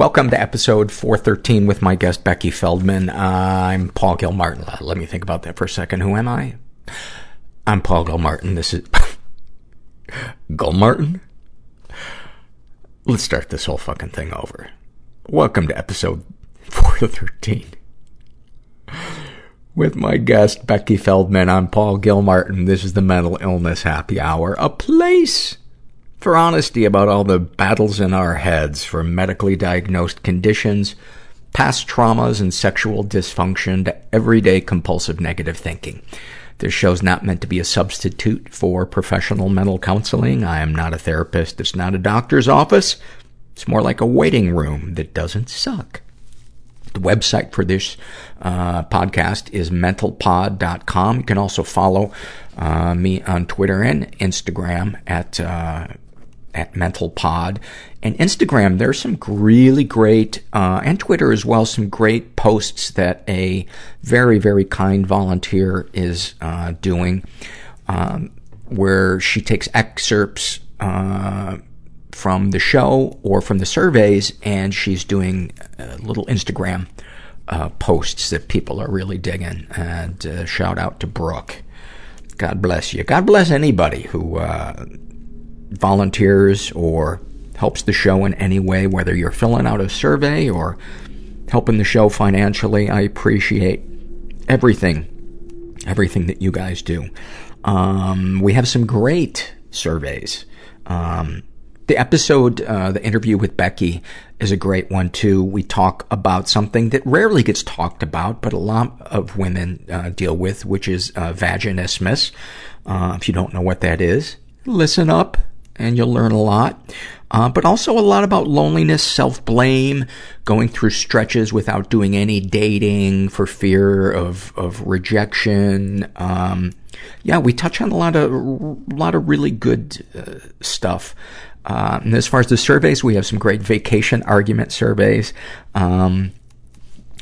Welcome to episode 413 with my guest Becky Feldman. Uh, I'm Paul Gilmartin. Let me think about that for a second. Who am I? I'm Paul Gilmartin. This is Gilmartin? Let's start this whole fucking thing over. Welcome to episode 413 with my guest Becky Feldman. I'm Paul Gilmartin. This is the Mental Illness Happy Hour, a place for honesty about all the battles in our heads, from medically diagnosed conditions, past traumas and sexual dysfunction to everyday compulsive negative thinking. This show's not meant to be a substitute for professional mental counseling. I am not a therapist. It's not a doctor's office. It's more like a waiting room that doesn't suck. The website for this uh, podcast is mentalpod.com. You can also follow uh, me on Twitter and Instagram at uh, at Mental Pod. And Instagram, there's some really great, uh, and Twitter as well, some great posts that a very, very kind volunteer is, uh, doing, um, where she takes excerpts, uh, from the show or from the surveys and she's doing uh, little Instagram, uh, posts that people are really digging. And, uh, shout out to Brooke. God bless you. God bless anybody who, uh, volunteers or helps the show in any way, whether you're filling out a survey or helping the show financially. I appreciate everything, everything that you guys do. Um, we have some great surveys. Um, the episode, uh, the interview with Becky is a great one too. We talk about something that rarely gets talked about, but a lot of women, uh, deal with, which is, uh, vaginismus. Uh, if you don't know what that is, listen up and you'll learn a lot. Uh, but also a lot about loneliness, self-blame, going through stretches without doing any dating for fear of, of rejection. Um, yeah, we touch on a lot of, a lot of really good uh, stuff. Uh, and as far as the surveys, we have some great vacation argument surveys. Um,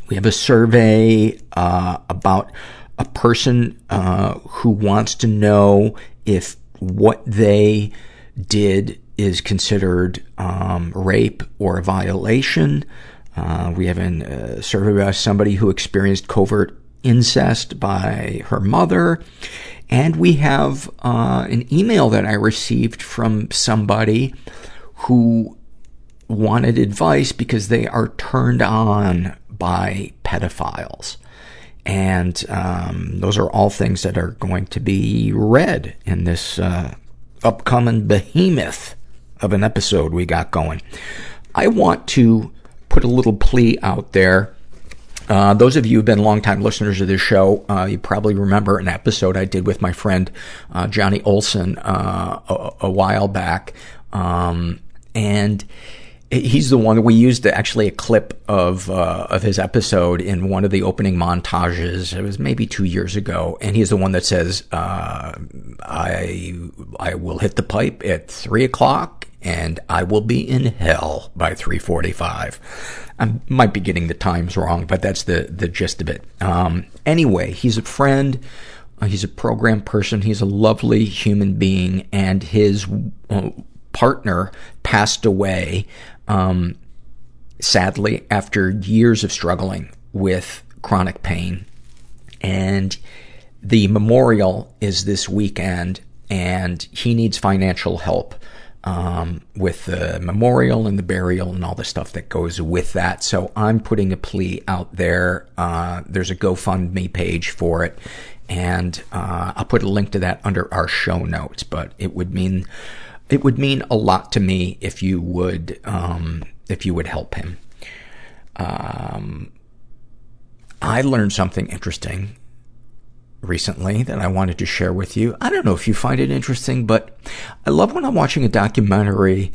we have a survey, uh, about a person, uh, who wants to know if what they did is considered um, rape or a violation. Uh, we have a uh, survey about somebody who experienced covert incest by her mother. And we have uh, an email that I received from somebody who wanted advice because they are turned on by pedophiles. And um, those are all things that are going to be read in this uh, upcoming behemoth of an episode we got going. I want to put a little plea out there. Uh, those of you who've been longtime listeners of this show, uh, you probably remember an episode I did with my friend, uh, Johnny Olson, uh, a, a, while back. Um, and he's the one we used actually a clip of uh, of his episode in one of the opening montages. It was maybe two years ago, and he's the one that says, uh, "I I will hit the pipe at three o'clock, and I will be in hell by three forty-five. I might be getting the times wrong, but that's the the gist of it. Um, anyway, he's a friend. Uh, he's a program person. He's a lovely human being, and his uh, partner passed away um, sadly, after years of struggling with chronic pain. And the memorial is this weekend, and he needs financial help um, with the memorial and the burial and all the stuff that goes with that. So I'm putting a plea out there. Uh, there's a GoFundMe page for it, and uh, I'll put a link to that under our show notes. But it would mean it would mean a lot to me if you would, um, if you would help him. Um, I learned something interesting recently that I wanted to share with you. I don't know if you find it interesting, but I love when I'm watching a documentary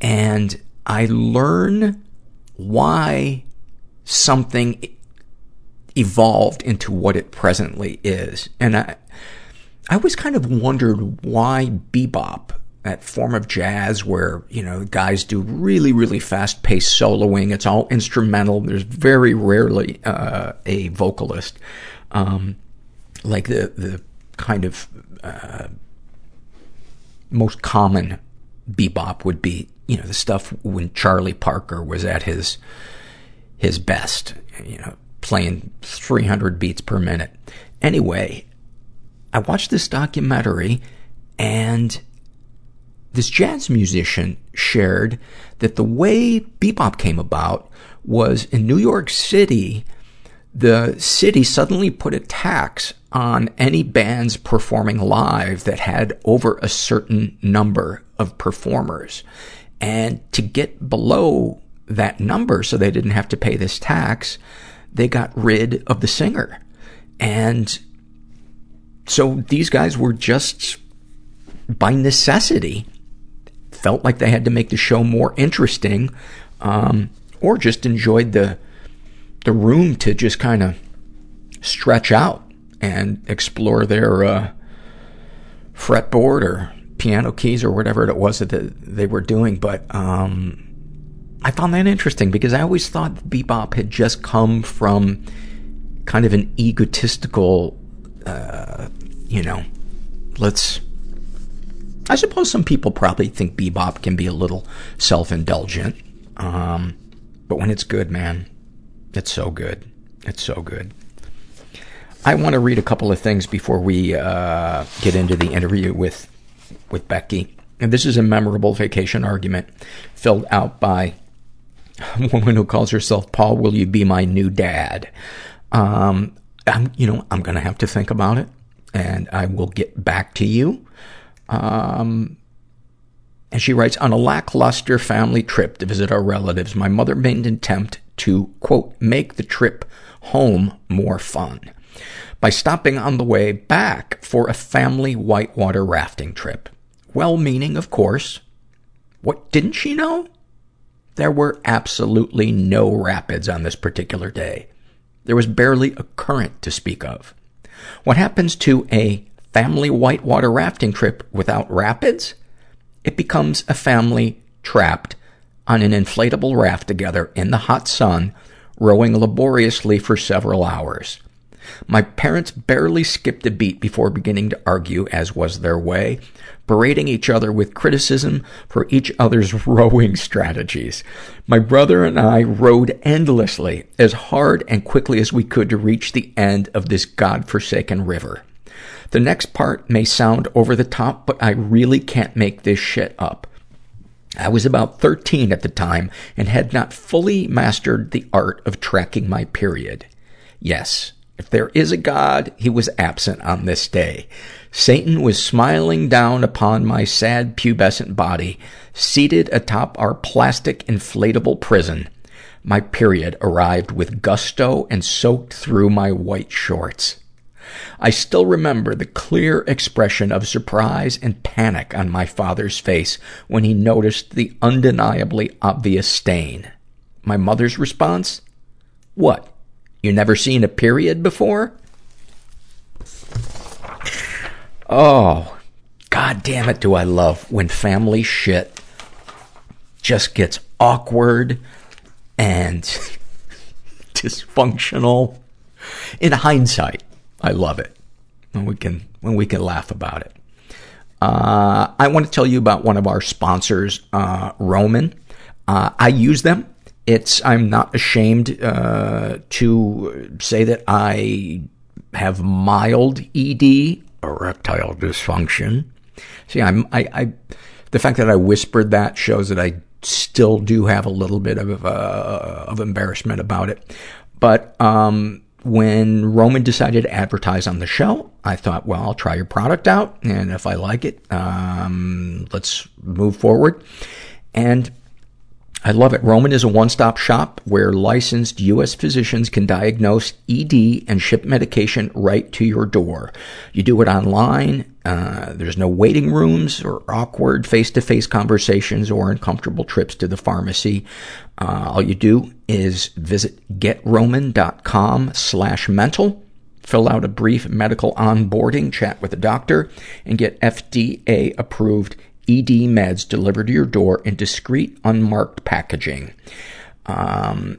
and I learn why something evolved into what it presently is. And I, I always kind of wondered why bebop that form of jazz where, you know, guys do really, really fast paced soloing. It's all instrumental. There's very rarely, uh, a vocalist. Um, like the, the kind of, uh, most common bebop would be you know, the stuff when Charlie Parker was at his, his best, you know, playing 300 beats per minute. Anyway, I watched this documentary and this jazz musician shared that the way bebop came about was in New York City, the city suddenly put a tax on any bands performing live that had over a certain number of performers. And to get below that number so they didn't have to pay this tax, they got rid of the singer. And so these guys were just, by necessity, felt like they had to make the show more interesting, um, or just enjoyed the, the room to just kind of stretch out and explore their, uh, fretboard or piano keys or whatever it was that they were doing. But, um, I found that interesting because I always thought bebop had just come from kind of an egotistical, uh, you know, let's, I suppose some people probably think bebop can be a little self-indulgent. Um, but when it's good, man, it's so good. It's so good. I want to read a couple of things before we, uh, get into the interview with, with Becky. And this is a memorable vacation argument filled out by a woman who calls herself Paul, will you be my new dad? Um, I'm, you know, I'm gonna have to think about it and I will get back to you. Um, and she writes, on a lackluster family trip to visit our relatives, my mother made an attempt to, quote, make the trip home more fun by stopping on the way back for a family whitewater rafting trip. Well-meaning, of course. What didn't she know? There were absolutely no rapids on this particular day. There was barely a current to speak of. What happens to a family whitewater rafting trip without rapids? It becomes a family trapped on an inflatable raft together in the hot sun, rowing laboriously for several hours. My parents barely skipped a beat before beginning to argue, as was their way, berating each other with criticism for each other's rowing strategies. My brother and I rowed endlessly, as hard and quickly as we could to reach the end of this godforsaken river. The next part may sound over the top, but I really can't make this shit up. I was about 13 at the time and had not fully mastered the art of tracking my period. Yes, if there is a God, he was absent on this day. Satan was smiling down upon my sad pubescent body, seated atop our plastic inflatable prison. My period arrived with gusto and soaked through my white shorts. I still remember the clear expression of surprise and panic on my father's face when he noticed the undeniably obvious stain. My mother's response? What? You never seen a period before? Oh, god damn it do I love when family shit just gets awkward and dysfunctional. In hindsight, I love it. When we can, when we can laugh about it. Uh, I want to tell you about one of our sponsors, uh, Roman. Uh, I use them it's, I'm not ashamed, uh, to say that I have mild ED, erectile dysfunction. See, I'm, I, I, the fact that I whispered that shows that I still do have a little bit of, uh, of embarrassment about it. But, um, when Roman decided to advertise on the show, I thought, well, I'll try your product out, and if I like it, um, let's move forward. And I love it. Roman is a one-stop shop where licensed U.S. physicians can diagnose ED and ship medication right to your door. You do it online. Uh, there's no waiting rooms or awkward face-to-face conversations or uncomfortable trips to the pharmacy. Uh, all you do is visit getroman.com slash mental fill out a brief medical onboarding, chat with a doctor, and get FDA approved ED meds delivered to your door in discreet, unmarked packaging. Um,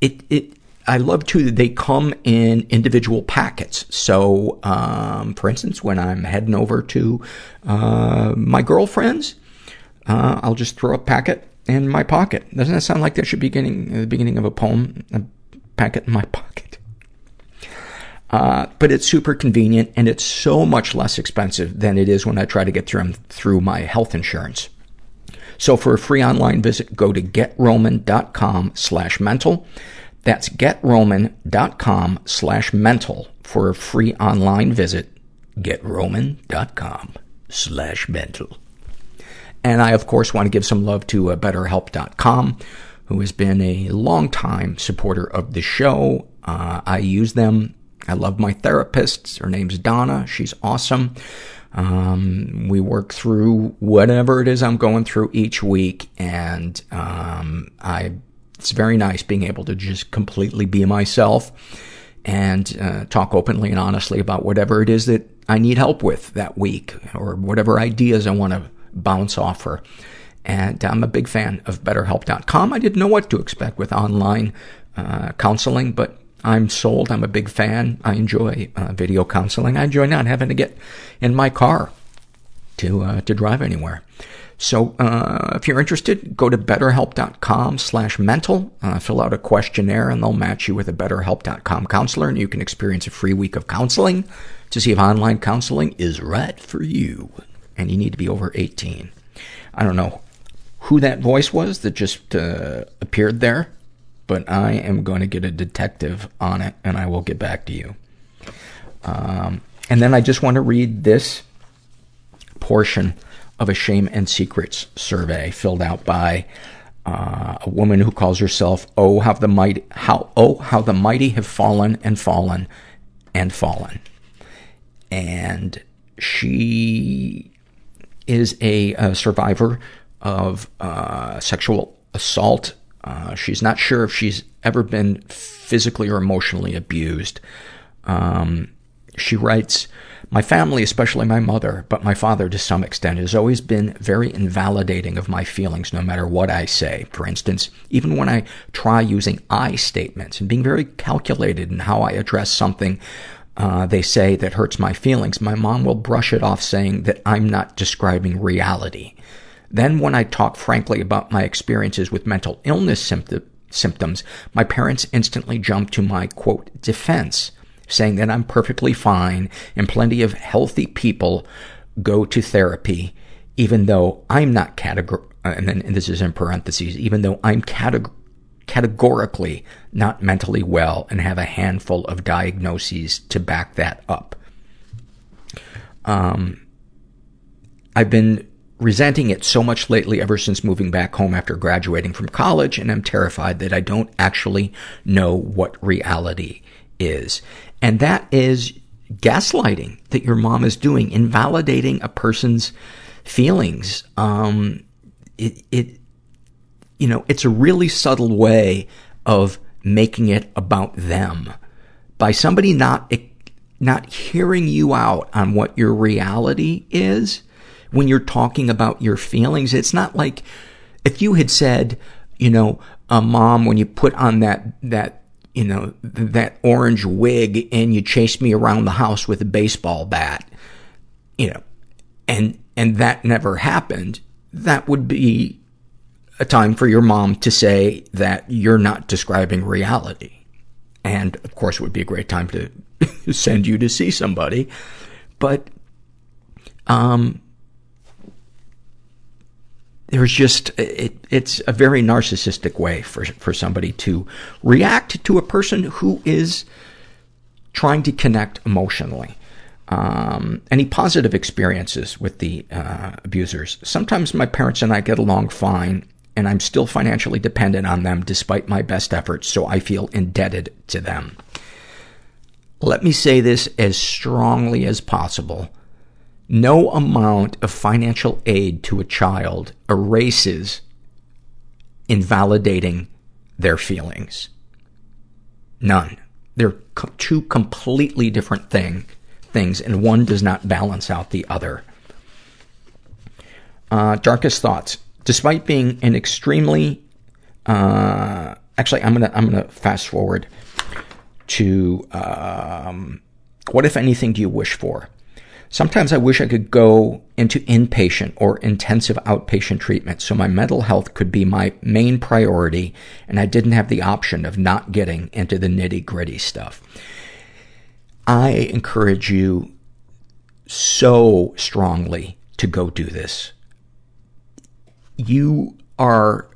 it, it, I love too that they come in individual packets. So, um, for instance, when I'm heading over to, uh, my girlfriend's, uh, I'll just throw a packet in my pocket. Doesn't that sound like that should be beginning, the beginning of a poem? A packet in my pocket. Uh, but it's super convenient and it's so much less expensive than it is when I try to get through, through my health insurance. So for a free online visit, go to getroman.com slash mental. That's getroman.com slash mental for a free online visit. Getroman.com slash mental. And I, of course, want to give some love to uh, BetterHelp.com, who has been a long-time supporter of the show. Uh, I use them. I love my therapist. Her name's Donna. She's awesome. Um, we work through whatever it is I'm going through each week, and um, I it's very nice being able to just completely be myself and uh, talk openly and honestly about whatever it is that I need help with that week or whatever ideas I want to bounce off her. And I'm a big fan of BetterHelp.com. I didn't know what to expect with online uh, counseling, but I'm sold. I'm a big fan. I enjoy uh, video counseling. I enjoy not having to get in my car to uh, to drive anywhere. So, uh, if you're interested, go to betterhelp.com slash mental, uh, fill out a questionnaire, and they'll match you with a betterhelp.com counselor, and you can experience a free week of counseling to see if online counseling is right for you. And you need to be over 18. I don't know who that voice was that just uh, appeared there, but I am going to get a detective on it, and I will get back to you. Um, and then I just want to read this portion of a shame and secrets survey filled out by uh, a woman who calls herself "Oh how the mighty how oh how the mighty have fallen and fallen and fallen," and she is a, a survivor of uh, sexual assault. Uh, she's not sure if she's ever been physically or emotionally abused. Um, she writes, my family, especially my mother, but my father to some extent, has always been very invalidating of my feelings no matter what I say. For instance, even when I try using I statements and being very calculated in how I address something uh, they say that hurts my feelings, my mom will brush it off saying that I'm not describing reality. Then when I talk frankly about my experiences with mental illness symptom, symptoms, my parents instantly jump to my, quote, defense saying that I'm perfectly fine and plenty of healthy people go to therapy, even though I'm not categor- uh, and then and this is in parentheses, even though I'm categ- categorically not mentally well and have a handful of diagnoses to back that up. Um, I've been resenting it so much lately ever since moving back home after graduating from college and I'm terrified that I don't actually know what reality is. And that is gaslighting that your mom is doing, invalidating a person's feelings. Um, it, it, you know, it's a really subtle way of making it about them. By somebody not, not hearing you out on what your reality is when you're talking about your feelings. It's not like if you had said, you know, a mom, when you put on that, that you know, that orange wig and you chased me around the house with a baseball bat, you know, and, and that never happened, that would be a time for your mom to say that you're not describing reality. And of course it would be a great time to send you to see somebody. But, um, there's just it, it's a very narcissistic way for for somebody to react to a person who is trying to connect emotionally. Um, any positive experiences with the uh, abusers? Sometimes my parents and I get along fine, and I'm still financially dependent on them despite my best efforts, so I feel indebted to them. Let me say this as strongly as possible no amount of financial aid to a child erases invalidating their feelings. None. They're co- two completely different thing, things, and one does not balance out the other. Uh, darkest thoughts. Despite being an extremely, uh, actually, I'm gonna, I'm gonna fast forward to, um, what if anything do you wish for? Sometimes I wish I could go into inpatient or intensive outpatient treatment so my mental health could be my main priority and I didn't have the option of not getting into the nitty gritty stuff. I encourage you so strongly to go do this. You are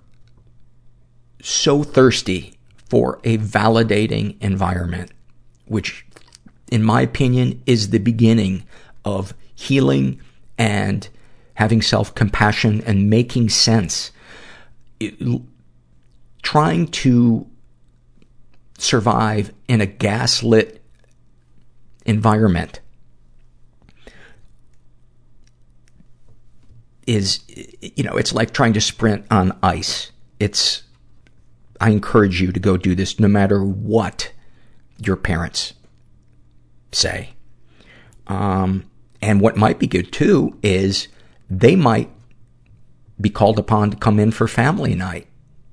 so thirsty for a validating environment, which, in my opinion, is the beginning of healing and having self-compassion and making sense. It, trying to survive in a gaslit environment is, you know, it's like trying to sprint on ice. It's, I encourage you to go do this no matter what your parents say. Um, and what might be good too is they might be called upon to come in for family night.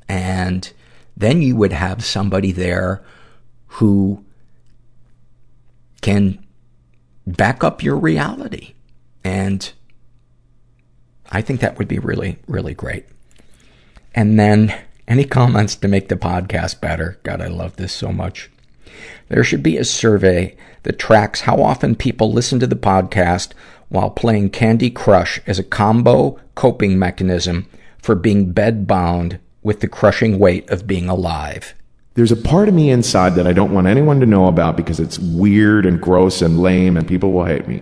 And then you would have somebody there who can back up your reality. And I think that would be really, really great. And then any comments to make the podcast better? God, I love this so much. There should be a survey that tracks how often people listen to the podcast while playing Candy Crush as a combo coping mechanism for being bedbound with the crushing weight of being alive. There's a part of me inside that I don't want anyone to know about because it's weird and gross and lame and people will hate me.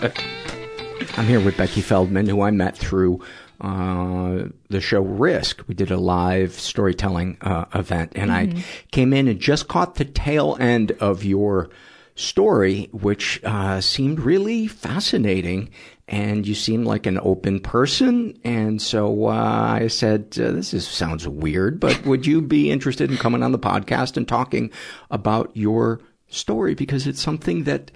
I'm here with Becky Feldman, who I met through uh, the show Risk. We did a live storytelling uh, event, and mm-hmm. I came in and just caught the tail end of your story, which uh, seemed really fascinating. And you seem like an open person, and so uh, I said, uh, "This is, sounds weird, but would you be interested in coming on the podcast and talking about your story because it's something that."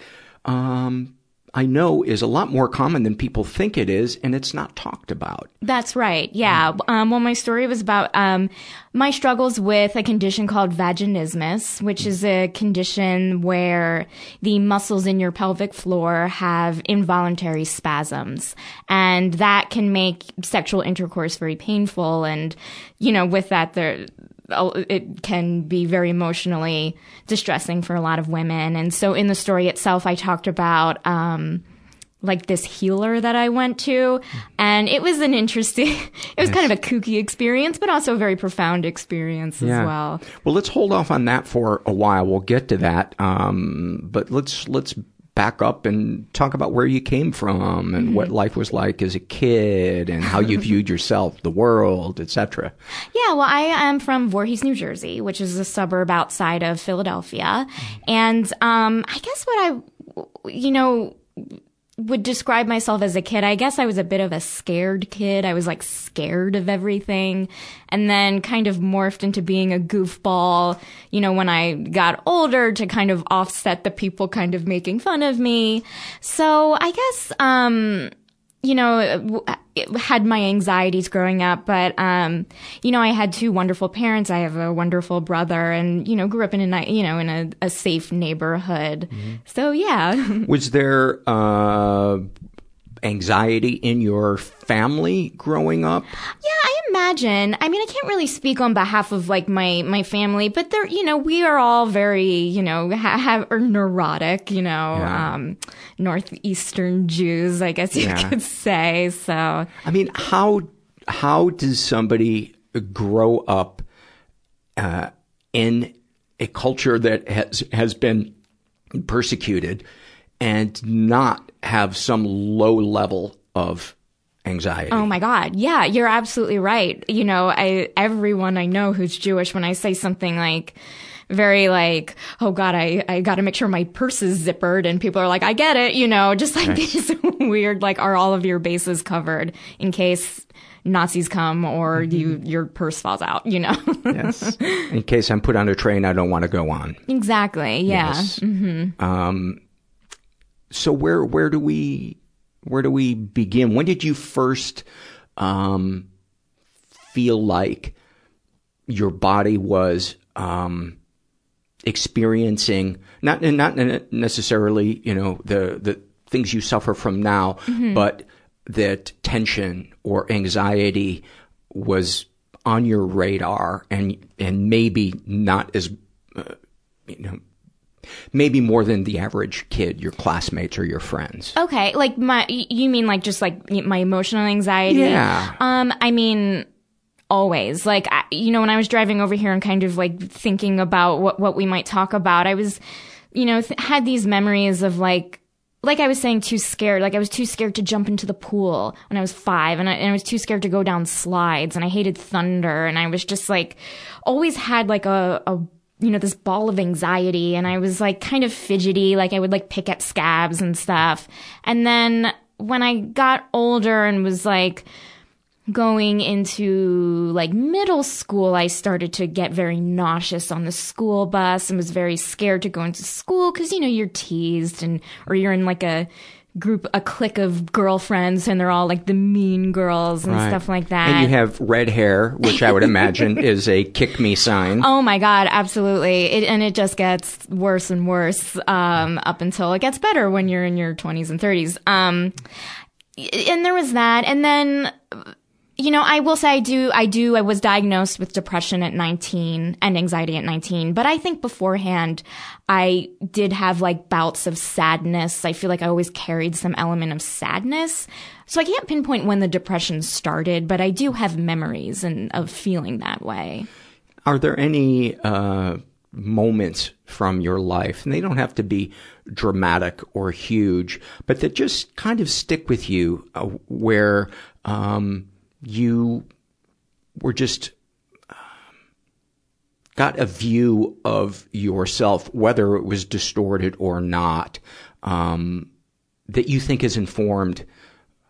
Um, I know is a lot more common than people think it is, and it's not talked about. That's right. Yeah. Um, well, my story was about um, my struggles with a condition called vaginismus, which is a condition where the muscles in your pelvic floor have involuntary spasms, and that can make sexual intercourse very painful. And you know, with that, there it can be very emotionally distressing for a lot of women. And so in the story itself, I talked about, um, like this healer that I went to. And it was an interesting, it was kind of a kooky experience, but also a very profound experience yeah. as well. Well, let's hold off on that for a while. We'll get to that. Um, but let's, let's back up and talk about where you came from and mm-hmm. what life was like as a kid and how you viewed yourself, the world, etc. Yeah, well, I am from Voorhees, New Jersey, which is a suburb outside of Philadelphia. Mm-hmm. And um, I guess what I, you know, would describe myself as a kid, I guess I was a bit of a scared kid. I was like scared of everything and then kind of morphed into being a goofball, you know, when I got older to kind of offset the people kind of making fun of me. So I guess, um, you know, had my anxieties growing up, but, um, you know, I had two wonderful parents. I have a wonderful brother and, you know, grew up in a, you know, in a, a safe neighborhood. Mm-hmm. So yeah. Was there, uh, anxiety in your family growing up? Yeah, I imagine. I mean, I can't really speak on behalf of like my my family, but they're you know we are all very you know ha- have are neurotic, you know, yeah. um, northeastern Jews, I guess you yeah. could say. So I mean, how how does somebody grow up uh, in a culture that has has been persecuted and not have some low level of anxiety? Oh my God. Yeah, you're absolutely right. You know, I, everyone I know who's Jewish, when I say something like, very like, oh God, I, I gotta make sure my purse is zippered and people are like, I get it, you know, just like Right. these weird, like, are all of your bases covered in case Nazis come or you, your purse falls out, you know? yes. In case I'm put on a train I don't want to go on. exactly. Yeah. Yes. hmm Um, so where where do we where do we begin? When did you first um, feel like your body was um, experiencing not not necessarily you know the the things you suffer from now, Mhm. but that tension or anxiety was on your radar and and maybe not as uh, you know maybe more than the average kid, your classmates or your friends. Okay, like my, you mean like just like my emotional anxiety? Yeah. Um, I mean, always. Like, I, you know, when I was driving over here and kind of like thinking about what what we might talk about, I was, you know, th- had these memories of like. Like I was saying, too scared. Like I was too scared to jump into the pool when I was five, and I, and I was too scared to go down slides, and I hated thunder, and I was just like, always had like a, a you know, this ball of anxiety and I was like kind of fidgety, like I would like pick at scabs and stuff. And then when I got older and was like going into like middle school, I started to get very nauseous on the school bus and was very scared to go into school because, you know, you're teased and, or you're in like a, group a clique of girlfriends and they're all like the mean girls and Right. stuff like that. And you have red hair, which I would imagine is a kick me sign. Oh my god, absolutely. It, and it just gets worse and worse um, up until it gets better when you're in your 20s and 30s. Um, and there was that, and then you know, I will say I do, I do, I was diagnosed with depression at 19 and anxiety at 19, but I think beforehand I did have like bouts of sadness. I feel like I always carried some element of sadness. So I can't pinpoint when the depression started, but I do have memories and of feeling that way. Are there any uh, moments from your life, and they don't have to be dramatic or huge, but that just kind of stick with you, uh, where um, you were just um, got a view of yourself, whether it was distorted or not, um, that you think has informed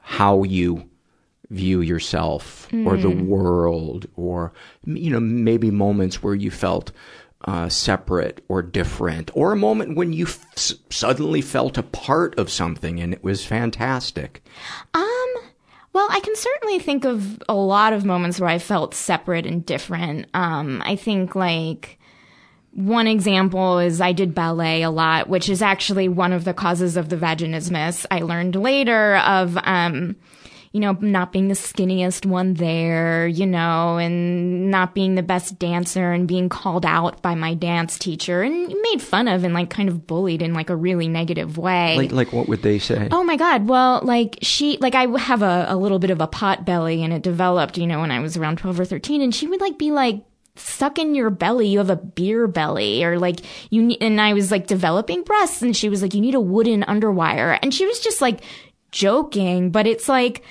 how you view yourself or the Mm. world or you know maybe moments where you felt uh, separate or different or a moment when you f- suddenly felt a part of something and it was fantastic Um, well, I can certainly think of a lot of moments where I felt separate and different. Um, I think like one example is I did ballet a lot, which is actually one of the causes of the vaginismus. I learned later of, um, you know, not being the skinniest one there, you know, and not being the best dancer and being called out by my dance teacher and made fun of and like kind of bullied in like a really negative way. like like what would they say Oh my God. Well, like she, like I have a, a little bit of a pot belly and it developed, you know, when I was around 12 or 13 and she would like be like, suck in your belly. You have a beer belly or like you need, and I was like developing breasts and she was like, you need a wooden underwire. And she was just like joking, but it's like,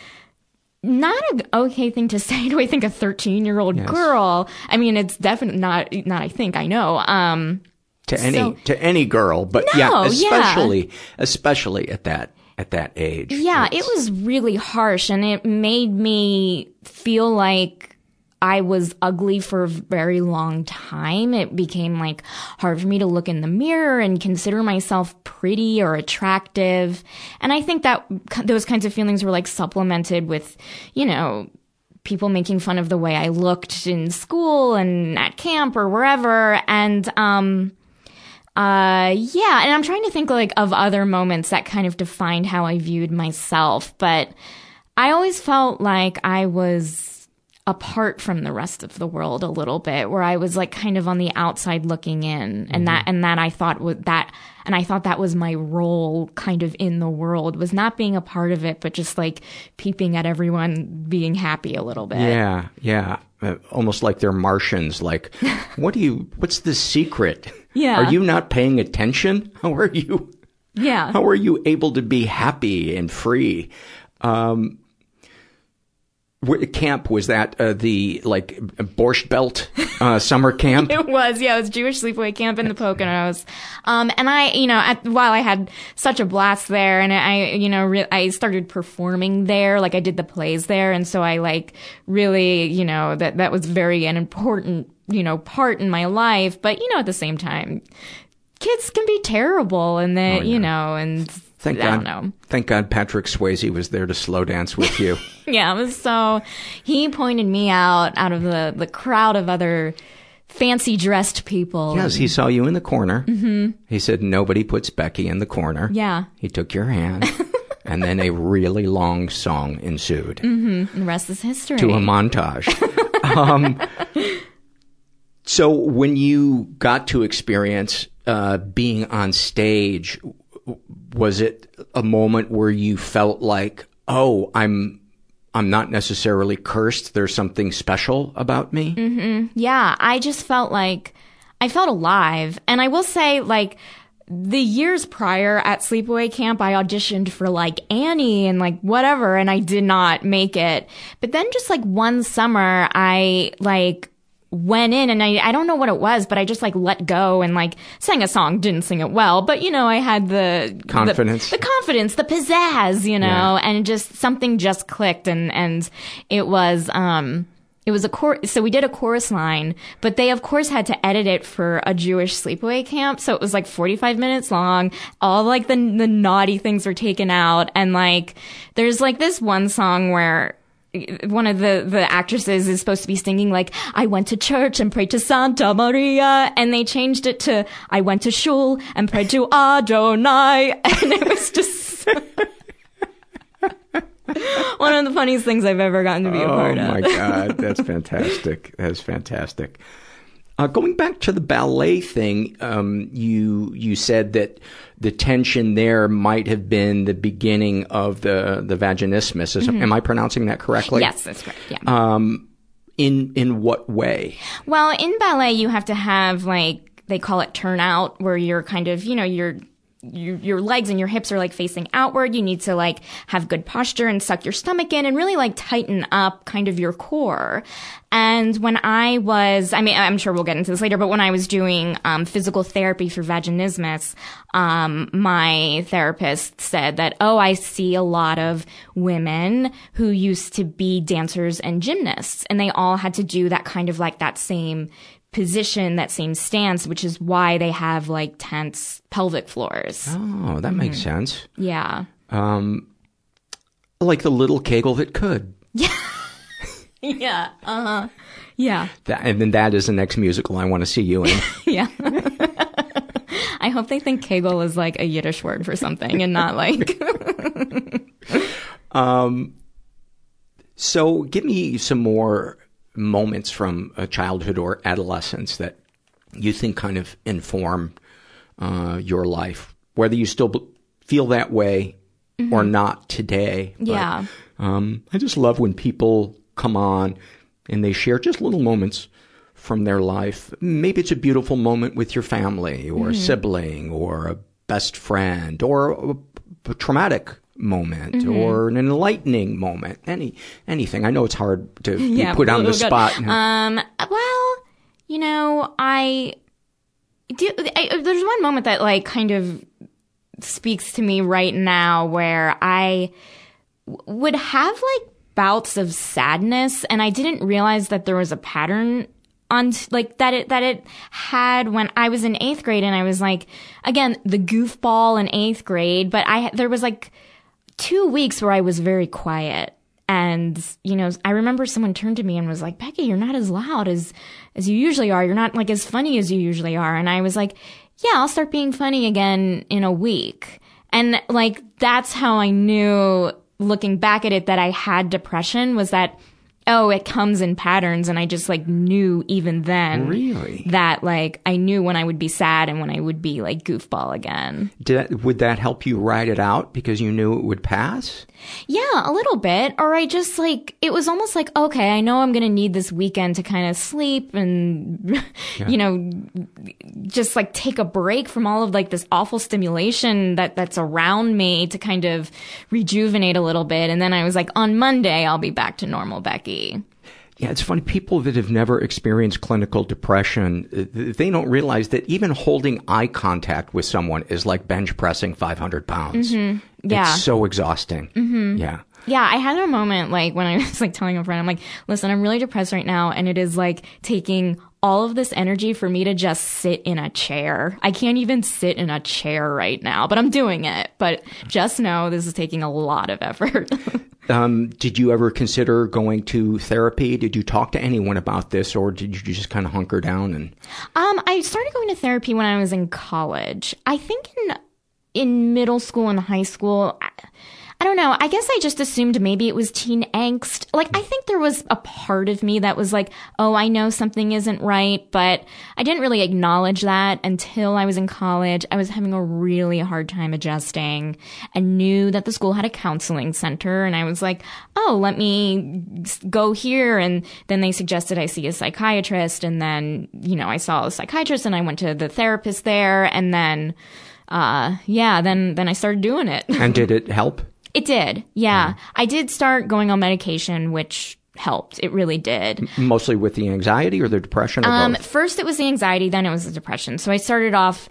not an okay thing to say to I think a 13 year old Yes. girl. I mean, it's definitely not, not I think, I know. Um, to any so- to any girl but No, yeah yeah. especially especially at that at that age Yeah, it was really harsh and it made me feel like I was ugly for a very long time. It became like hard for me to look in the mirror and consider myself pretty or attractive. And I think that those kinds of feelings were like supplemented with, you know, people making fun of the way I looked in school and at camp or wherever. And, um, uh, yeah, and I'm trying to think like of other moments that kind of defined how I viewed myself, but I always felt like I was apart from the rest of the world a little bit where I was like kind of on the outside looking in and that and that I thought was that and I thought that was my role kind of in the world was not being a part of it but just like peeping at everyone being happy a little bit. Yeah, yeah. Uh, almost like they're Martians. Like, what do you, what's the secret? Yeah. Are you not paying attention? How are you, Yeah. how are you able to be happy and free? Um, camp, was that uh, the, like, Borscht Belt uh, summer camp? It was, yeah, it was Jewish sleepaway camp in the Poconos. Um, and I, you know, at, while I had such a blast there and I, you know, re- I started performing there, like I did the plays there. And so I like really, you know, that, that was very an important, you know, part in my life. But, you know, at the same time, kids can be terrible and that, you know, and Thank I God. don't know. Thank God Patrick Swayze was there to slow dance with you. Yeah, it was so he pointed me out out of the, the crowd of other fancy dressed people. yes, he saw you in the corner. hmm He said, nobody puts Becky in the corner. Yeah. He took your hand. and then a really long song ensued hmm And the rest is history. to a montage. um, so when you got to experience uh, being on stage, was it a moment where you felt like, oh, I'm I'm not necessarily cursed. There's something special about me. hmm Yeah, I just felt like I felt alive. And I will say, like, the years prior at sleepaway camp, I auditioned for like Annie and like whatever, and I did not make it. But then just like one summer, I like went in and I, I don't know what it was, but I just like let go and like sang a song, didn't sing it well, but you know, I had the the- Confidence. the, confidence, the pizzazz, you know, Yeah. and just something just clicked and, and it was, um, it was a chor- so we did a chorus line, but they of course had to edit it for a Jewish sleepaway camp. So it was like 45 minutes long. All like the, the naughty things were taken out. And like, there's like this one song where one of the, the actresses is supposed to be singing like, I went to church and prayed to Santa Maria. And they changed it to, I went to shul and prayed to Adonai. And it was just one of the funniest things I've ever gotten to be a oh part of. Oh my god, that's fantastic. That's fantastic. Uh, going back to the ballet thing, um, you you said that the tension there might have been the beginning of the the vaginismus. Is- Mhm. Am I pronouncing that correctly? Yes, that's correct. Yeah. Um, in in what way? Well, in ballet, you have to have like they call it turnout, where you're kind of you know your your your legs and your hips are like facing outward. You need to like have good posture and suck your stomach in and really like tighten up kind of your core. And when I was, I mean, I'm sure we'll get into this later, but when I was doing um, physical therapy for vaginismus, um, my therapist said that, oh, I see a lot of women who used to be dancers and gymnasts, and they all had to do that kind of like that same position, that same stance, which is why they have like tense pelvic floors. Oh, that makes Mhm. sense. Yeah. Um, like the little kegel that could. yeah. Uh huh. Yeah. That, and then that is the next musical I want to see you in. Yeah. I hope they think Kegel is like a Yiddish word for something and not like. Um, so give me some more moments from childhood or adolescence that you think kind of inform uh, your life, whether you still b- feel that way or Mhm. not today. But, Yeah. um, I just love when people come on and they share just little moments from their life. Maybe it's a beautiful moment with your family or a Mhm. sibling or a best friend or a, a traumatic moment Mhm. or an enlightening moment. Any anything. I know it's hard to be yeah. put on the spot. Um. Well, you know, I do. I, there's one moment that like kind of speaks to me right now where I w- would have like bouts of sadness and I didn't realize that there was a pattern on like that it that it had when I was in 8th grade and I was like again the goofball in 8th grade but I there was like 2 weeks where I was very quiet. And you know I remember someone turned to me and was like Becky you're not as loud as as you usually are. You're not like as funny as you usually are. And I was like yeah I'll start being funny again in a week. And like that's how I knew looking back at it that I had depression was that Oh, it comes in patterns, and I just like knew even then Really? that like I knew when I would be sad and when I would be like goofball again. Did that, would that help you ride it out because you knew it would pass? Yeah, a little bit. Or I just like, it was almost like, okay, I know I'm going to need this weekend to kind of sleep and, you know, just like take a break from all of like this awful stimulation that, that's around me to kind of rejuvenate a little bit. And then I was like, on Monday, I'll be back to normal Becky. Yeah, it's funny. People that have never experienced clinical depression, they don't realize that even holding eye contact with someone is like bench pressing 500 pounds. Yeah. It's so exhausting. Mm-hmm. Yeah. Yeah, I had a moment like when I was like telling a friend, I'm like, listen, I'm really depressed right now. And it is like taking all of this energy for me to just sit in a chair. I can't even sit in a chair right now, but I'm doing it. But just know this is taking a lot of effort. Um, did you ever consider going to therapy? Did you talk to anyone about this or did you just kind of hunker down and? Um, I started going to therapy when I was in college. I think in in middle school and high school. I, I don't know. I guess I just assumed maybe it was teen angst. Like, I think there was a part of me that was like, oh, I know something isn't right, but I didn't really acknowledge that until I was in college. I was having a really hard time adjusting and knew that the school had a counseling center. And I was like, oh, let me go here. And then they suggested I see a psychiatrist. And then, you know, I saw a psychiatrist and I went to the therapist there. And then, uh, yeah, then, then I started doing it. And did it help? It did. Yeah. I did start going on medication, which helped. It really did. Mostly with the anxiety or the depression or Um, first it was the anxiety, then it was the depression. So I started off,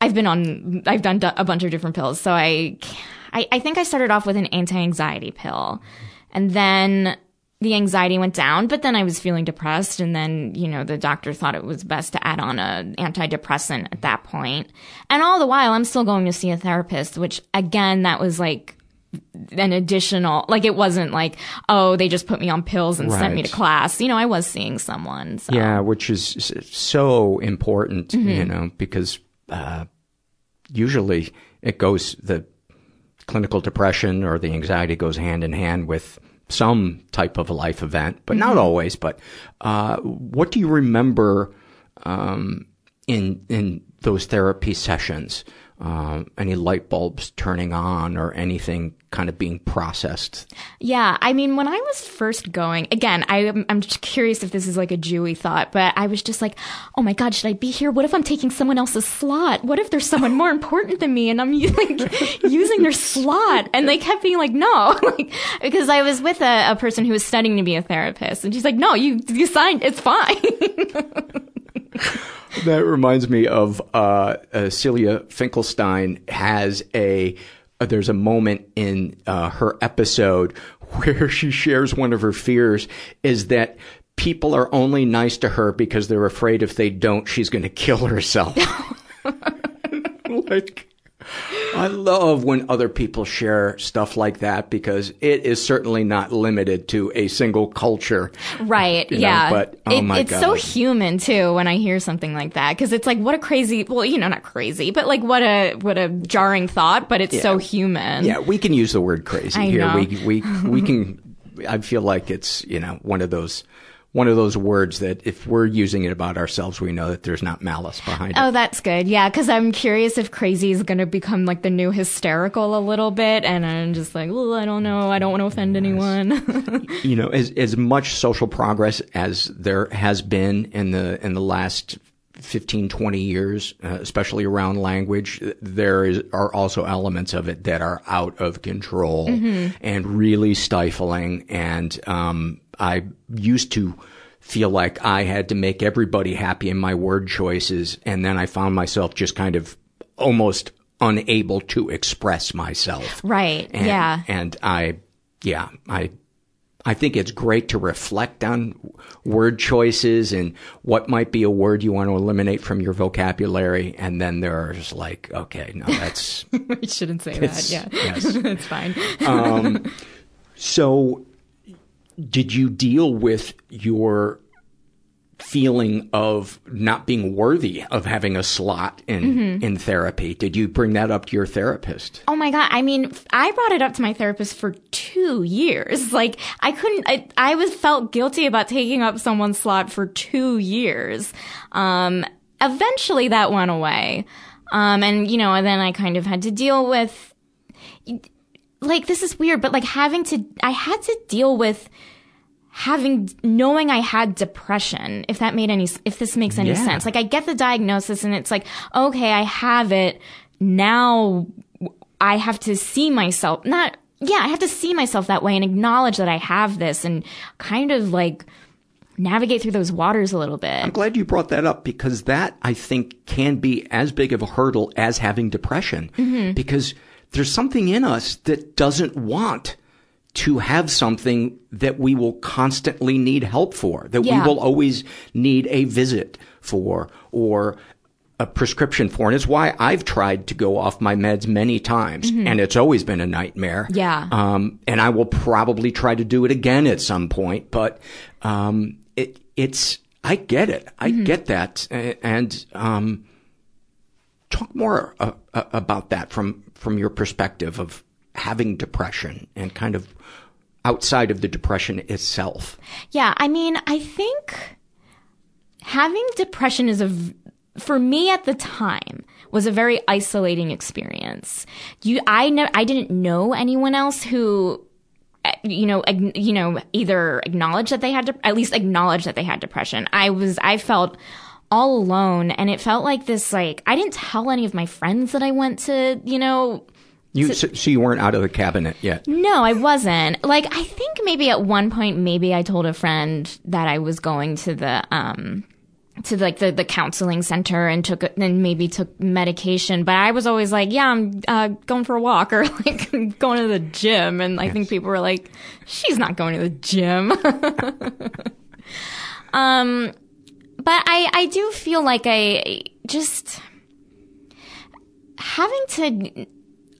I've been on, I've done a bunch of different pills. So I, I, I think I started off with an anti-anxiety pill and then the anxiety went down, but then I was feeling depressed. And then, you know, the doctor thought it was best to add on a antidepressant at that point. And all the while I'm still going to see a therapist, which again, that was like, an additional like it wasn't like oh they just put me on pills and sent me to class you know i was seeing someone so Yeah, which is so important, Mm-hmm. you know, because uh, usually it goes the clinical depression or the anxiety goes hand in hand with some type of a life event, but Mm-hmm. not always. But uh, what do you remember um, in in those therapy sessions? Um, any light bulbs turning on or anything kind of being processed? Yeah, I mean, when I was first going, again, I, am- I'm just curious if this is like a Jewy thought, but I was just like, oh my God, should I be here? What if I'm taking someone else's slot? What if there's someone more important than me and I'm like using their slot? And they kept being like, no, like, because I was with a, a person who was studying to be a therapist and she's like, no, you, you signed, it's fine. That reminds me of uh, uh, Celia Finkelstein has a. Uh, there's a moment in uh, her episode where she shares one of her fears is that people are only nice to her because they're afraid if they don't, she's going to kill herself. like, I love when other people share stuff like that because it is certainly not limited to a single culture. Right. You know, yeah. but, oh It- my it's so human too when I hear something like that because it's like what a crazy. Well, you know, not crazy, but like what a what a jarring thought. But it's so human. Yeah, we can use the word crazy I here. know. We we we can. I feel like it's you know one of those one of those words that if we're using it about ourselves, we know that there's not malice behind it. Oh, that's good. Yeah, because I'm curious if crazy is going to become like the new hysterical a little bit, and I'm just like, well, I don't know. I don't want to offend anyone. you know, as as much social progress as there has been in the in the last 15, 20 years, uh, especially around language, there is, are also elements of it that are out of control and really stifling. And um, I used to feel like I had to make everybody happy in my word choices, and then I found myself just kind of almost unable to express myself. right. And, yeah. And I, yeah, I, I think it's great to reflect on word choices and what might be a word you want to eliminate from your vocabulary. And then there's like, okay, no, that's, I shouldn't say that. Yeah. yes. it's fine. um, so did you deal with your feeling of not being worthy of having a slot in Mhm. in therapy. Did you bring that up to your therapist? Oh my god! I mean, I brought it up to my therapist for two years. Like, I couldn't. I, I was felt guilty about taking up someone's slot for two years. Um, eventually, that went away. Um, and you know, and then I kind of had to deal with, like, this is weird, but like having to, I had to deal with having knowing I had depression, if that made any if this makes any Yeah. sense. Like I get the diagnosis and it's like, okay, I have it. Now I have to see myself not yeah, I have to see myself that way and acknowledge that I have this and kind of like navigate through those waters a little bit. I'm glad you brought that up because that I think can be as big of a hurdle as having depression Mhm. because there's something in us that doesn't want to have something that we will constantly need help for, that Yeah. we will always need a visit for or a prescription for. And it's why I've tried to go off my meds many times Mhm. and it's always been a nightmare. Yeah. Um, and I will probably try to do it again at some point, but, um, it, it's, I get it. I Mhm. get that. And, um, talk more uh, uh, about that from, from your perspective of having depression and kind of outside of the depression itself. Yeah, I mean, I think having depression is a, for me at the time, was a very isolating experience. You, I know, I didn't know anyone else who, uh, you know, you know, either acknowledged that they had, de- at least acknowledged that they had depression. I was, I felt all alone and it felt like this, like, I didn't tell any of my friends that I went to, you know, You, so, so you weren't out of the cabinet yet. no, I wasn't. Like, I think maybe at one point, maybe I told a friend that I was going to the, um, to like the, the counseling center and took, and maybe took medication. But I was always like, yeah, I'm, uh, going for a walk or like going to the gym. And I think people were like, she's not going to the gym. um, but I, I do feel like I just having to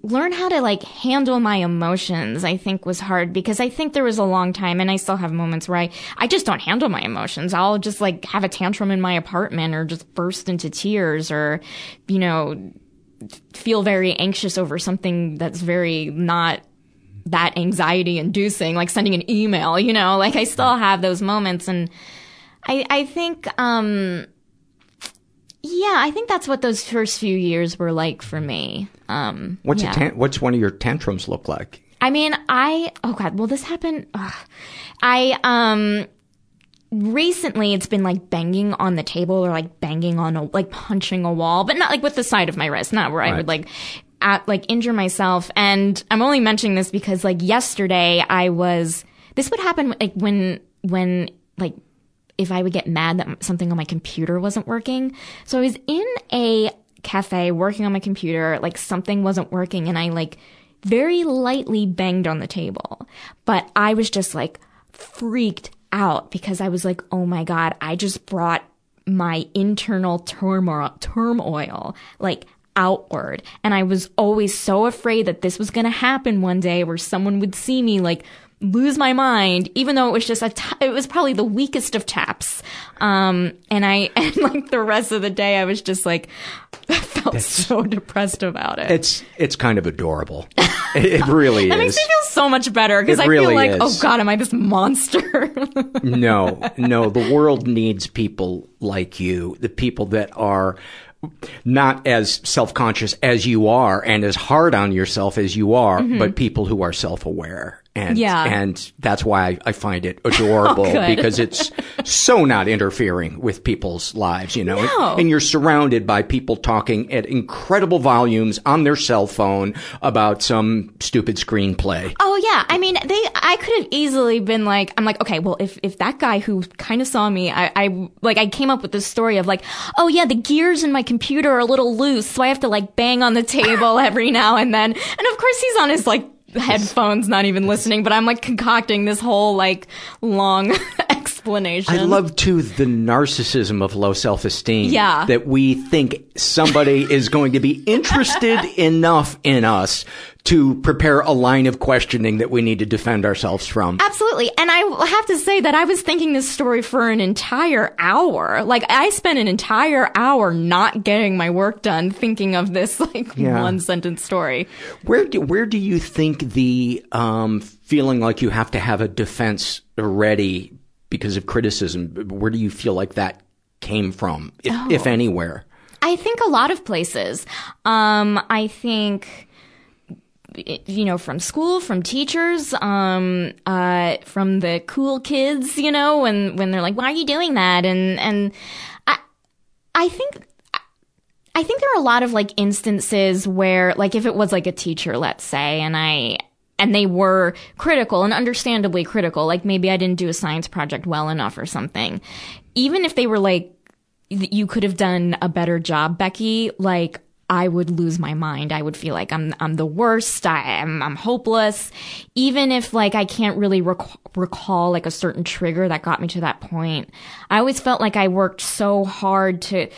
learn how to like handle my emotions i think was hard because i think there was a long time and i still have moments where i i just don't handle my emotions. I'll just like have a tantrum in my apartment or just burst into tears or you know feel very anxious over something that's very not that anxiety inducing like sending an email you know? Like i still have those moments and i i think um yeah, I think that's what those first few years were like for me. Um, What's yeah. a tan- what's one of your tantrums look like? I mean, I oh god, well this happened. ugh. I um recently it's been like banging on the table or like banging on a like punching a wall, but not like with the side of my wrist, not where I would like at like injure myself. And I'm only mentioning this because like yesterday I was this would happen like when when like if I would get mad that something on my computer wasn't working. So I was in a cafe working on my computer, like something wasn't working and I like very lightly banged on the table. But I was just like freaked out because I was like, oh my God, I just brought my internal turmoil, turmoil, like outward. And I was always so afraid that this was going to happen one day where someone would see me like lose my mind, even though it was just a, t- it was probably the weakest of taps. Um, and I, and like the rest of the day, I was just like, I felt so depressed about it. It's it's kind of adorable. it, it really That is. makes me feel so much better because I really feel like, is. oh God, am I this monster? no, no. The world needs people like you, the people that are not as self-conscious as you are and as hard on yourself as you are, Mhm. but people who are self-aware. And, Yeah. and that's why I, I find it oh, adorable Oh, because it's so not interfering with people's lives, you know, No. and, and you're surrounded by people talking at incredible volumes on their cell phone about some stupid screenplay. Oh yeah, I mean, they. I could have easily been like, I'm like, okay, well, if if that guy who kind of saw me, I, I like, I came up with this story of like, oh yeah, the gears in my computer are a little loose, so I have to like bang on the table every now and then, and of course he's on his like headphones, not even listening, but I'm like concocting this whole like long explanation. I love too the narcissism of low self-esteem. Yeah. That we think somebody is going to be interested enough in us to prepare a line of questioning that we need to defend ourselves from. Absolutely. And I have to say that I was thinking this story for an entire hour. Like I spent an entire hour not getting my work done thinking of this like Yeah. one sentence story. Where do, where do you think the um, feeling like you have to have a defense ready because of criticism? Where do you feel like that came from, if, Oh. if anywhere? I think a lot of places. Um, I think, you know, from school, from teachers, um, uh, from the cool kids, you know, when, when they're like, why are you doing that? And, and I, I think, I think there are a lot of like instances where, like, if it was like a teacher, let's say, and I, and they were critical and understandably critical, like maybe I didn't do a science project well enough or something. Even if they were like, you could have done a better job, Becky, like, I would lose my mind. I would feel like I'm I'm the worst. I am I'm hopeless. Even if like I can't really rec- recall like a certain trigger that got me to that point. I always felt like I worked so hard to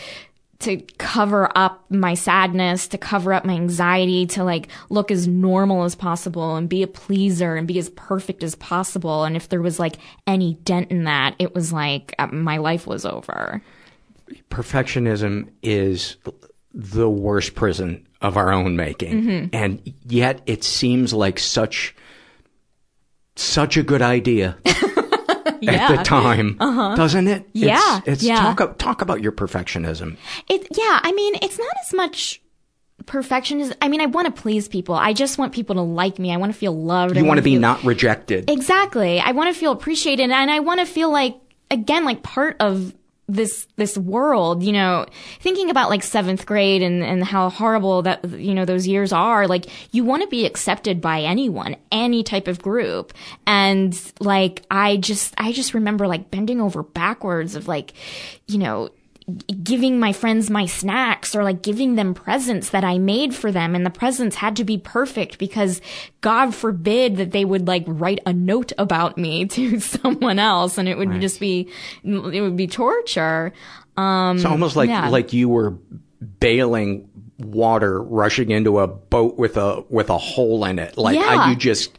to cover up my sadness, to cover up my anxiety, to like look as normal as possible and be a pleaser and be as perfect as possible. And if there was like any dent in that, it was like uh, my life was over. Perfectionism is the worst prison of our own making. Mhm. And yet it seems like such, such a good idea at Yeah. the time, Uh-huh. doesn't it? Yeah, It's, it's yeah. talk, talk about your perfectionism. It yeah, I mean, it's not as much perfectionism. I mean, I want to please people. I just want people to like me. I want to feel loved. You want to be feel- not rejected. Exactly. I want to feel appreciated and I want to feel like again like part of this this world, you know, thinking about like 7th grade and and how horrible that you know those years are, like you want to be accepted by anyone, any type of group. And like I just I just remember like bending over backwards of like you know giving my friends my snacks or like giving them presents that I made for them and the presents had to be perfect because God forbid that they would like write a note about me to someone else and it would just be it would be torture. Um It's almost like yeah. like you were bailing water rushing into a boat with a with a hole in it. Like Yeah. I, you just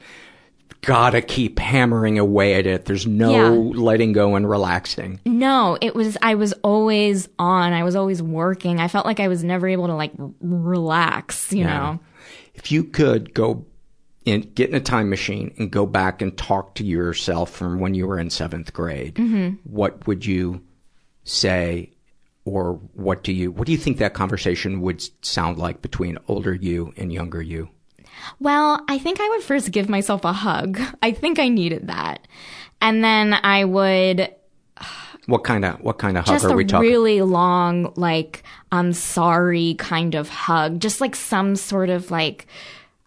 gotta keep hammering away at it. There's no Yeah. letting go and relaxing. No, it was, I was always on. I was always working. I felt like I was never able to like r- relax, you Yeah. know? If you could go in, get in a time machine and go back and talk to yourself from when you were in seventh grade, Mhm. what would you say, or what do you, what do you think that conversation would sound like between older you and younger you? Well, I think I would first give myself a hug. I think I needed that. And then I would What kind of, what kind of hug just are a we talking? really long, like, I'm sorry kind of hug. Just like some sort of like,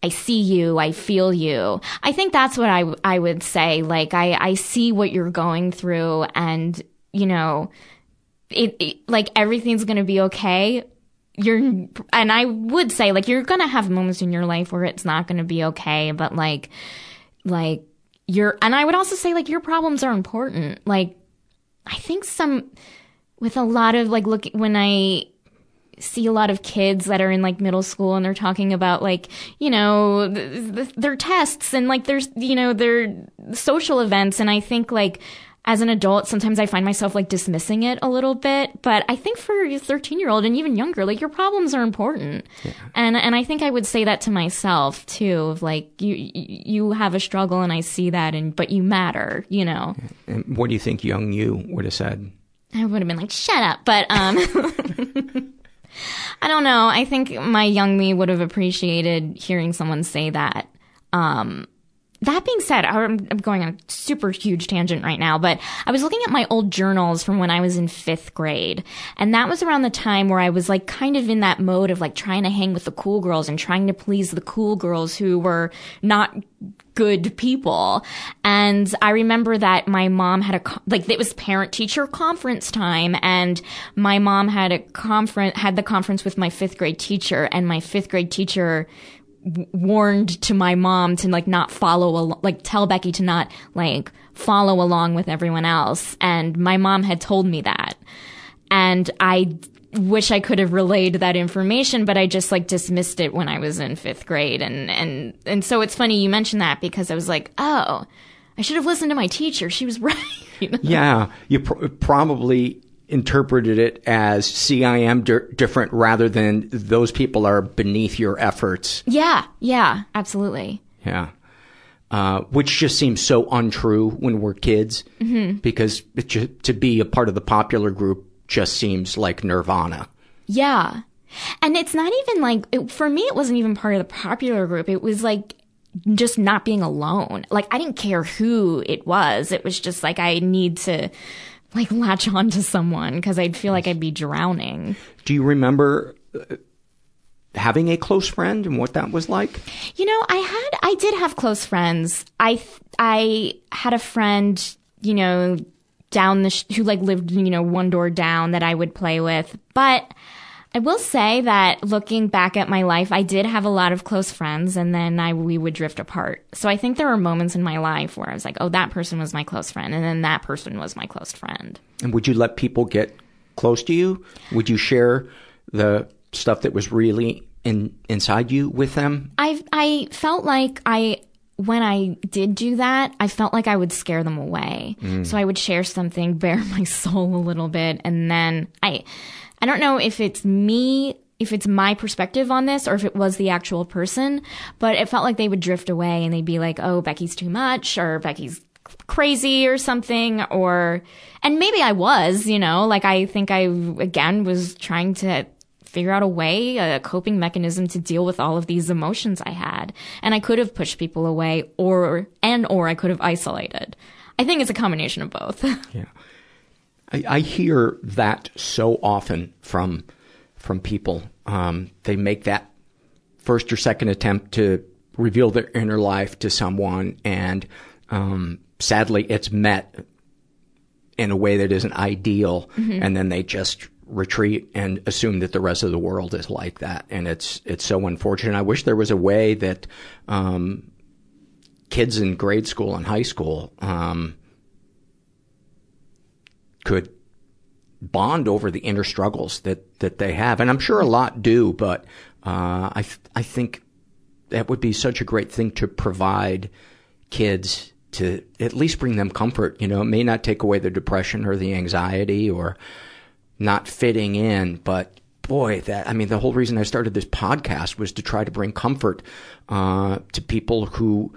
I see you, I feel you. I think that's what I, I would say. Like, I, I see what you're going through and, you know, it, it like everything's gonna be okay. You're, and I would say like you're gonna have moments in your life where it's not gonna be okay, but like, like your, and I would also say like your problems are important. Like, I think some, with a lot of like look when I see a lot of kids that are in like middle school and they're talking about like you know th- th- their tests and like there's you know their social events and I think like as an adult sometimes I find myself like dismissing it a little bit but I think for a 13 year old and even younger like your problems are important and and I think I would say that to myself too of like you you have a struggle and I see that and but you matter you know And what do you think young you would have said? I would have been like, shut up. But, um, I don't know. I think my young me would have appreciated hearing someone say that. Um, that being said, I'm going on a super huge tangent right now, but I was looking at my old journals from when I was in fifth grade. And that was around the time where I was like kind of in that mode of like trying to hang with the cool girls and trying to please the cool girls who were not good people. And I remember that my mom had a, like, it was parent teacher conference time and my mom had a conference, had the conference with my fifth grade teacher and my fifth grade teacher warned to my mom to like not follow, al- like tell Becky to not like follow along with everyone else. And my mom had told me that. And I wish I could have relayed that information, but I just like dismissed it when I was in fifth grade. And, and, and so it's funny you mentioned that because I was like, oh, I should have listened to my teacher. She was right. Yeah, you pr- probably interpreted it as see I am di- different rather than those people are beneath your efforts. Yeah, yeah, absolutely. Yeah. Uh, which just seems so untrue when we're kids Mm-hmm. because to be a part of the popular group just seems like nirvana. Yeah. And it's not even like, it, for me, it wasn't even part of the popular group. It was like just not being alone. Like, I didn't care who it was. It was just like, I need to like latch on to someone because I'd feel like I'd be drowning. Do you remember uh, having a close friend and what that was like? You know, I had, I did have close friends. I, I had a friend, you know, down the, sh- who like lived, you know, one door down that I would play with. But I will say that looking back at my life, I did have a lot of close friends and then I, we would drift apart. So I think there were moments in my life where I was like, oh, that person was my close friend. And then that person was my close friend. And would you let people get close to you? Would you share the stuff that was really in inside you with them? I I felt like I when I did do that, I felt like I would scare them away. Mm. So I would share something, bare my soul a little bit, and then I I don't know if it's me if it's my perspective on this or if it was the actual person, but it felt like they would drift away and they'd be like, "Oh, Becky's too much," or "Becky's crazy" or something, or and maybe I was, you know, like I think I again was trying to figure out a way, a coping mechanism to deal with all of these emotions I had. And I could have pushed people away or, and or I could have isolated. I think it's a combination of both. Yeah. I, I hear that so often from, from people. Um, they make that first or second attempt to reveal their inner life to someone and, um, sadly it's met in a way that isn't ideal Mhm. and then they just retreat and assume that the rest of the world is like that and it's it's so unfortunate i wish there was a way that um kids in grade school and high school um could bond over the inner struggles that that they have. And i'm sure a lot do but uh i i think that would be such a great thing to provide kids to at least bring them comfort. You know it may not take away the depression or the anxiety or not fitting in but boy that i mean the whole reason i started this podcast was to try to bring comfort uh to people who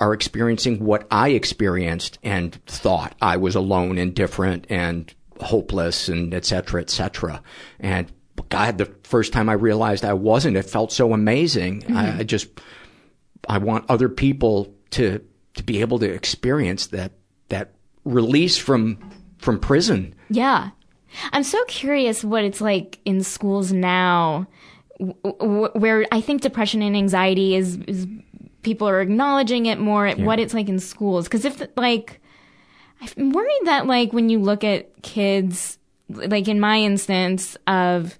are experiencing what I experienced and thought I was alone and different and hopeless and et cetera, et cetera. And God, the first time I realized I wasn't, it felt so amazing. Mhm. I, I just, I want other people to, to be able to experience that, that release from, from prison. yeah. I'm so curious what it's like in schools now where I think depression and anxiety is, is people are acknowledging it more at Yeah. what it's like in schools. Cause if like, I'm worried that like when you look at kids, like in my instance of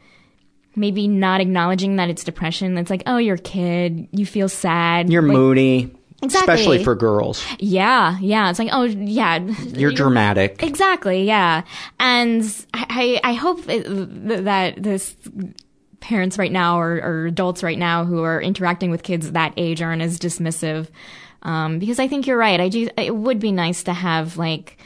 maybe not acknowledging that it's depression, it's like, oh, you're a kid, you feel sad. You're Like- moody. Exactly. Especially for girls. Yeah, yeah. It's like, oh, yeah. You're dramatic. Exactly, yeah. And I, I I hope it, that this parents right now or, or adults right now who are interacting with kids that age aren't as dismissive. Um, because I think you're right. I do, it would be nice to have like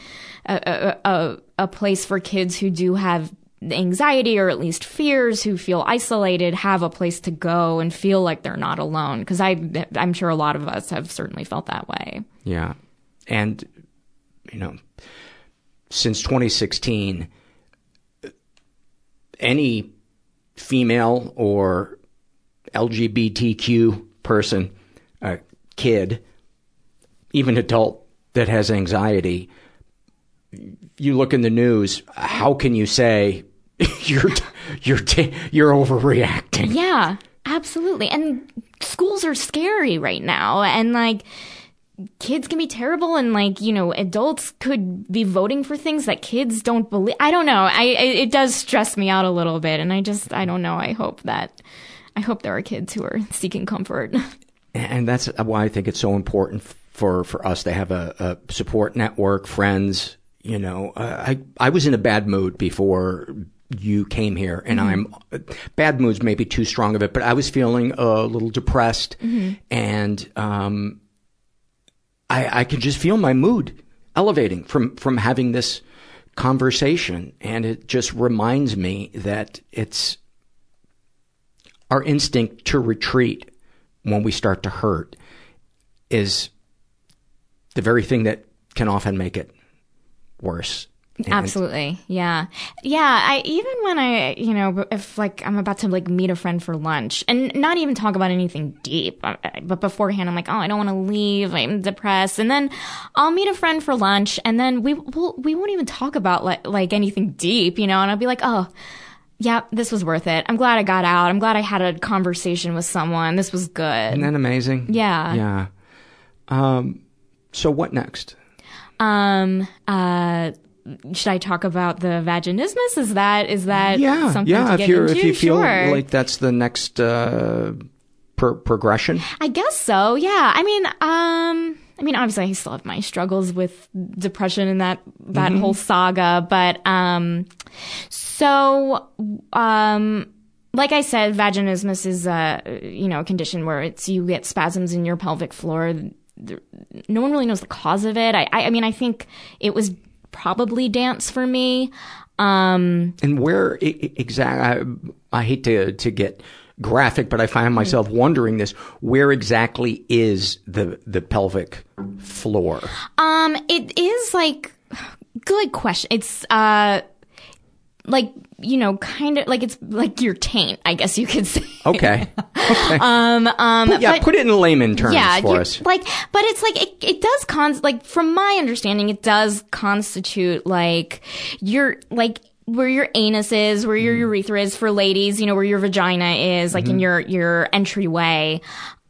a, a, a, place for kids who do have anxiety or at least fears who feel isolated have a place to go and feel like they're not alone because i i'm sure a lot of us have certainly felt that way Yeah. And, you know, since 2016, any female or LGBTQ person, a kid, even adult that has anxiety, you look in the news, how can you say you're, you're, you're overreacting? yeah absolutely and schools are scary right now and like kids can be terrible and like you know adults could be voting for things that kids don't believe i don't know i it it does stress me out a little bit and i just i don't know i hope that i hope there are kids who are seeking comfort and that's why I think it's so important for for us to have a, a support network, friends. You know, uh, I I was in a bad mood before you came here and I'm, bad moods may be too strong of it, but I was feeling a little depressed and, um, I, I just feel my mood elevating from, from having this conversation. And it just reminds me that it's our instinct to retreat when we start to hurt is the very thing that can often make it worse. And- Absolutely. Yeah. Yeah. I, even when I, you know, if like I'm about to like meet a friend for lunch and not even talk about anything deep, uh, but beforehand I'm like, oh, I don't want to leave. I'm depressed. And then I'll meet a friend for lunch and then we, we'll, we won't even talk about like, like anything deep, you know, and I'll be like, oh, yeah, this was worth it. I'm glad I got out. I'm glad I had a conversation with someone. This was good. Isn't that amazing? Yeah. Yeah. Um, so what next? Um, uh, should I talk about the vaginismus? Is that is that yeah, something yeah. to If you into? if you feel sure. like that's the next uh, pro- progression, I guess so. Yeah. I mean, um, I mean, obviously, I still have my struggles with depression and that that Mm-hmm. whole saga, but um, so um. Like I said, vaginismus is a you know a condition where it's you get spasms in your pelvic floor. No one really knows the cause of it. I I, I mean I think it was probably dance for me. Um, and where exactly? I, I hate to to get graphic, but I find myself wondering this: where exactly is the the pelvic floor? Um, it is like good question. It's uh like you know, kind of like it's like your taint, I guess you could say. Okay, okay. Um, um, Put- yeah, but- put it in layman terms yeah, for us. like, but it's like it, it does con like from my understanding, it does constitute like your like where your anus is, where Mm. your urethra is for ladies, you know, where your vagina is, like in Mm-hmm. your your entryway.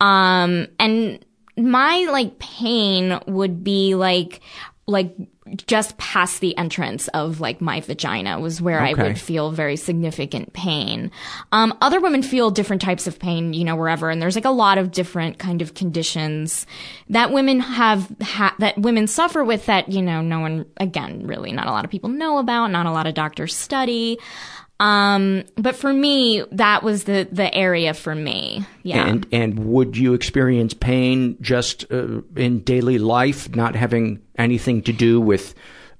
Um, and my like pain would be like like just past the entrance of like my vagina was where I would feel very significant pain. Um, other women feel different types of pain, you know, wherever, and there's like a lot of different kind of conditions that women have ha- that women suffer with that you know no one again really not a lot of people know about, not a lot of doctors study. Um, but for me, that was the the area for me. Yeah. And and would you experience pain just uh, in daily life, not having anything to do with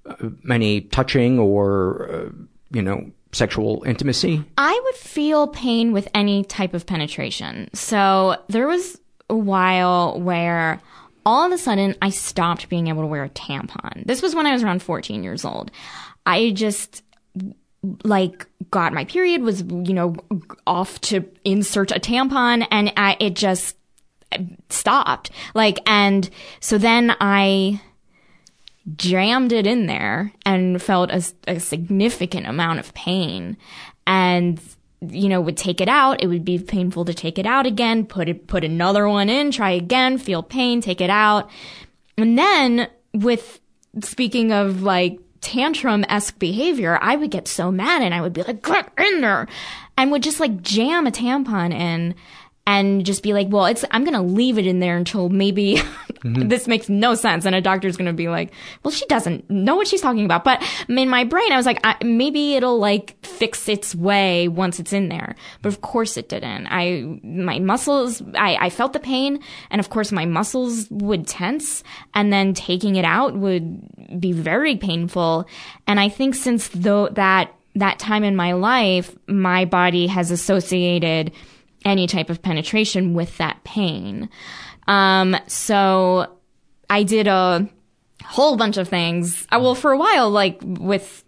uh, any touching or uh, you know sexual intimacy? I would feel pain with any type of penetration. So there was a while where all of a sudden I stopped being able to wear a tampon. This was when I was around 14 years old. I just like got my period was you know off to insert a tampon and I, it just stopped. Like and so then I jammed it in there and felt a, a significant amount of pain. And you know would take it out. It would be painful to take it out again put it put another one in try again feel pain take it out. And then with speaking of like tantrum esque behavior i would get so mad and i would be like get in there and would just like jam a tampon in and just be like, well, it's, I'm going to leave it in there until maybe mm-hmm. this makes no sense. And a doctor's going to be like, well, she doesn't know what she's talking about. But in my brain, I was like, I, maybe it'll like fix its way once it's in there. But of course it didn't. I, my muscles, I, I felt the pain. And of course my muscles would tense and then taking it out would be very painful. And I think since though that, that time in my life, my body has associated any type of penetration with that pain. Um, so I did a whole bunch of things. I, well, for a while, like with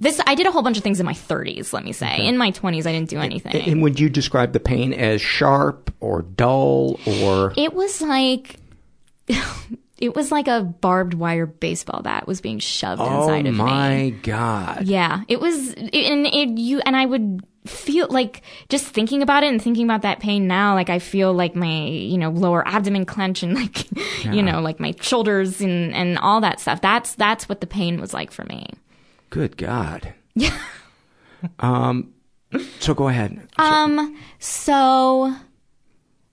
this, I did a whole bunch of things in my 30s, let me say. In my 20s, I didn't do anything. And would you describe the pain as sharp or dull or? It was like, it was like a barbed wire baseball bat was being shoved Oh inside of me. Oh my god! Yeah, it was, and it, you and I would feel like just thinking about it and thinking about that pain now. Like I feel like my you know lower abdomen clench and like you know like my shoulders and and all that stuff. That's that's what the pain was like for me. Good God. Yeah. um. So go ahead. Um. So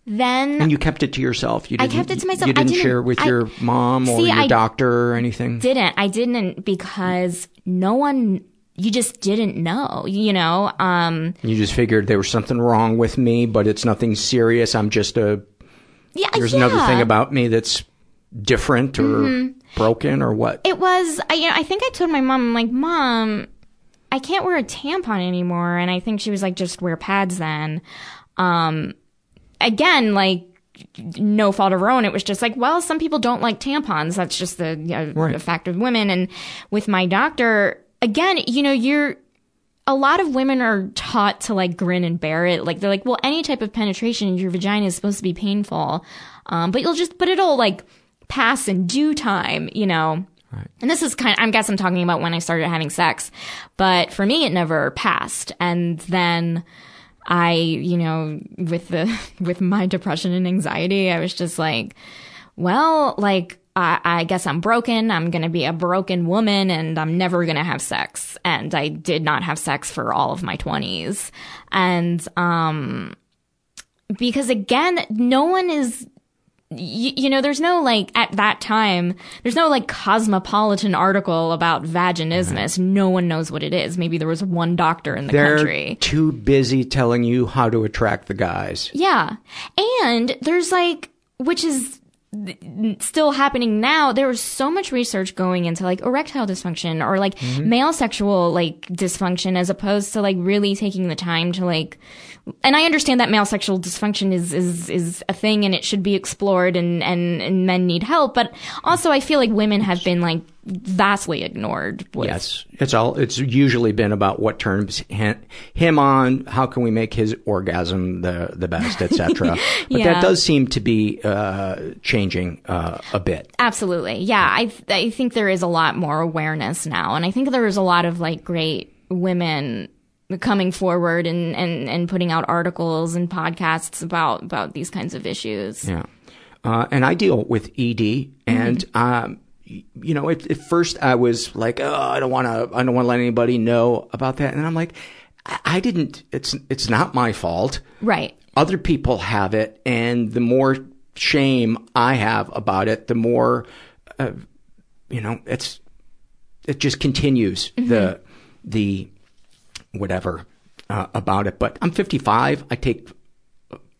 then And you kept it to yourself. You didn't, I kept it to myself. You I didn't, didn't- share with I- your mom or See, your I doctor or anything. didn't. I didn't because no one you just didn't know, you know? Um, You just figured there was something wrong with me, but it's nothing serious. I'm just a. yeah, There's yeah. another thing about me that's different or Mhm. broken or what. It was, I, you know, I think I told my mom, I'm like, Mom, I can't wear a tampon anymore. And I think she was like, just wear pads then. Um, again, like, no fault of her own. It was just like, well, some people don't like tampons. That's just the, you know, Right. the fact of women. And with my doctor, again, you know, you're, a lot of women are taught to like grin and bear it. Like they're like, well, any type of penetration your vagina is supposed to be painful. Um, but you'll just, but it'll like pass in due time, you know? And this is kind of, I guess I'm talking about when I started having sex, but for me, it never passed. And then I, you know, with the, with my depression and anxiety, I was just like, well, like, I, I guess I'm broken. I'm going to be a broken woman and I'm never going to have sex. And I did not have sex for all of my 20s. And, um, because again, no one is you, you know, there's no like at that time, there's no like cosmopolitan article about vaginismus. No one knows what it is. Maybe there was one doctor in the They're country. too busy telling you how to attract the guys. Yeah. And there's like, which is still happening now. There was so much research going into like erectile dysfunction or like mm-hmm. male sexual like dysfunction as opposed to like really taking the time to like, and I understand that male sexual dysfunction is, is, is a thing and it should be explored and, and, and men need help. But also I feel like women have been like vastly ignored. Yes, it's all. It's usually been about what turns him on. How can we make his orgasm the the best, etc. But Yeah. that does seem to be uh, changing uh, a bit. Absolutely. Yeah. I, I think there is a lot more awareness now. And I think there is a lot of like great women coming forward and, and, and putting out articles and podcasts about, about these kinds of issues. Yeah, uh, and I deal with ED, and um, y- you know, at, at first I was like, oh, I don't want to, I don't want to let anybody know about that, and I'm like, I, I didn't. It's it's not my fault. Right. Other people have it, and the more shame I have about it, the more, uh, you know, it's it just continues the the whatever uh, about it. But I'm 55. I take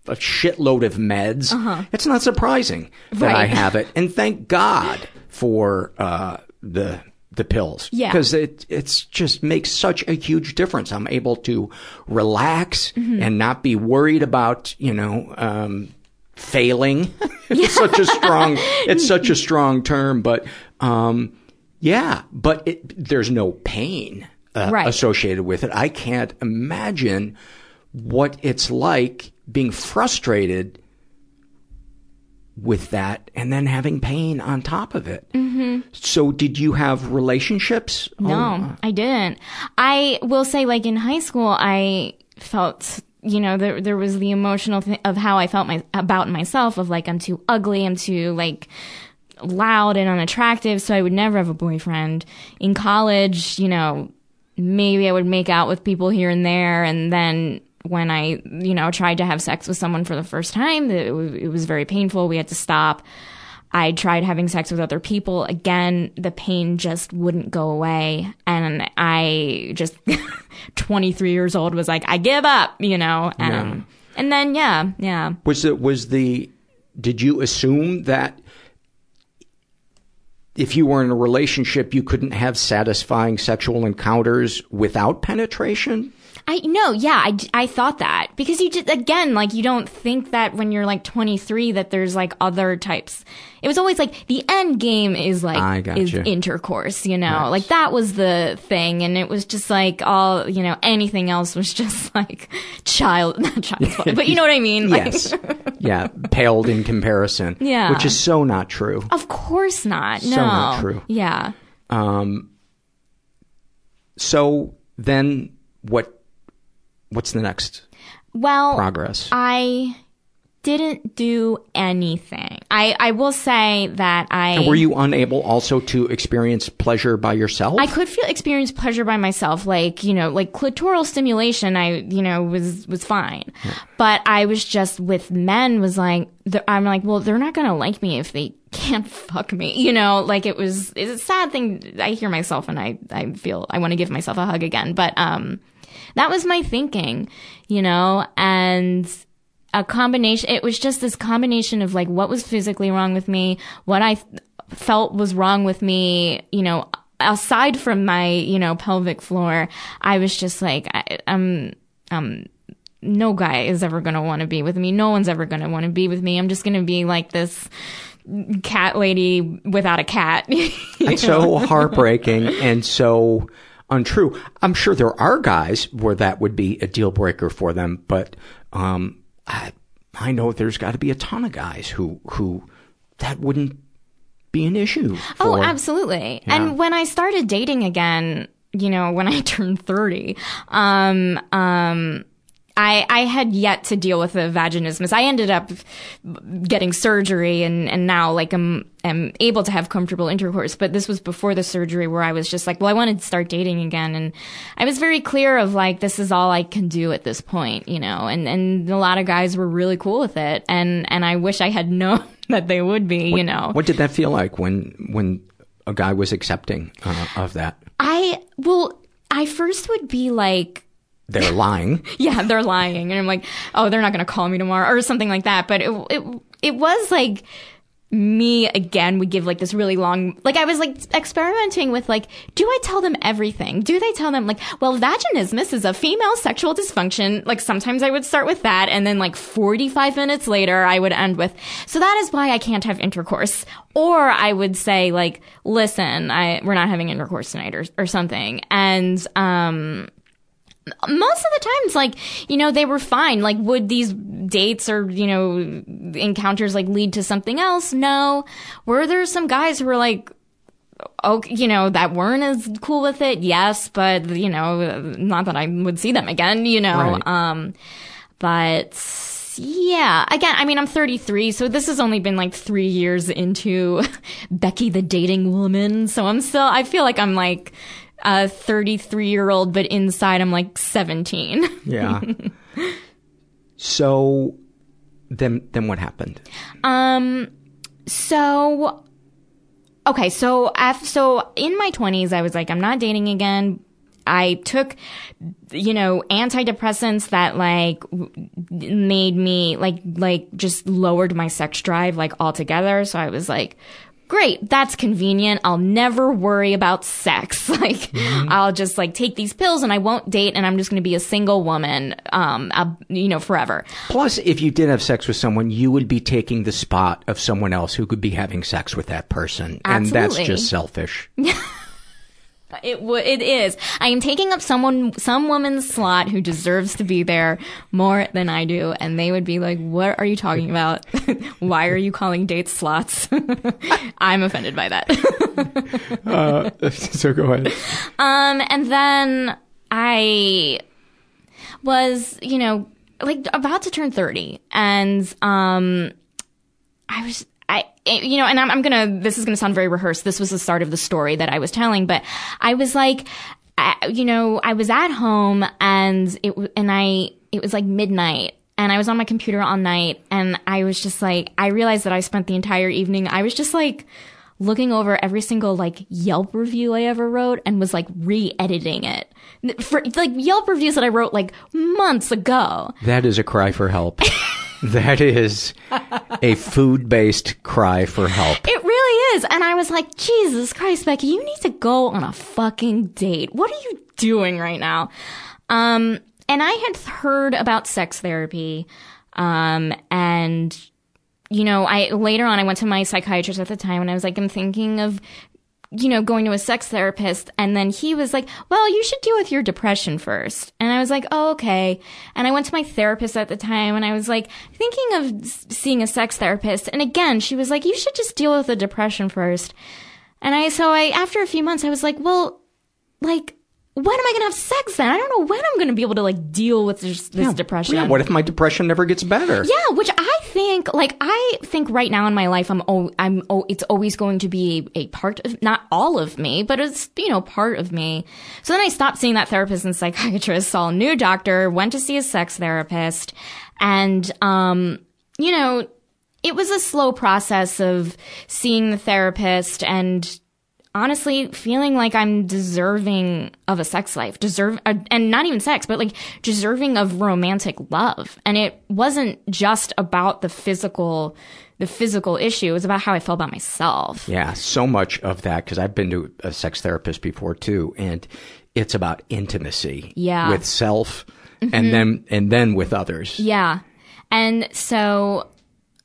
a shitload of meds. Uh-huh. It's not surprising that I have it, and thank God for uh, the the pills. Yeah. because it it's just makes such a huge difference. I'm able to relax Mhm. and not be worried about you know. Um, failing it's such a strong it's such a strong term but um yeah but it, there's no pain uh, Right. associated with it i can't imagine what it's like being frustrated with that and then having pain on top of it. Mm-hmm. So did you have relationships? No, Oh, I didn't. I will say, like in high school, I felt, you know, there there was the emotional thing of how I felt my about myself of like I'm too ugly, I'm too like loud and unattractive, so I would never have a boyfriend. In college, you know, maybe I would make out with people here and there, and then when I, you know, tried to have sex with someone for the first time, it, it was very painful. We had to stop. I tried having sex with other people. Again, the pain just wouldn't go away. And I just, 23 years old, was like, I give up, you know? Um, Yeah. And then, yeah, yeah. Was it was the did you assume that if you were in a relationship you couldn't have satisfying sexual encounters without penetration? I know, yeah, I, I thought that because you just again like you don't think that when you're like 23 that there's like other types. It was always like the end game is like I is gotcha. intercourse, you know, Yes. like that was the thing, and it was just like all you know anything else was just like child, not child's play, but you know what I mean? Like, Yes. yeah, paled in comparison. Yeah. Which is so not true. Of course not. No. So not true. Yeah. Um so then what what's the next Well, progress? I didn't do anything. I I will say that I And were you unable also to experience pleasure by yourself? I could feel experience pleasure by myself, like you know, like clitoral stimulation. I you know was was fine, but I was just with men was like I'm like, well, they're not gonna like me if they can't fuck me. You know, like it was, it's a sad thing. I hear myself and I, I feel I want to give myself a hug again. But, um, that was my thinking, you know, and a combination, it was just this combination of like what was physically wrong with me, what I th- felt was wrong with me, you know, aside from my, you know, pelvic floor, I was just like, I, I'm, um, no guy is ever going to want to be with me. No one's ever going to want to be with me. I'm just going to be like this cat lady without a cat. It's know? so heartbreaking and so untrue. I'm sure there are guys where that would be a deal breaker for them, but um, I, I know there's got to be a ton of guys who who that wouldn't be an issue. Oh, absolutely. Yeah. And when I started dating again, you know, when I turned 30, um, um, I, I had yet to deal with the vaginismus. I ended up getting surgery and, and now like I'm, am able to have comfortable intercourse. But this was before the surgery where I was just like, well, I wanted to start dating again. And I was very clear of like, this is all I can do at this point, you know, and, and a lot of guys were really cool with it. And, and I wish I had known that they would be, you know. What did that feel like when when a guy was accepting uh, of that? I well, I first would be like, They're lying. yeah, they're lying, and I'm like, oh, they're not gonna call me tomorrow or something like that. But it it it was like me again would give like this really long like I was like experimenting with like do I tell them everything? Do they tell them like well vaginismus is a female sexual dysfunction like sometimes I would start with that and then like 45 minutes later I would end with so that is why I can't have intercourse or I would say like listen I we're not having intercourse tonight or or something and um most of the times like you know they were fine. Like would these dates or you know encounters like lead to something else? No. Were there some guys who were like okay you know that weren't as cool with it? Yes but you know not that i would see them again you know Right. um but yeah. Again i mean i'm 33 so this has only been like three years into becky the dating woman so i'm still i feel like i'm like a 33 year old but inside i'm like 17 Yeah. so then then what happened? Um, so, okay, so af so in my twenties, I was like, I'm not dating again. I took, you know, antidepressants that like made me like, like just lowered my sex drive like altogether. So I was like, great, that's convenient. I'll never worry about sex. Like, I'll just like take these pills and I won't date and I'm just going to be a single woman, um, uh, you know, forever. Plus, if you did have sex with someone, you would be taking the spot of someone else who could be having sex with that person, and that's just selfish. It w- it is. I am taking up someone some woman's slot who deserves to be there more than I do, and they would be like, "What are you talking about? Why are you calling dates slots?" I'm offended by that. uh, so go ahead. Um, and then I was, you know, like about to turn 30 and, um, I was, you know, and I'm, I'm gonna, this is gonna sound very rehearsed. This was the start of the story that I was telling, but I was like, I, you know, I was at home and it, and I, it was like midnight and I was on my computer all night and I was just like, I realized that I spent the entire evening, I was just like, looking over every single like Yelp review I ever wrote and was like re-editing it for like Yelp reviews that I wrote like months ago. That is a cry for help. that is a food-based cry for help. It really is. And I was like, Jesus Christ, Becky, you need to go on a fucking date. What are you doing right now? Um, and I had heard about sex therapy. Um, and, you know, I, later on, I went to my psychiatrist at the time and I was like, I'm thinking of, you know, going to a sex therapist. And then he was like, well, you should deal with your depression first. And I was like, oh, okay. And I went to my therapist at the time and I was like, thinking of seeing a sex therapist. And again, she was like, you should just deal with the depression first. And I, so I, after a few months, I was like, well, like, when am I going to have sex then? I don't know when I'm going to be able to like deal with this, this depression. Yeah, what if my depression never gets better? Yeah, which I think, like, I think right now in my life, I'm, oh, I'm, oh, it's always going to be a, a part of, not all of me, but it's, you know, part of me. So then I stopped seeing that therapist and psychiatrist, saw a new doctor, went to see a sex therapist, and, um, you know, it was a slow process of seeing the therapist and honestly feeling like I'm deserving of a sex life, deserve, uh, and not even sex, but like deserving of romantic love. And it wasn't just about the physical, the physical issue. It was about how I felt about myself. Yeah, so much of that because I've been to a sex therapist before too, and it's about intimacy. Yeah. with self, Mhm. and then and then with others. Yeah. And so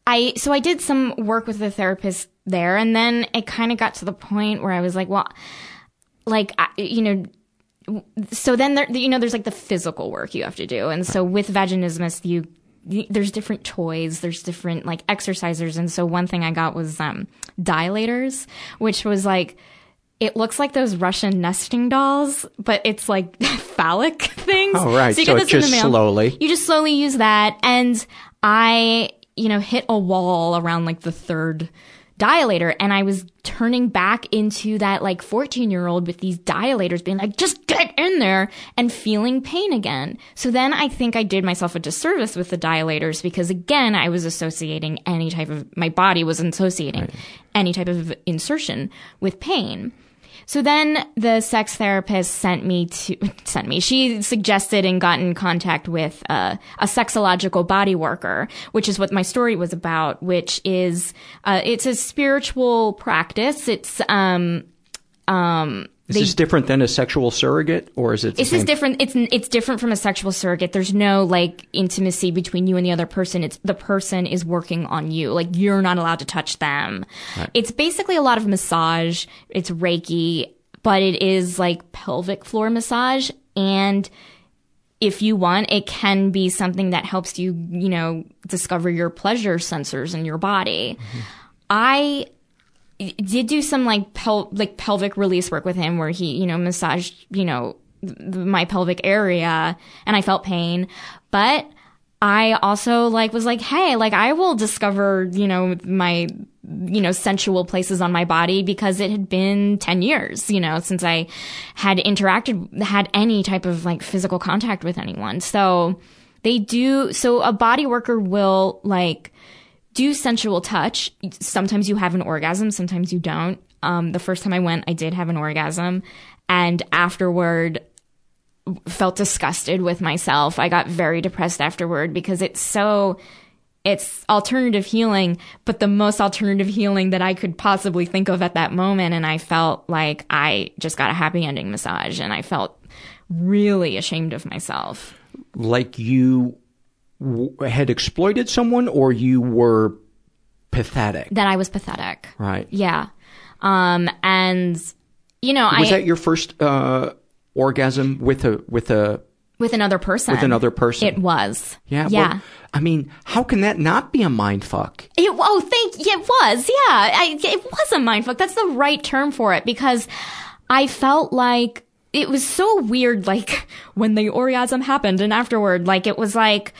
I so I did some work with the therapist there and then it kind of got to the point where I was like, well, like I, you know so then there you know there's like the physical work you have to do. And so with vaginismus you there's different toys, there's different like exercisers and so one thing I got was um dilators, which was like it looks like those Russian nesting dolls, but it's like phallic things. Oh, right. you So get it's this in just the mail. slowly. You just slowly use that. And I, you know, hit a wall around like the third dilator and I was turning back into that like 14 year old with these dilators being like, just get in there and feeling pain again. So then I think I did myself a disservice with the dilators because again, I was associating any type of, my body was associating any type of insertion with pain. So then the sex therapist sent me to, sent me, she suggested and got in contact with uh, a sexological body worker, which is what my story was about, which is, uh, it's a spiritual practice. It's, um, um, Is they- this different than a sexual surrogate, or is it? this is different. It's it's different from a sexual surrogate. There's no like intimacy between you and the other person. It's the person is working on you. Like you're not allowed to touch them. Right. It's basically a lot of massage. It's Reiki, but it is like pelvic floor massage and if you want, it can be something that helps you, you know, discover your pleasure sensors in your body. Mm-hmm. I did do some like pel- like pelvic release work with him where he, you know, massaged, you know, th- my pelvic area and I felt pain, but I also like was like, hey, like I will discover, you know, my you know, sensual places on my body because it had been 10 years, you know, since I had interacted, had any type of like physical contact with anyone. So they do, so a body worker will like do sensual touch. Sometimes you have an orgasm, sometimes you don't. Um, the first time I went, I did have an orgasm and afterward, felt disgusted with myself. I got very depressed afterward because it's so it's alternative healing, but the most alternative healing that I could possibly think of at that moment and I felt like I just got a happy ending massage and I felt really ashamed of myself. like you w- had exploited someone, or you were pathetic. That I was pathetic. Right. Yeah. Um and you know, Was I that your first uh, orgasm with a with a with another person. with another person? It was. Yeah. Yeah. well, I mean, how can that not be a mind fuck? It, oh, thank. It was. Yeah, I, it was a mind fuck. That's the right term for it because I felt like it was so weird. Like when the orgasm happened and afterward, like it was like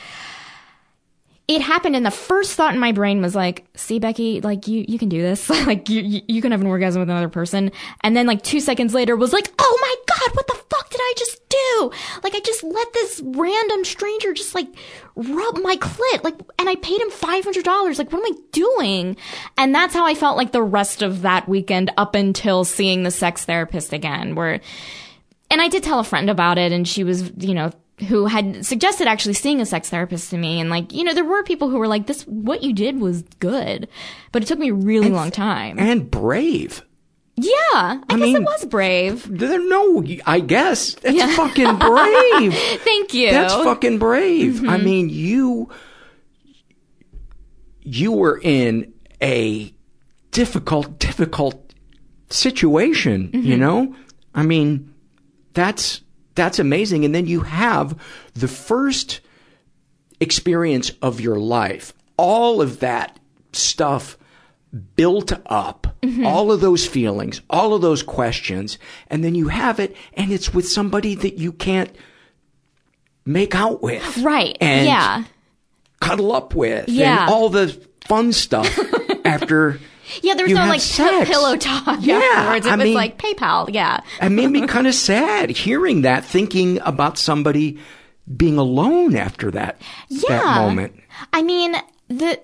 it happened, and the first thought in my brain was like, "See, Becky, like you, you can do this. like you, you, can have an orgasm with another person." And then like two seconds later was like, "Oh my god, what the fuck did I just do? Like I just let this random stranger just like rub my clit, like, and I paid him five hundred dollars. Like, what am I doing?" And that's how I felt like the rest of that weekend up until seeing the sex therapist again, where and I did tell a friend about it, and she was, you know, who had suggested actually seeing a sex therapist to me, and like, you know, there were people who were like, "This, what you did was good," but it took me a really long time. And brave. Yeah, I, guess it was brave. There, no, I guess that's Yeah. fucking brave. Thank you. That's fucking brave. I Mhm. mean, you you were in a difficult, difficult situation. You Mhm. know, I mean, that's that's amazing. And then you have the first experience of your life. All of that stuff built up, Mhm. all of those feelings, all of those questions, and then you have it, and it's with somebody that you can't make out with. Right. And yeah. cuddle up with. Yeah. And all the fun stuff after. Yeah, there was you no like pillow talk Yeah, afterwards. It I was mean- like PayPal. Yeah. It made me kind of sad hearing that, thinking about somebody being alone after that Yeah. that moment. I mean, the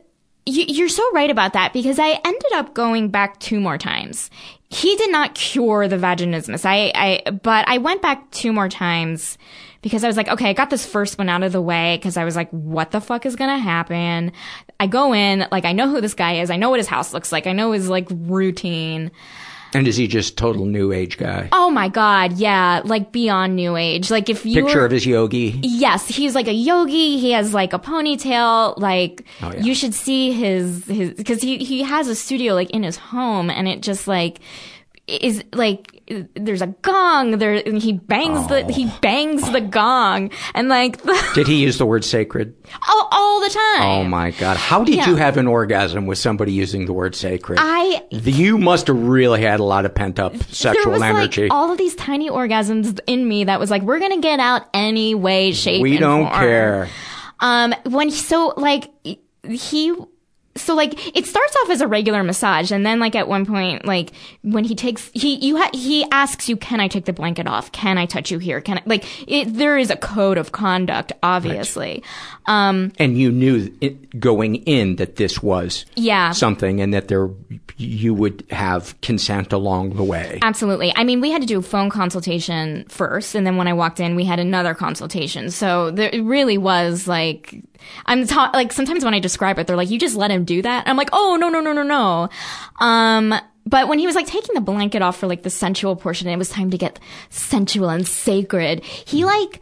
You, you're so right about that because I ended up going back two more times. He did not cure the vaginismus. I, I, but I went back two more times because I was like, okay, I got this first one out of the way because I was like, what the fuck is gonna happen? I go in, like, I know who this guy is. I know what his house looks like. I know his like routine. And is he just total new age guy? Oh my god, yeah, like beyond new age. Like if you Picture were, of his yogi. Yes, he's like a yogi. He has like a ponytail. Like Oh, yeah. you should see his his because he he has a studio like in his home, and it just like is like there's a gong there and he bangs the he Oh. bangs the gong and like Did he use the word sacred? all, all the time Oh my god. How did Yeah. you have an orgasm with somebody using the word sacred? I you must have really had a lot of pent up there sexual was energy. like all of these tiny orgasms in me that was like we're gonna get out any way shape we don't form. care. Um, when so like he. So like it starts off as a regular massage, and then like at one point, like when he takes he you ha- he asks you, "Can I take the blanket off? Can I touch you here? Can I like it?" There is a code of conduct, obviously. Um, And you knew it, going in that this was Yeah. something and that there you would have consent along the way. Absolutely. I mean, we had to do a phone consultation first, and then when I walked in, we had another consultation. So there it really was like, I'm ta- like sometimes when I describe it, they're like, "You just let him do that." I'm like, "Oh no, no, no, no, no." Um, but when he was like taking the blanket off for like the sensual portion, and it was time to get sensual and sacred. He like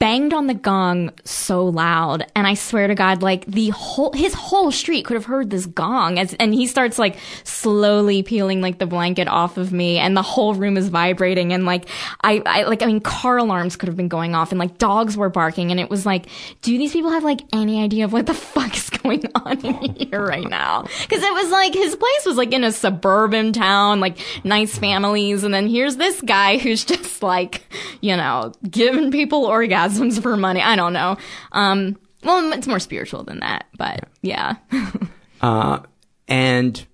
banged on the gong so loud. And i swear to god like the whole his whole street could have heard this gong as and he starts like slowly peeling like the blanket off of me and the whole room is vibrating and like i i like i mean car alarms could have been going off and like dogs were barking and it was like do these people have like any idea of what the fuck is going on here right now? Because it was like his place was like in a suburban town like nice families and then here's this guy who's just like you know giving people orgasms for money i don't know um well it's more spiritual than that but yeah Uh, and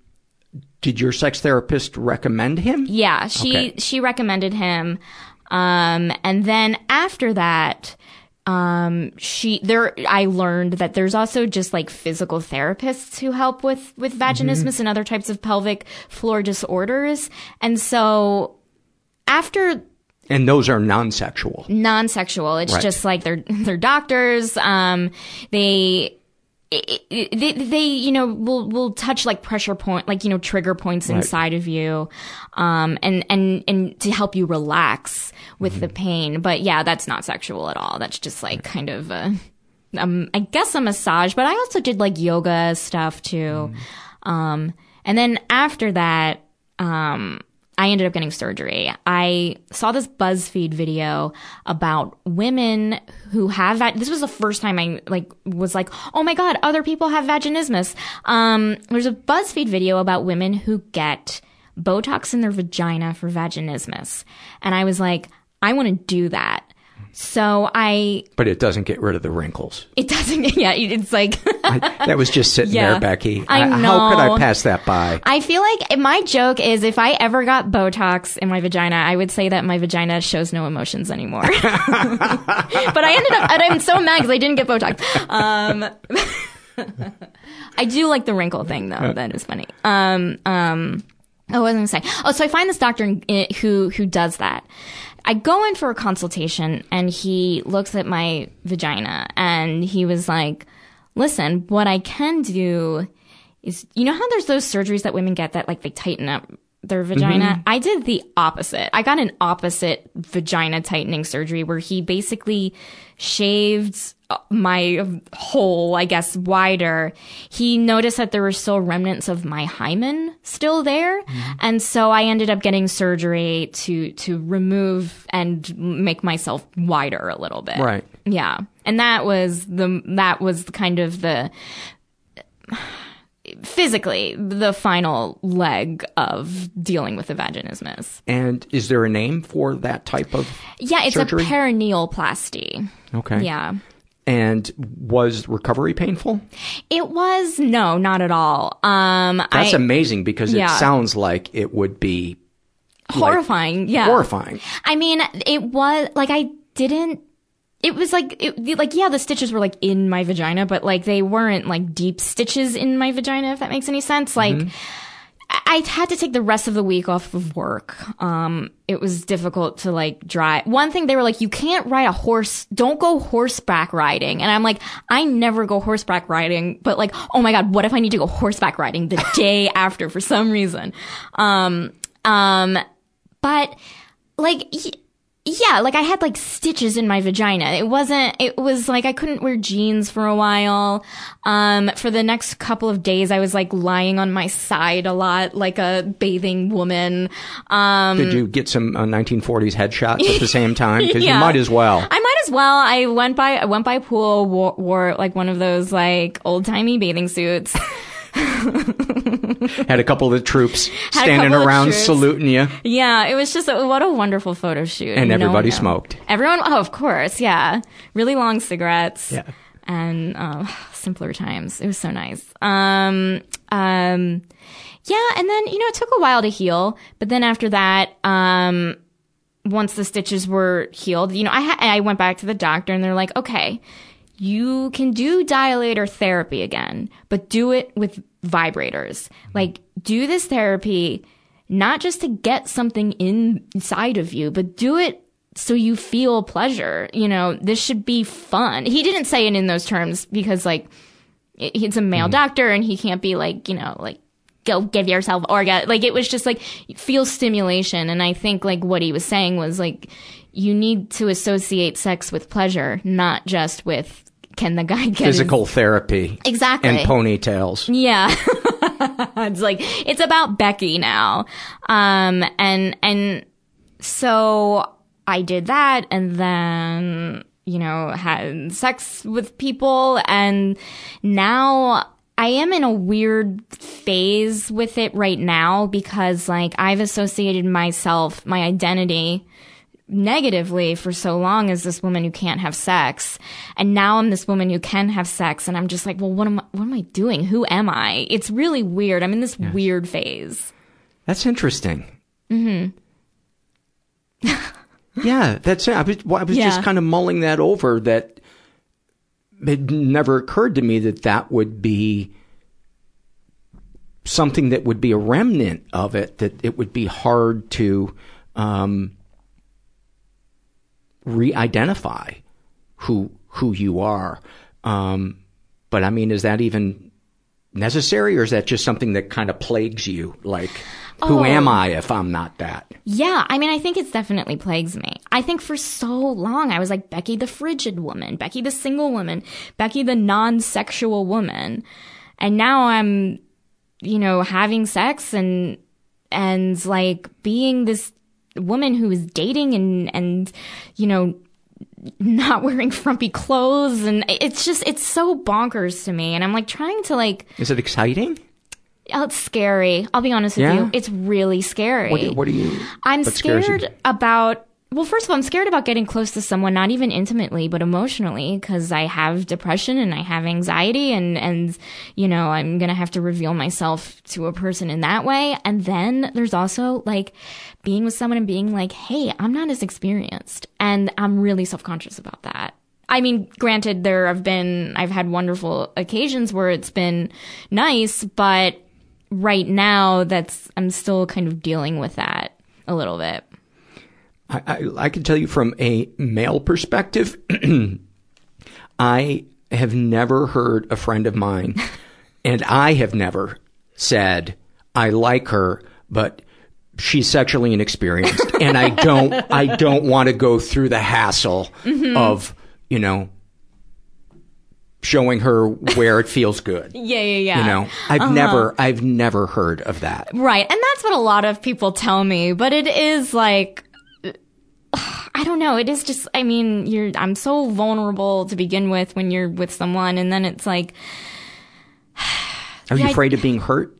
did your sex therapist recommend him? Yeah, she Okay. she recommended him. Um, and then after that, um, she there I learned that there's also just like physical therapists who help with with vaginismus and other types of pelvic floor disorders. And so after And those are non-sexual. non-sexual. It's Right. just like they're they're doctors. Um, they. it- it- They, they, you know, will will touch like pressure point, like you know, trigger points Right. inside of you, um, and and and to help you relax with Mm-hmm. the pain. But yeah, that's not sexual at all. That's just like kind of a, um, I guess a massage. But I also did like yoga stuff too, Mm-hmm. um, and then after that, um, I ended up getting surgery. I saw this BuzzFeed video about women who have that. This was the first time I like was like, oh my god, other people have vaginismus. Um, there's a BuzzFeed video about women who get Botox in their vagina for vaginismus, and I was like, I want to do that. So I, But it doesn't get rid of the wrinkles. it doesn't. Yeah, it's like. That was just sitting Yeah. there, Becky. I know. How could I pass that by? I feel like my joke is if I ever got Botox in my vagina, I would say that my vagina shows no emotions anymore. but I ended up, and I'm so mad because I didn't get Botox. Um, I do like the wrinkle thing though. That is funny. Um, um, oh, what was I going to say? Oh, so I find this doctor in- in- who who does that. I go in for a consultation and he looks at my vagina and he was like, "Listen, what I can do is you know how there's those surgeries that women get that like they tighten up their mm-hmm. vagina. I did the opposite. I got an opposite vagina tightening surgery where he basically shaved uh, my hole, I guess, wider. He noticed that there were still remnants of my hymen still there, and so I ended up getting surgery to to remove and make myself wider a little bit. Right. Yeah, and that was the that was kind of the physically the final leg of dealing with the vaginismus. And is there a name for that type of Yeah, it's surgery? a perineoplasty. Okay. Yeah. And was recovery painful? It was no, not at all. Um That's I, amazing because it Yeah. sounds like it would be like, horrifying. yeah. horrifying. I mean, it was like I didn't it was like it, like yeah the stitches were like in my vagina but like they weren't like deep stitches in my vagina if that makes any sense like I I had to take the rest of the week off of work. Um, it was difficult to like drive. One thing they were like, you can't ride a horse. Don't go horseback riding. And I'm like, I never go horseback riding, but like, oh my God, what if I need to go horseback riding the day after for some reason? Um, um, but like, y- yeah, like I had like stitches in my vagina. It wasn't, it was like I couldn't wear jeans for a while. Um, for the next couple of days, I was like lying on my side a lot, like a bathing woman. Um, Did you get some uh, 1940s headshots at the same time? Because Yeah. you might as well. I might as well. I went by, I went by pool, wore, wore like one of those like old timey bathing suits. Had a couple of the troops standing around troops. saluting you. Yeah, it was just a, what a wonderful photo shoot. And everybody knows. smoked. Everyone, oh, of course, yeah. Really long cigarettes. Yeah. And uh, simpler times. It was so nice. Um, um, yeah, and then you know it took a while to heal, but then after that, um, once the stitches were healed, you know, I ha- I went back to the doctor and they're like, okay, you can do dilator therapy again, but do it with vibrators. Like, do this therapy not just to get something inside of you, but do it so you feel pleasure. You know, this should be fun. He didn't say it in those terms because, like, he's a male hmm. doctor and he can't be like, you know, like, go give yourself orgasm. Like, it was just like, feel stimulation. And I think, like, what he was saying was, like, you need to associate sex with pleasure, not just with can the guy get his- Physical therapy. Exactly. And ponytails. yeah. it's like it's about Becky now. Um and and so I did that and then you know had sex with people and now I am in a weird phase with it right now because like I've associated myself my identity negatively for so long as this woman who can't have sex. And now i'm this woman who can have sex and i'm just like well what am i what am i doing? Who am i? It's really weird. I'm in this weird phase. That's interesting. hmm Yeah, that's it. I was, I was Yeah. just kind of mulling that over that it never occurred to me that that would be something that would be a remnant of it, that it would be hard to um, re-identify who who you are. Um, but I mean, is that even necessary, or is that just something that kind of plagues you? Like, who Oh. am I if I'm not that? yeah i mean i think it's definitely plagues me i think for so long i was like becky the frigid woman becky the single woman becky the non-sexual woman and now i'm you know having sex and and like being this woman who is dating and and you know not wearing frumpy clothes and it's just it's so bonkers to me and i'm like trying to like Is it exciting? oh, it's scary i'll be honest with Yeah? you it's really scary What, do- what do you? i'm scared about well first of all i'm scared about getting close to someone not even intimately but emotionally because i have depression and i have anxiety and and you know i'm gonna have to reveal myself to a person in that way. And then there's also like being with someone and being like hey i'm not as experienced. And i'm really self-conscious about that. I mean, granted, there have been, I've had wonderful occasions where it's been nice, but right now that's, I'm still kind of dealing with that a little bit. I, I, I can tell you from a male perspective, I have never heard a friend of mine, and I have never said, I like her, but she's sexually inexperienced, and I don't, I don't want to go through the hassle Mhm. of, you know, showing her where it feels good. Yeah, yeah, yeah. You know, I've Uh-huh. never, I've never heard of that. Right. And that's what a lot of people tell me, but it is like, I don't know. It is just, I mean, you're, I'm so vulnerable to begin with when you're with someone, and then it's like, Are you I- afraid of being hurt?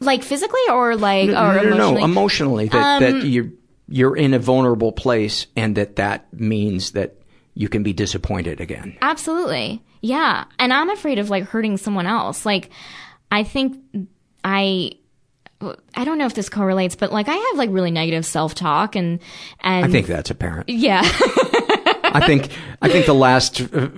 like physically or like, no, or no, no, emotionally? no, emotionally that, Um, that you're you're in a vulnerable place and that that means that you can be disappointed again. Absolutely. Yeah. And I'm afraid of like hurting someone else. Like, I think I, I don't know if this correlates, but like I have like really negative self talk and, and I think that's apparent. yeah. I think I think the last uh,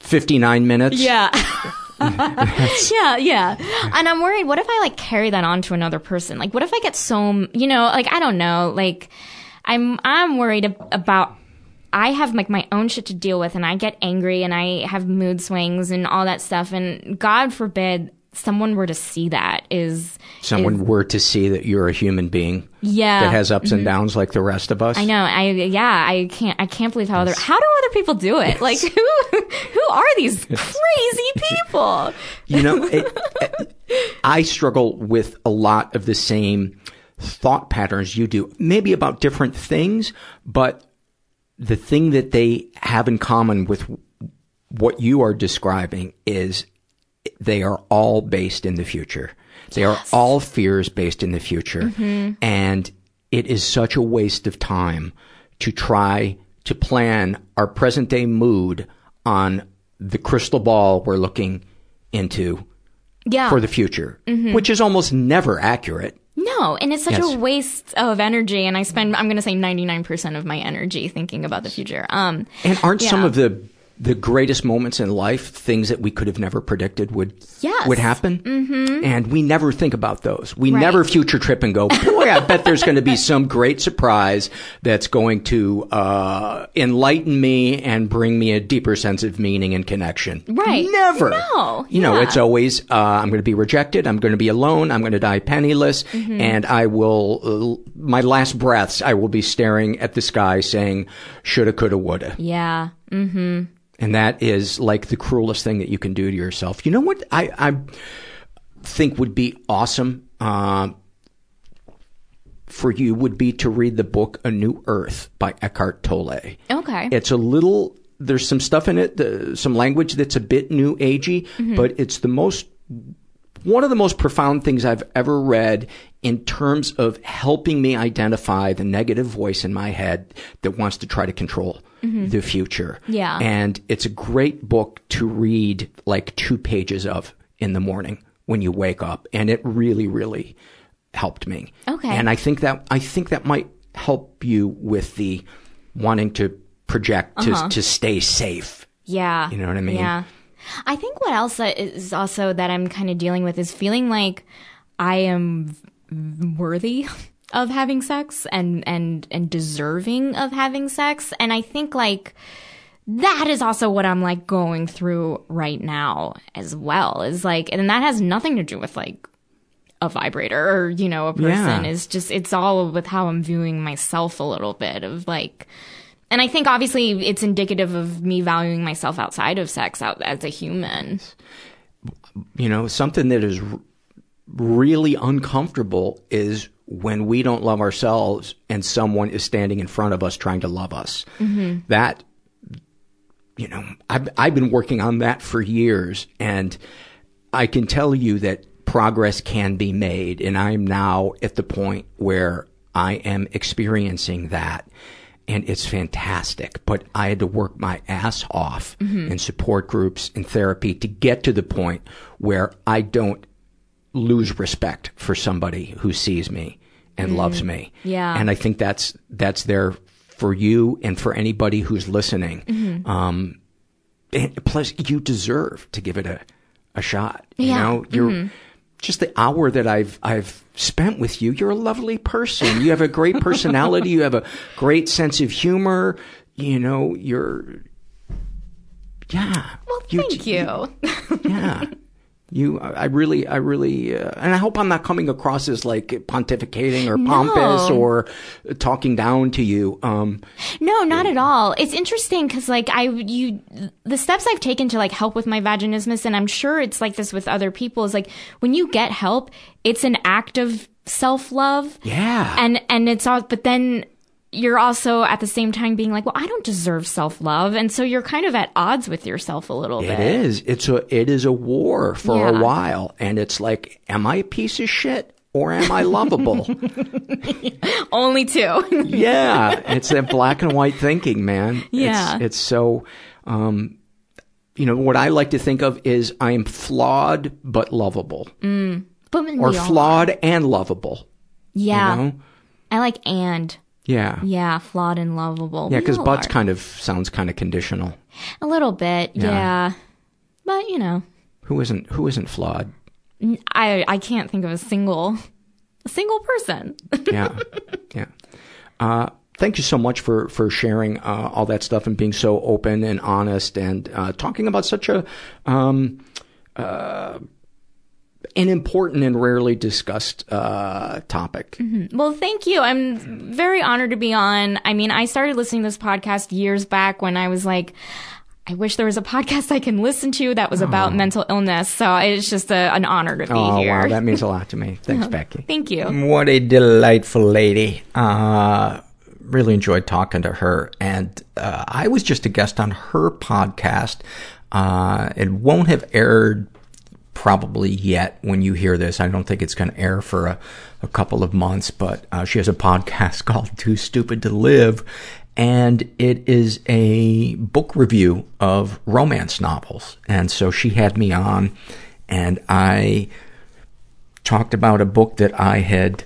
59 minutes. Yeah. yeah, yeah. And I'm worried, what if I like carry that on to another person? Like, what if I get so, you know, like, I don't know, like, I'm, I'm worried ab- about, I have like my own shit to deal with and I get angry and I have mood swings and all that stuff. And God forbid someone were to see that is, Someone were to see that you're a human being yeah. that has ups and Mhm. downs like the rest of us. I know. I yeah. I can't. I can't believe how other. How do other people do it? Like who? Who are these crazy people? You know, it, it- I struggle with a lot of the same thought patterns you do, maybe about different things, but the thing that they have in common with what you are describing is they are all based in the future. They are all fears based in the future. Mhm. And it is such a waste of time to try to plan our present day mood on the crystal ball we're looking into Yeah. for the future, Mhm. which is almost never accurate. No, and it's such Yes. a waste of energy. And I spend. I'm going to say 99 percent of my energy thinking about the future. Um. And aren't some of the the greatest moments in life things that we could have never predicted would Yes. would happen? Mhm. And we never think about those. We Right. never future trip and go, boy, I bet there's going to be some great surprise that's going to uh, enlighten me and bring me a deeper sense of meaning and connection. Right. Never. No. You know, it's always, uh, I'm going to be rejected. I'm going to be alone. I'm going to die penniless. Mhm. And I will, uh, my last breaths, I will be staring at the sky saying, shoulda, coulda, woulda. Yeah. Mm-hmm. And that is like the cruelest thing that you can do to yourself. You know what I, I think would be awesome uh, for you would be to read the book A New Earth by Eckhart Tolle. Okay. It's a little, there's some stuff in it, the, some language that's a bit new agey, Mhm. but it's the most, one of the most profound things I've ever read in terms of helping me identify the negative voice in my head that wants to try to control Mhm. the future. Yeah. And it's a great book to read like two pages of in the morning when you wake up. And it really, really helped me. Okay. And I think that, I think that might help you with the wanting to project to, Uh-huh. to stay safe. Yeah. You know what I mean? Yeah. I think what else is also that I'm kind of dealing with is feeling like I am worthy of having sex and and and deserving of having sex and I think like that is also what I'm like going through right now as well is like and that has nothing to do with like a vibrator or you know a person Yeah. is just it's all with how I'm viewing myself a little bit of like and I think obviously it's indicative of me valuing myself outside of sex out as a human. You know, something that is really uncomfortable is when we don't love ourselves and someone is standing in front of us trying to love us. Mhm. That, you know, I've, I've been working on that for years and I can tell you that progress can be made and I'm now at the point where I am experiencing that and it's fantastic. But I had to work my ass off Mhm. in support groups and therapy to get to the point where I don't lose respect for somebody who sees me and Mm. loves me. Yeah. And I think that's that's there for you and for anybody who's listening. Mhm. Um, plus, you deserve to give it a a shot. You Yeah. know, you're Mhm. just the hour that I've I've spent with you. You're a lovely person. You have a great personality. you have a great sense of humor. You know, you're yeah. Well, thank you. yeah. You, I really, I really, uh, and I hope I'm not coming across as like pontificating or pompous No. or talking down to you. Um, No, not at all. It's interesting because, like, I you the steps I've taken to like help with my vaginismus, and I'm sure it's like this with other people. Is like when you get help, it's an act of self love. Yeah, and and it's all, but then you're also at the same time being like, well, I don't deserve self love, and so you're kind of at odds with yourself a little It bit. It is. It's a. It is a war for Yeah. a while, and it's like, am I a piece of shit or am I lovable? Only two. yeah, it's that black and white thinking, man. Yeah. it's, it's so. Um, you know what I like to think of is I am flawed but lovable, Mm. But or flawed and lovable. Yeah. You know? I like and. Yeah. Yeah, flawed and lovable. Yeah, because butts are. kind of sounds kind of conditional. a little bit. Yeah. Yeah. But, you know, Who isn't who isn't flawed? I I can't think of a single a single person. Yeah, yeah. Uh, thank you so much for for sharing uh, all that stuff and being so open and honest and uh, talking about such a um, uh, an important and rarely discussed uh, topic. Well, thank you. I'm very honored to be on. I mean, I started listening to this podcast years back when I was like, I wish there was a podcast I can listen to that was about mental illness. So it's just a, an honor to be Oh here. wow, that means a lot to me. Thanks, Becky. Thank you. What a delightful lady. Uh, really enjoyed talking to her. And uh, I was just a guest on her podcast. Uh, it won't have aired probably yet when you hear this. I don't think it's going to air for a, a couple of months, but uh, she has a podcast called Too Stupid to Live. And it is a book review of romance novels. And so she had me on and I talked about a book that I had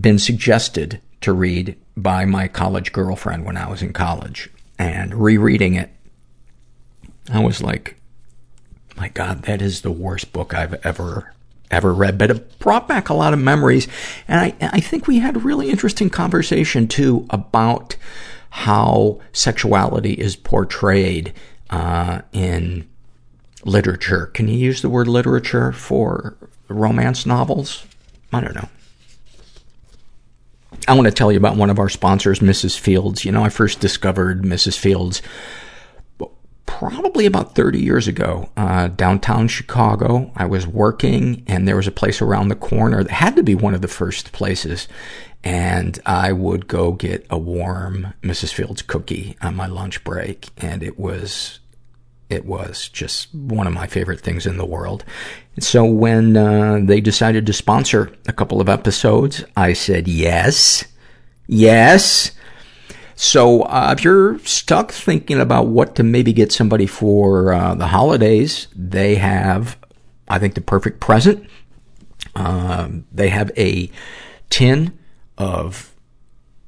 been suggested to read by my college girlfriend when I was in college. And rereading it, I was like, my God, that is the worst book I've ever, ever read. But it brought back a lot of memories. And I, I think we had a really interesting conversation too about how sexuality is portrayed, uh, in literature. Can you use the word literature for romance novels? I don't know. I want to tell you about one of our sponsors, Mrs. Fields. You know, I first discovered Mrs. Fields probably about 30 years ago, uh, downtown Chicago. I was working and there was a place around the corner that had to be one of the first places. And I would go get a warm Mrs. Fields cookie on my lunch break. And it was, it was just one of my favorite things in the world. So when, uh, they decided to sponsor a couple of episodes, I said, yes, yes. So, uh, if you're stuck thinking about what to maybe get somebody for, uh, the holidays, they have, I think, the perfect present. Um, they have a tin of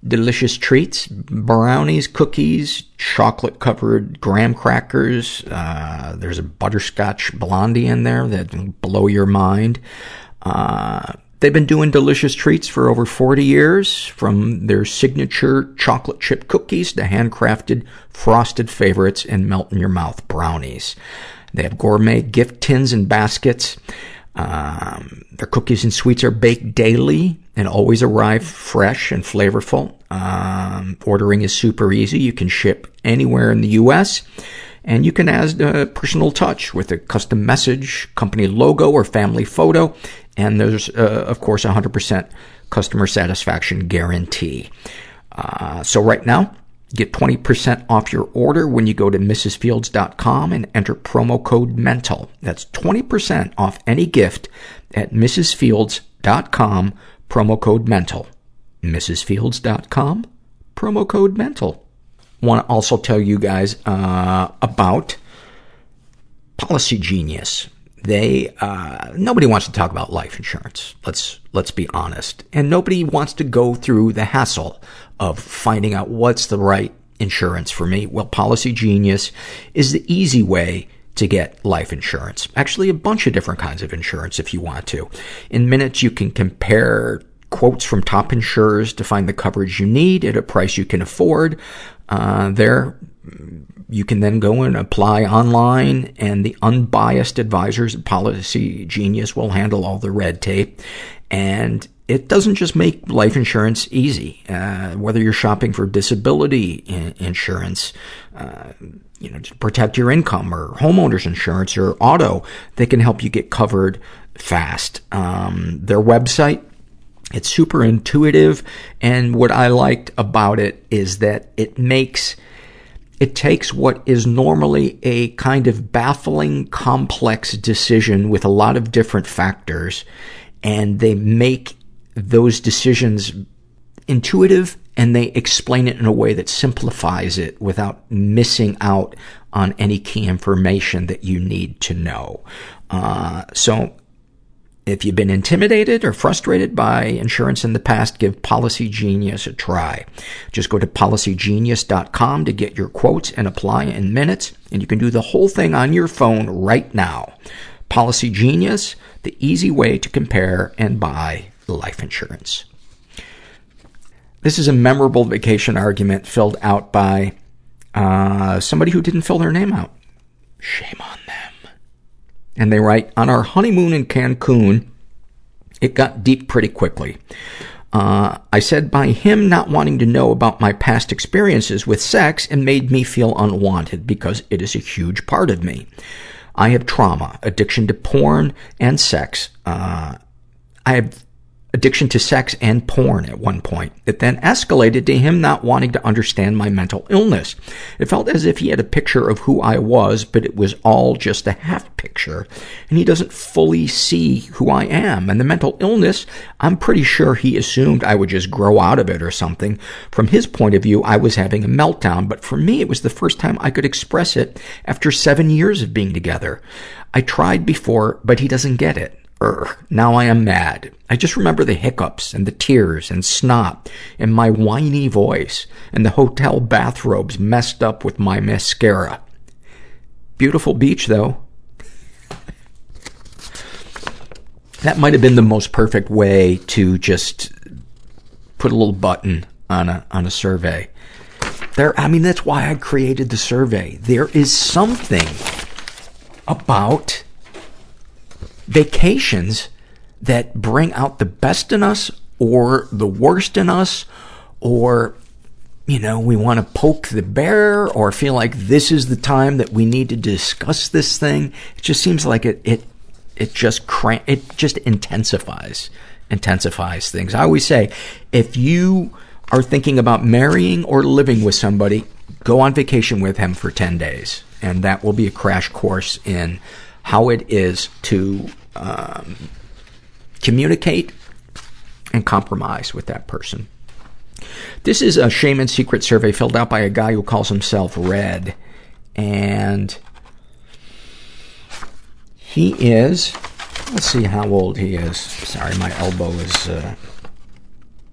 delicious treats, brownies, cookies, chocolate covered graham crackers. Uh, there's a butterscotch blondie in there that blow your mind. Uh, they've been doing delicious treats for over 40 years, from their signature chocolate chip cookies to handcrafted frosted favorites and melt in your mouth brownies. They have gourmet gift tins and baskets. Um, their cookies and sweets are baked daily and always arrive fresh and flavorful. Um, ordering is super easy. You can ship anywhere in the U.S. And you can add a personal touch with a custom message, company logo, or family photo. And there's, uh, of course, a 100% customer satisfaction guarantee. Uh, so right now, get 20% off your order when you go to mrsfields.com and enter promo code MENTAL. That's 20% off any gift at mrsfields.com, promo code MENTAL. mrsfields.com, promo code MENTAL. Want to also tell you guys uh, about Policy Genius. They uh, nobody wants to talk about life insurance. Let's let's be honest, and nobody wants to go through the hassle of finding out what's the right insurance for me. Well, Policy Genius is the easy way to get life insurance. Actually, a bunch of different kinds of insurance if you want to. In minutes, you can compare quotes from top insurers to find the coverage you need at a price you can afford. Uh, there, you can then go and apply online and the unbiased advisors at Policy Genius will handle all the red tape. And it doesn't just make life insurance easy. Uh, whether you're shopping for disability in- insurance, uh, you know, to protect your income or homeowners insurance or auto, they can help you get covered fast. Um, their website, it's super intuitive. And what I liked about it is that it makes, it takes what is normally a kind of baffling, complex decision with a lot of different factors, and they make those decisions intuitive and they explain it in a way that simplifies it without missing out on any key information that you need to know. Uh, so If you've been intimidated or frustrated by insurance in the past, give Policy Genius a try. Just go to policygenius.com to get your quotes and apply in minutes, and you can do the whole thing on your phone right now. Policy Genius, the easy way to compare and buy life insurance. This is a memorable vacation argument filled out by uh, somebody who didn't fill their name out. Shame on them. And they write, on our honeymoon in Cancun, it got deep pretty quickly. Uh, I said by him not wanting to know about my past experiences with sex and made me feel unwanted because it is a huge part of me. I have trauma, addiction to porn and sex. Uh, I have addiction to sex and porn at one point. It then escalated to him not wanting to understand my mental illness. It felt as if he had a picture of who I was, but it was all just a half picture, and he doesn't fully see who I am. And the mental illness, I'm pretty sure he assumed I would just grow out of it or something. From his point of view, I was having a meltdown, but for me, it was the first time I could express it after seven years of being together. I tried before, but he doesn't get it. Urgh, now I am mad. I just remember the hiccups and the tears and snot and my whiny voice and the hotel bathrobes messed up with my mascara. Beautiful beach though. that might have been the most perfect way to just put a little button on a, on a survey. There, I mean, that's why I created the survey. There is something about vacations that bring out the best in us or the worst in us or you know, we want to poke the bear or feel like this is the time that we need to discuss this thing. It just seems like it, it, it just crank, it just intensifies, intensifies things. I always say, if you are thinking about marrying or living with somebody, go on vacation with him for 10 days. And that will be a crash course in how it is to um, communicate and compromise with that person. This is a shame and secret survey filled out by a guy who calls himself Red. And he is, let's see how old he is. Sorry, my elbow is uh,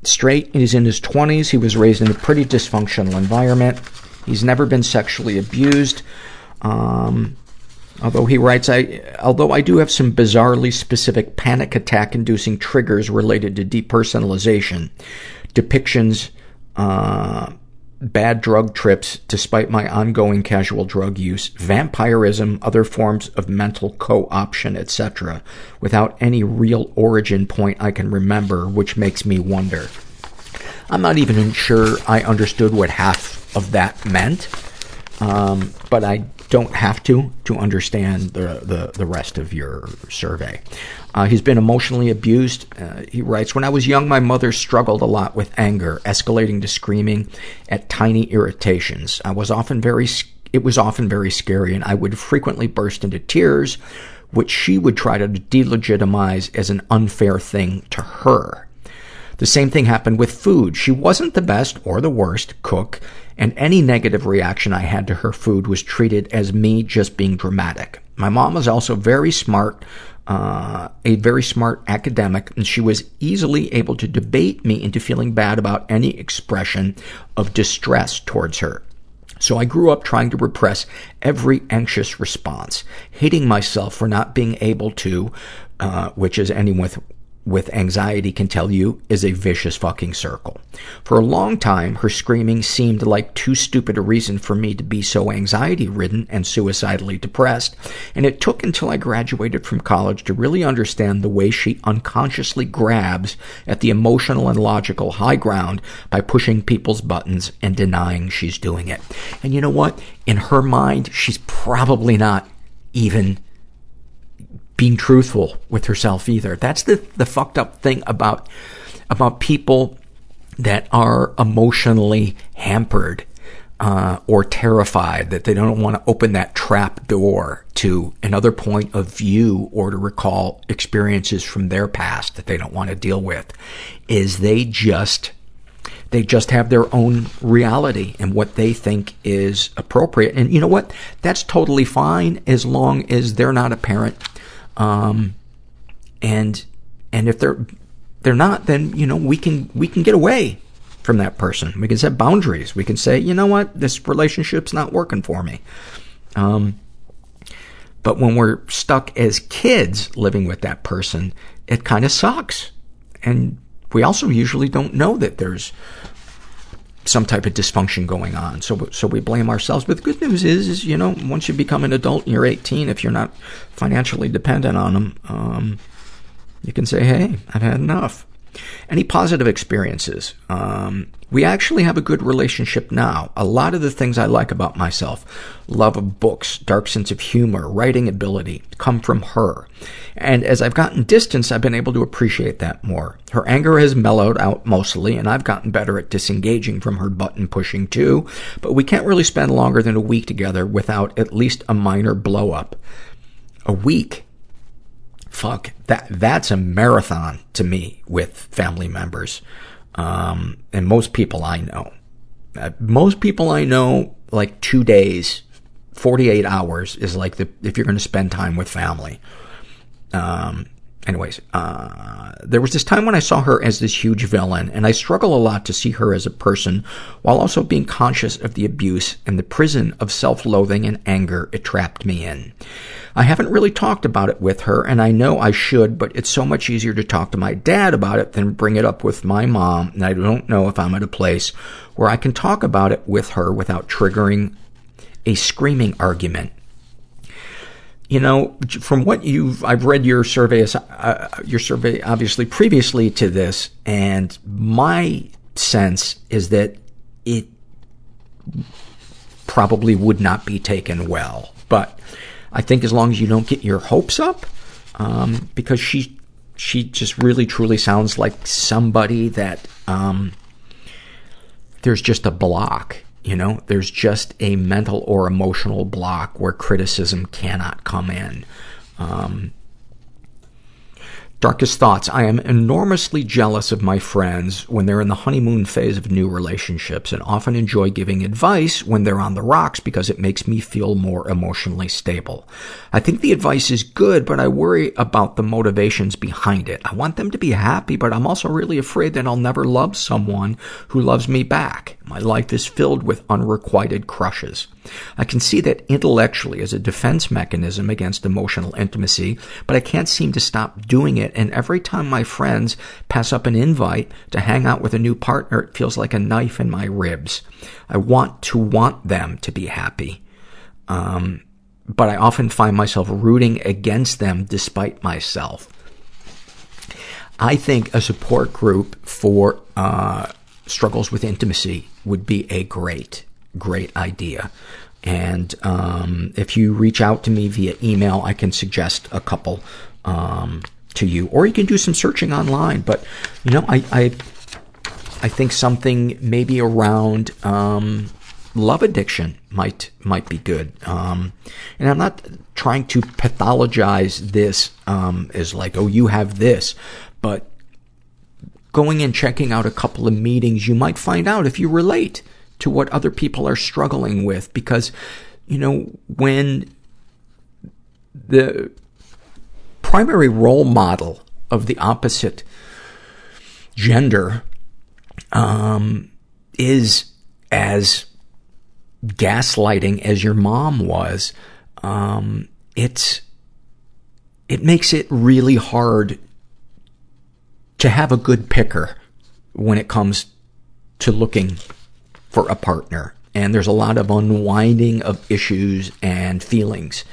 straight. He's in his 20s. He was raised in a pretty dysfunctional environment. He's never been sexually abused. Um, Although he writes, I, although I do have some bizarrely specific panic attack inducing triggers related to depersonalization, depictions, uh, bad drug trips despite my ongoing casual drug use, vampirism, other forms of mental co-option, etc., without any real origin point I can remember, which makes me wonder. I'm not even sure I understood what half of that meant, um, but I don't have to to understand the, the, the rest of your survey. Uh, he's been emotionally abused. Uh, he writes, When I was young, my mother struggled a lot with anger, escalating to screaming at tiny irritations. I was often very, it was often very scary, and I would frequently burst into tears, which she would try to delegitimize as an unfair thing to her. The same thing happened with food. She wasn't the best or the worst cook, and any negative reaction I had to her food was treated as me just being dramatic. My mom was also very smart, uh, a very smart academic, and she was easily able to debate me into feeling bad about any expression of distress towards her. So I grew up trying to repress every anxious response, hating myself for not being able to, uh, which is anyone with with anxiety can tell you is a vicious fucking circle. For a long time, her screaming seemed like too stupid a reason for me to be so anxiety ridden and suicidally depressed, and it took until I graduated from college to really understand the way she unconsciously grabs at the emotional and logical high ground by pushing people's buttons and denying she's doing it. And you know what? In her mind, she's probably not even being truthful with herself either. That's the, the fucked up thing about, about people that are emotionally hampered, uh, or terrified that they don't want to open that trap door to another point of view or to recall experiences from their past that they don't want to deal with is they just, they just have their own reality and what they think is appropriate. And you know what? That's totally fine as long as they're not a parent um, And, and if they're, they're not, then, you know, we can, we can get away from that person. We can set boundaries. We can say, you know what, this relationship's not working for me. Um, but when we're stuck as kids living with that person, it kind of sucks. And we also usually don't know that there's some type of dysfunction going on. So, so we blame ourselves. But the good news is, is, you know, once you become an adult and you're 18, if you're not financially dependent on them, um, you can say, hey, I've had enough. Any positive experiences? Um, we actually have a good relationship now. A lot of the things I like about myself, love of books, dark sense of humor, writing ability, come from her. And as I've gotten distance, I've been able to appreciate that more. Her anger has mellowed out mostly, and I've gotten better at disengaging from her button pushing too, but we can't really spend longer than a week together without at least a minor blow up. A week fuck, that, that's a marathon to me with family members. Um, and most people I know. Uh, most people I know, like two days, 48 hours is like the, if you're going to spend time with family. Um, anyways, uh, there was this time when I saw her as this huge villain, and I struggle a lot to see her as a person while also being conscious of the abuse and the prison of self-loathing and anger it trapped me in. I haven't really talked about it with her, and I know I should, but it's so much easier to talk to my dad about it than bring it up with my mom, and I don't know if I'm at a place where I can talk about it with her without triggering a screaming argument you know, from what you've, I've read your survey, uh, your survey obviously previously to this, and my sense is that it probably would not be taken well. But I think as long as you don't get your hopes up, um, because she, she just really truly sounds like somebody that, um, there's just a block you know, there's just a mental or emotional block where criticism cannot come in. Um, Darkest thoughts. I am enormously jealous of my friends when they're in the honeymoon phase of new relationships and often enjoy giving advice when they're on the rocks because it makes me feel more emotionally stable. I think the advice is good, but I worry about the motivations behind it. I want them to be happy, but I'm also really afraid that I'll never love someone who loves me back. My life is filled with unrequited crushes. I can see that intellectually as a defense mechanism against emotional intimacy, but I can't seem to stop doing it. And every time my friends pass up an invite to hang out with a new partner, it feels like a knife in my ribs. I want to want them to be happy. Um, but I often find myself rooting against them despite myself. I think a support group for uh, struggles with intimacy would be a great great idea. And um, if you reach out to me via email, I can suggest a couple um, to you, or you can do some searching online. But you know, I I, I think something maybe around um, love addiction might might be good. Um, and I'm not trying to pathologize this um, as like, oh, you have this, but going and checking out a couple of meetings, you might find out if you relate to what other people are struggling with because, you know, when the primary role model of the opposite gender um, is as gaslighting as your mom was, um, it's it makes it really hard to have a good picker when it comes to looking for a partner. And there's a lot of unwinding of issues and feelings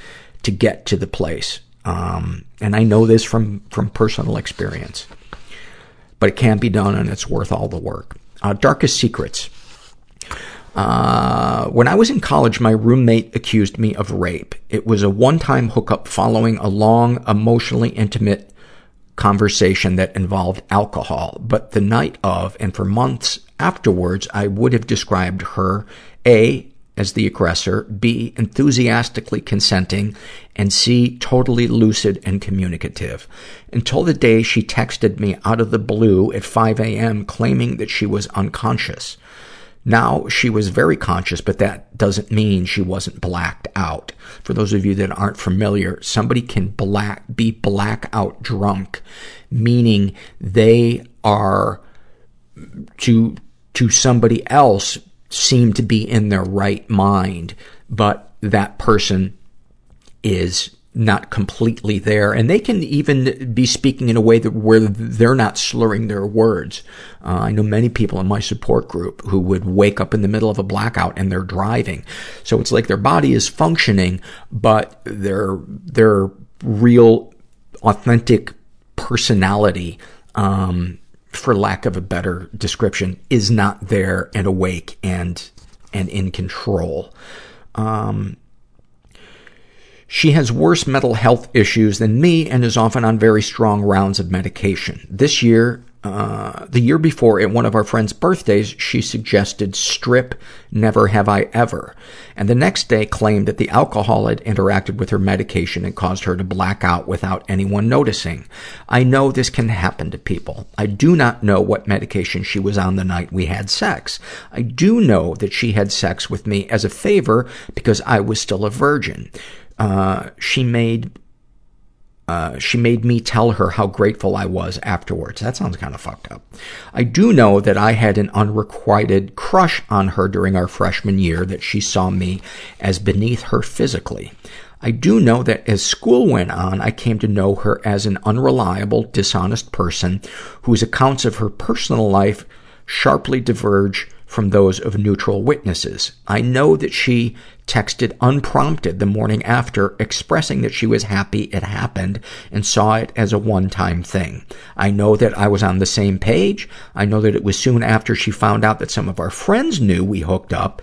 to get to the place. Um, and I know this from, from personal experience. But it can be done and it's worth all the work. Uh, darkest secrets. Uh, when I was in college, my roommate accused me of rape. It was a one-time hookup following a long, emotionally intimate conversation that involved alcohol. But the night of, and for months afterwards, I would have described her, A, as the aggressor, B, enthusiastically consenting, and C, totally lucid and communicative. Until the day she texted me out of the blue at 5 a.m. claiming that she was unconscious. Now she was very conscious, but that doesn't mean she wasn't blacked out. For those of you that aren't familiar, somebody can black, be blackout drunk, meaning they are to, to somebody else seem to be in their right mind, but that person is not completely there. And they can even be speaking in a way that where they're not slurring their words. Uh, I know many people in my support group who would wake up in the middle of a blackout and they're driving. So it's like their body is functioning, but their, their real authentic personality, um, for lack of a better description, is not there and awake and, and in control. Um, she has worse mental health issues than me and is often on very strong rounds of medication. This year, uh, the year before, at one of our friend's birthdays, she suggested strip never have I ever. And the next day claimed that the alcohol had interacted with her medication and caused her to black out without anyone noticing. I know this can happen to people. I do not know what medication she was on the night we had sex. I do know that she had sex with me as a favor because I was still a virgin. Uh, she made uh, she made me tell her how grateful I was afterwards. That sounds kind of fucked up. I do know that I had an unrequited crush on her during our freshman year, that she saw me as beneath her physically. I do know that as school went on, I came to know her as an unreliable, dishonest person whose accounts of her personal life sharply diverge from those of neutral witnesses. I know that she texted unprompted the morning after, expressing that she was happy it happened and saw it as a one-time thing. I know that I was on the same page. I know that it was soon after she found out that some of our friends knew we hooked up.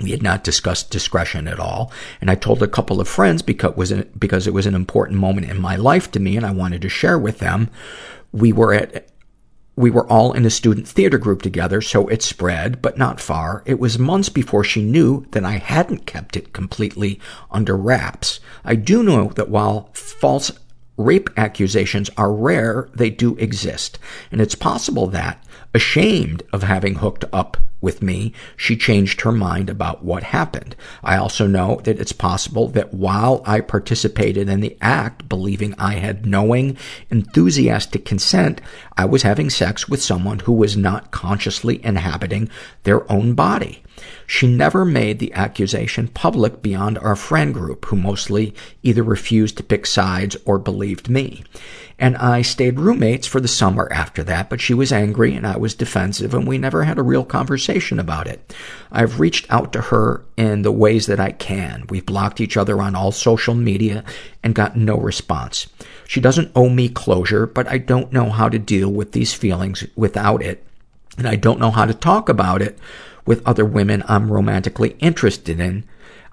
We had not discussed discretion at all. And I told a couple of friends because it was, an, because it was an important moment in my life to me and I wanted to share with them. We were at we were all in a student theater group together, so it spread, but not far. It was months before she knew that I hadn't kept it completely under wraps. I do know that while false rape accusations are rare, they do exist. And it's possible that, ashamed of having hooked up with me, she changed her mind about what happened. I also know that it's possible that while I participated in the act, believing I had knowing, enthusiastic consent, I was having sex with someone who was not consciously inhabiting their own body. She never made the accusation public beyond our friend group, who mostly either refused to pick sides or believed me. And I stayed roommates for the summer after that, but she was angry and I was defensive and we never had a real conversation about it. I've reached out to her in the ways that I can. We've blocked each other on all social media and got no response. She doesn't owe me closure, but I don't know how to deal with these feelings without it. And I don't know how to talk about it with other women I'm romantically interested in.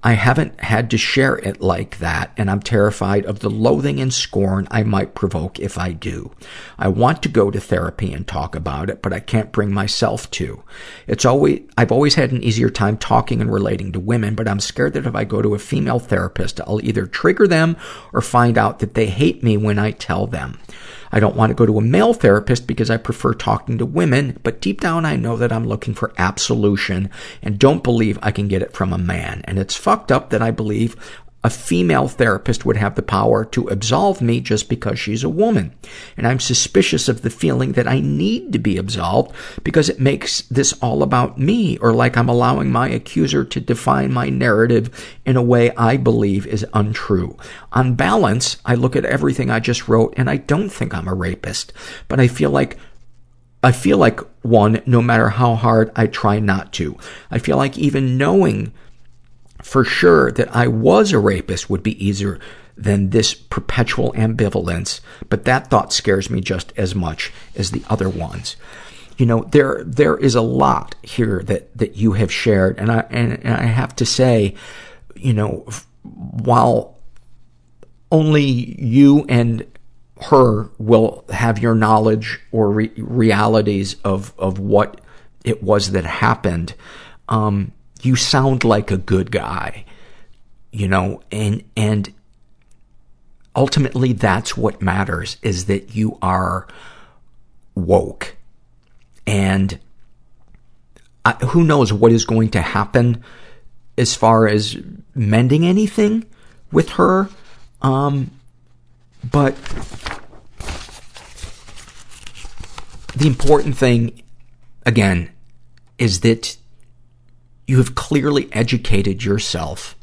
I haven't had to share it like that, and I'm terrified of the loathing and scorn I might provoke if I do. I want to go to therapy and talk about it, but I can't bring myself to. It's always, I've always had an easier time talking and relating to women, but I'm scared that if I go to a female therapist, I'll either trigger them or find out that they hate me when I tell them. I don't want to go to a male therapist because I prefer talking to women, but deep down I know that I'm looking for absolution and don't believe I can get it from a man. And it's fucked up that I believe a female therapist would have the power to absolve me just because she's a woman. And I'm suspicious of the feeling that I need to be absolved because it makes this all about me or like I'm allowing my accuser to define my narrative in a way I believe is untrue. On balance, I look at everything I just wrote and I don't think I'm a rapist, but I feel like I feel like one no matter how hard I try not to. I feel like even knowing for sure that I was a rapist would be easier than this perpetual ambivalence, but that thought scares me just as much as the other ones. You know, there, there is a lot here that, that you have shared, and I, and, and I have to say, you know, while only you and her will have your knowledge or re- realities of, of what it was that happened, um, you sound like a good guy, you know, and, and ultimately that's what matters is that you are woke. And I, who knows what is going to happen as far as mending anything with her. Um, but the important thing, again, is that you have clearly educated yourself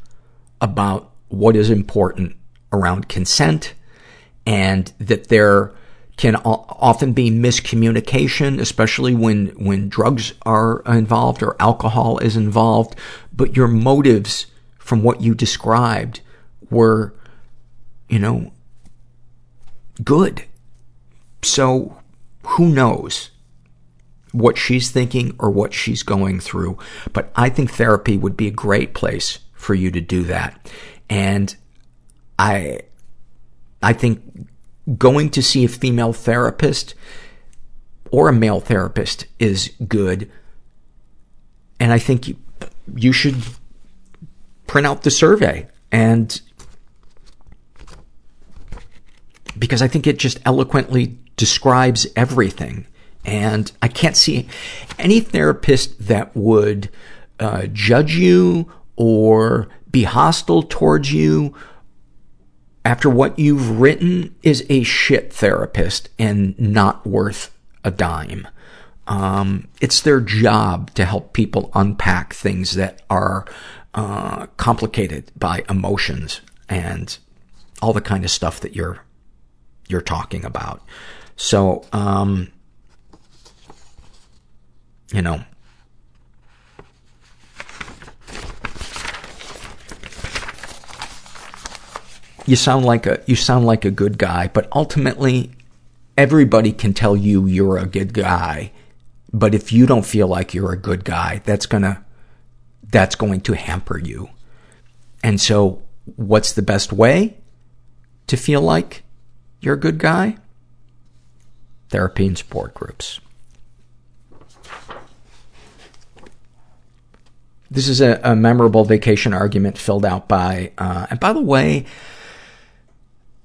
about what is important around consent and that there can often be miscommunication, especially when, when drugs are involved or alcohol is involved. But your motives from what you described were, you know, good. So who knows what she's thinking or what she's going through. But I think therapy would be a great place for you to do that. And I, I think going to see a female therapist or a male therapist is good. And I think you, you should print out the survey and because I think it just eloquently describes everything. And I can't see any therapist that would uh, judge you or be hostile towards you after what you've written is a shit therapist and not worth a dime. Um, it's their job to help people unpack things that are uh, complicated by emotions and all the kind of stuff that you're you're talking about. So, um, you know, you sound like a you sound like a good guy, but ultimately everybody can tell you you're a good guy. But if you don't feel like you're a good guy, that's gonna that's going to hamper you. And so what's the best way to feel like you're a good guy? Therapy and support groups. This is a, a memorable vacation argument filled out by, uh, and by the way,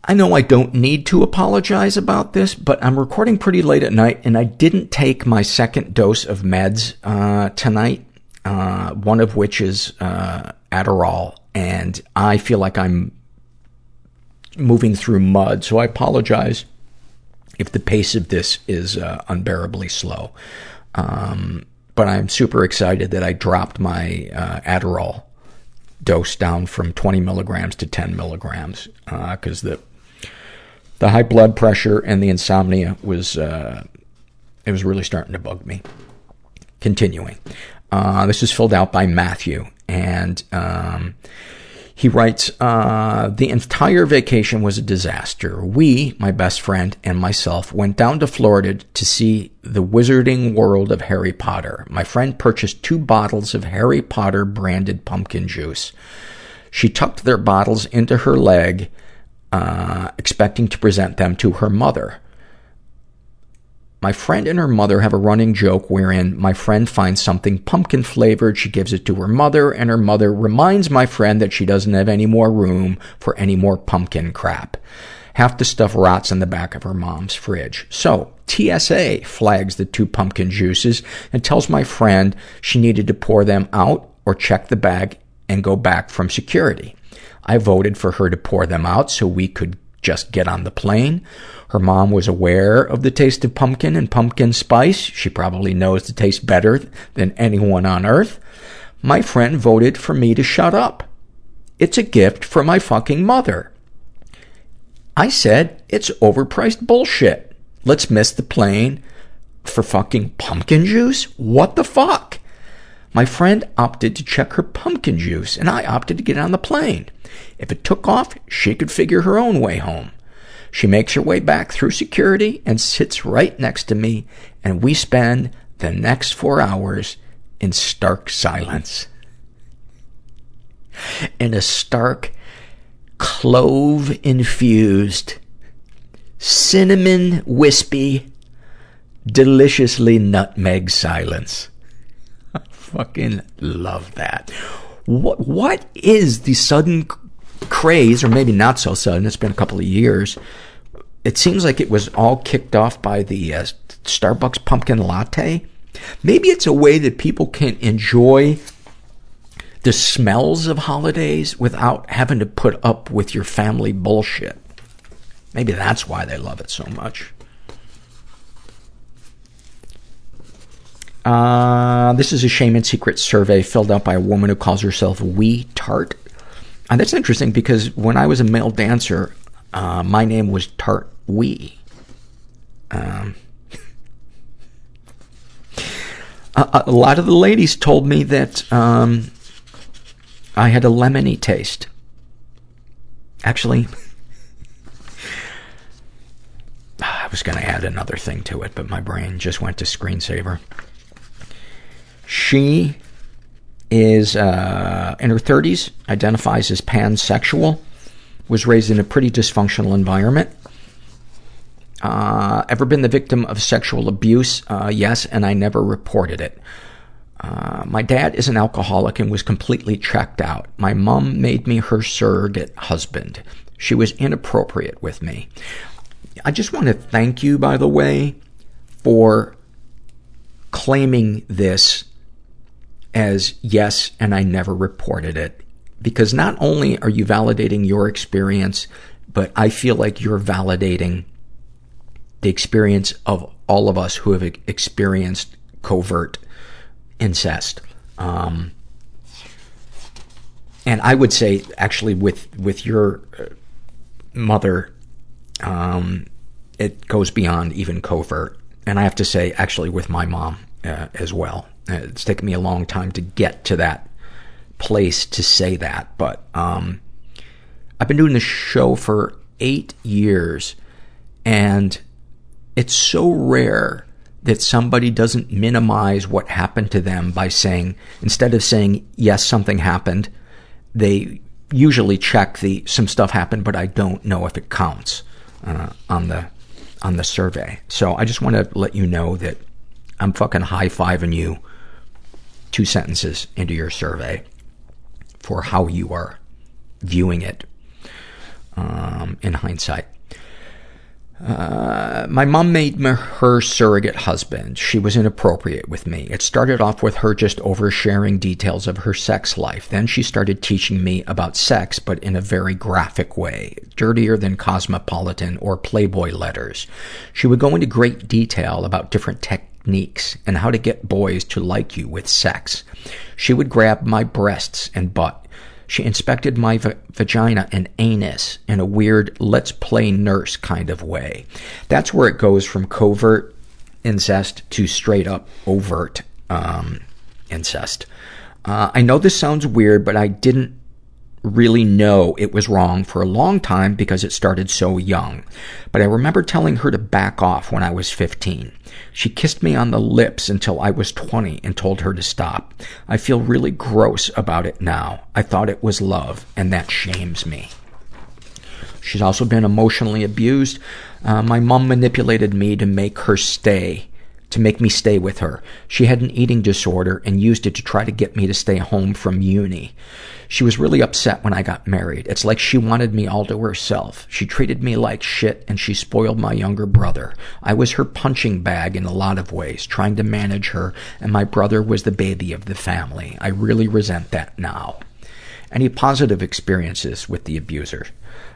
I know I don't need to apologize about this, but I'm recording pretty late at night and I didn't take my second dose of meds, uh, tonight, uh, one of which is, uh, Adderall, and I feel like I'm moving through mud, so I apologize if the pace of this is, uh, unbearably slow. Um, but I'm super excited that I dropped my, uh, Adderall dose down from 20 milligrams to 10 milligrams, uh, cause the, the high blood pressure and the insomnia was, uh, it was really starting to bug me. Continuing. Uh, this is filled out by Matthew, and, um, he writes, uh, the entire vacation was a disaster. We, my best friend and myself, went down to Florida to see the wizarding world of Harry Potter. My friend purchased two bottles of Harry Potter branded pumpkin juice. She tucked their bottles into her leg, uh, expecting to present them to her mother. My friend and her mother have a running joke wherein my friend finds something pumpkin flavored, she gives it to her mother, and her mother reminds my friend that she doesn't have any more room for any more pumpkin crap. Half the stuff rots in the back of her mom's fridge. So, TSA flags the two pumpkin juices and tells my friend she needed to pour them out or check the bag and go back from security. I voted for her to pour them out so we could just get on the plane. Her mom was aware of the taste of pumpkin and pumpkin spice. She probably knows the taste better than anyone on earth. My friend voted for me to shut up. It's a gift for my fucking mother. I said, it's overpriced bullshit. Let's miss the plane for fucking pumpkin juice? What the fuck? My friend opted to check her pumpkin juice, and I opted to get on the plane. If it took off, she could figure her own way home. She makes her way back through security and sits right next to me, and we spend the next four hours in stark silence. In a stark, clove infused, cinnamon wispy, deliciously nutmeg silence. I fucking love that. What, what is the sudden craze, or maybe not so sudden, it's been a couple of years. It seems like it was all kicked off by the uh, Starbucks pumpkin latte. Maybe it's a way that people can enjoy the smells of holidays without having to put up with your family bullshit. Maybe that's why they love it so much. Uh, this is a shame and secret survey filled out by a woman who calls herself Wee Tart. And that's interesting because when I was a male dancer, uh, my name was Tart Wee. Um, a, a lot of the ladies told me that um, I had a lemony taste. Actually, I was going to add another thing to it, but my brain just went to screensaver. She is uh, in her 30s, identifies as pansexual, was raised in a pretty dysfunctional environment. Uh, ever been the victim of sexual abuse? Uh, yes, and I never reported it. Uh, my dad is an alcoholic and was completely checked out. My mom made me her surrogate husband. She was inappropriate with me. I just want to thank you, by the way, for claiming this as yes, and I never reported it. Because not only are you validating your experience, but I feel like you're validating the experience of all of us who have experienced covert incest. Um, and I would say, actually, with with your uh, mother, um, it goes beyond even covert. And I have to say, actually, with my mom uh, as well. Uh, It's taken me a long time to get to that place to say that, but um, I've been doing this show for eight years, and it's so rare that somebody doesn't minimize what happened to them by saying, instead of saying, yes, something happened, they usually check the, some stuff happened, but I don't know if it counts, uh, on the, on the survey. So I just want to let you know that I'm fucking high-fiving you two sentences into your survey for how you are viewing it, um, in hindsight. Uh, my mom made me her surrogate husband. She was inappropriate with me. It started off with her just oversharing details of her sex life. Then she started teaching me about sex, but in a very graphic way. Dirtier than Cosmopolitan or Playboy letters. She would go into great detail about different techniques and how to get boys to like you with sex. She would grab my breasts and butt. She inspected my va- vagina and anus in a weird, let's play nurse kind of way. That's where it goes from covert incest to straight up overt, um, incest. Uh, I know this sounds weird, but I didn't really know it was wrong for a long time because it started so young. But I remember telling her to back off when I was 15. She kissed me on the lips until I was 20 and told her to stop. I feel really gross about it now. I thought it was love, and that shames me. She's also been emotionally abused. Uh, my mom manipulated me to make her stay to make me stay with her. She had an eating disorder and used it to try to get me to stay home from uni. She was really upset when I got married. It's like she wanted me all to herself. She treated me like shit and she spoiled my younger brother. I was her punching bag in a lot of ways, trying to manage her, and my brother was the baby of the family. I really resent that now. Any positive experiences with the abuser?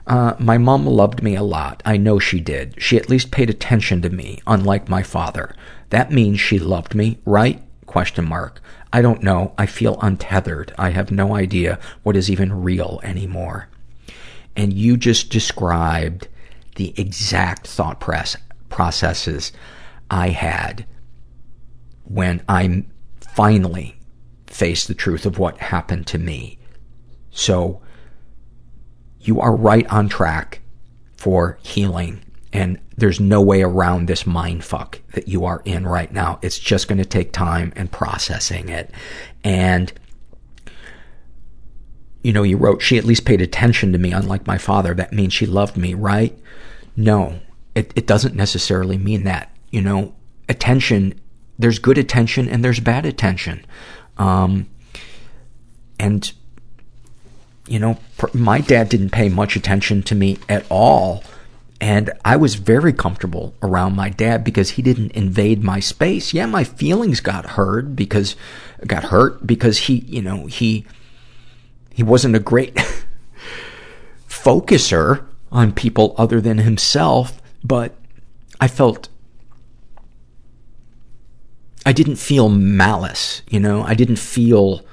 Uh, my mom loved me a lot. I know she did. She at least paid attention to me, unlike my father. That means she loved me, right? Question mark. I don't know. I feel untethered. I have no idea what is even real anymore. And you just described the exact thought press, processes I had when I finally faced the truth of what happened to me. So, you are right on track for healing and there's no way around this mind fuck that you are in right now. It's just going to take time and processing it. And, you know, you wrote, she at least paid attention to me, unlike my father. That means she loved me, right? No, it, it doesn't necessarily mean that. You know, attention, there's good attention and there's bad attention. Um, and, you know, my dad didn't pay much attention to me at all and I was very comfortable around my dad because he didn't invade my space. Yeah, my feelings got hurt because, got hurt because he, you know, he, he wasn't a great focuser on people other than himself, but I felt I didn't feel malice, you know, I didn't feel,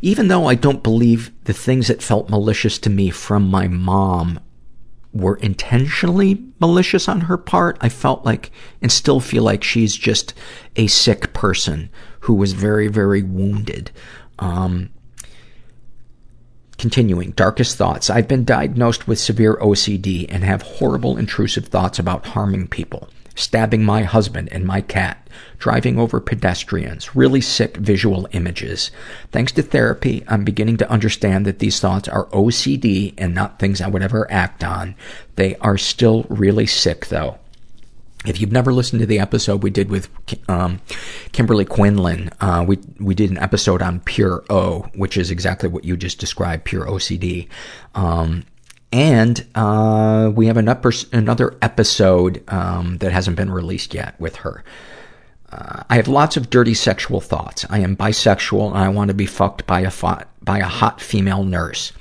even though I don't believe the things that felt malicious to me from my mom were intentionally malicious on her part, I felt like, and still feel like she's just a sick person who was very, very wounded. Um, Continuing, darkest thoughts. I've been diagnosed with severe OCD and have horrible intrusive thoughts about harming people, stabbing my husband and my cat, driving over pedestrians, really sick visual images. Thanks to therapy, I'm beginning to understand that these thoughts are OCD and not things I would ever act on. They are still really sick though. If you've never listened to the episode we did with um, Kimberly Quinlan, uh, we we did an episode on pure O, which is exactly what you just described, pure OCD. Um, and uh, we have another another episode um, that hasn't been released yet with her. Uh, I have lots of dirty sexual thoughts. I am bisexual and I want to be fucked by a fo- by a hot female nurse.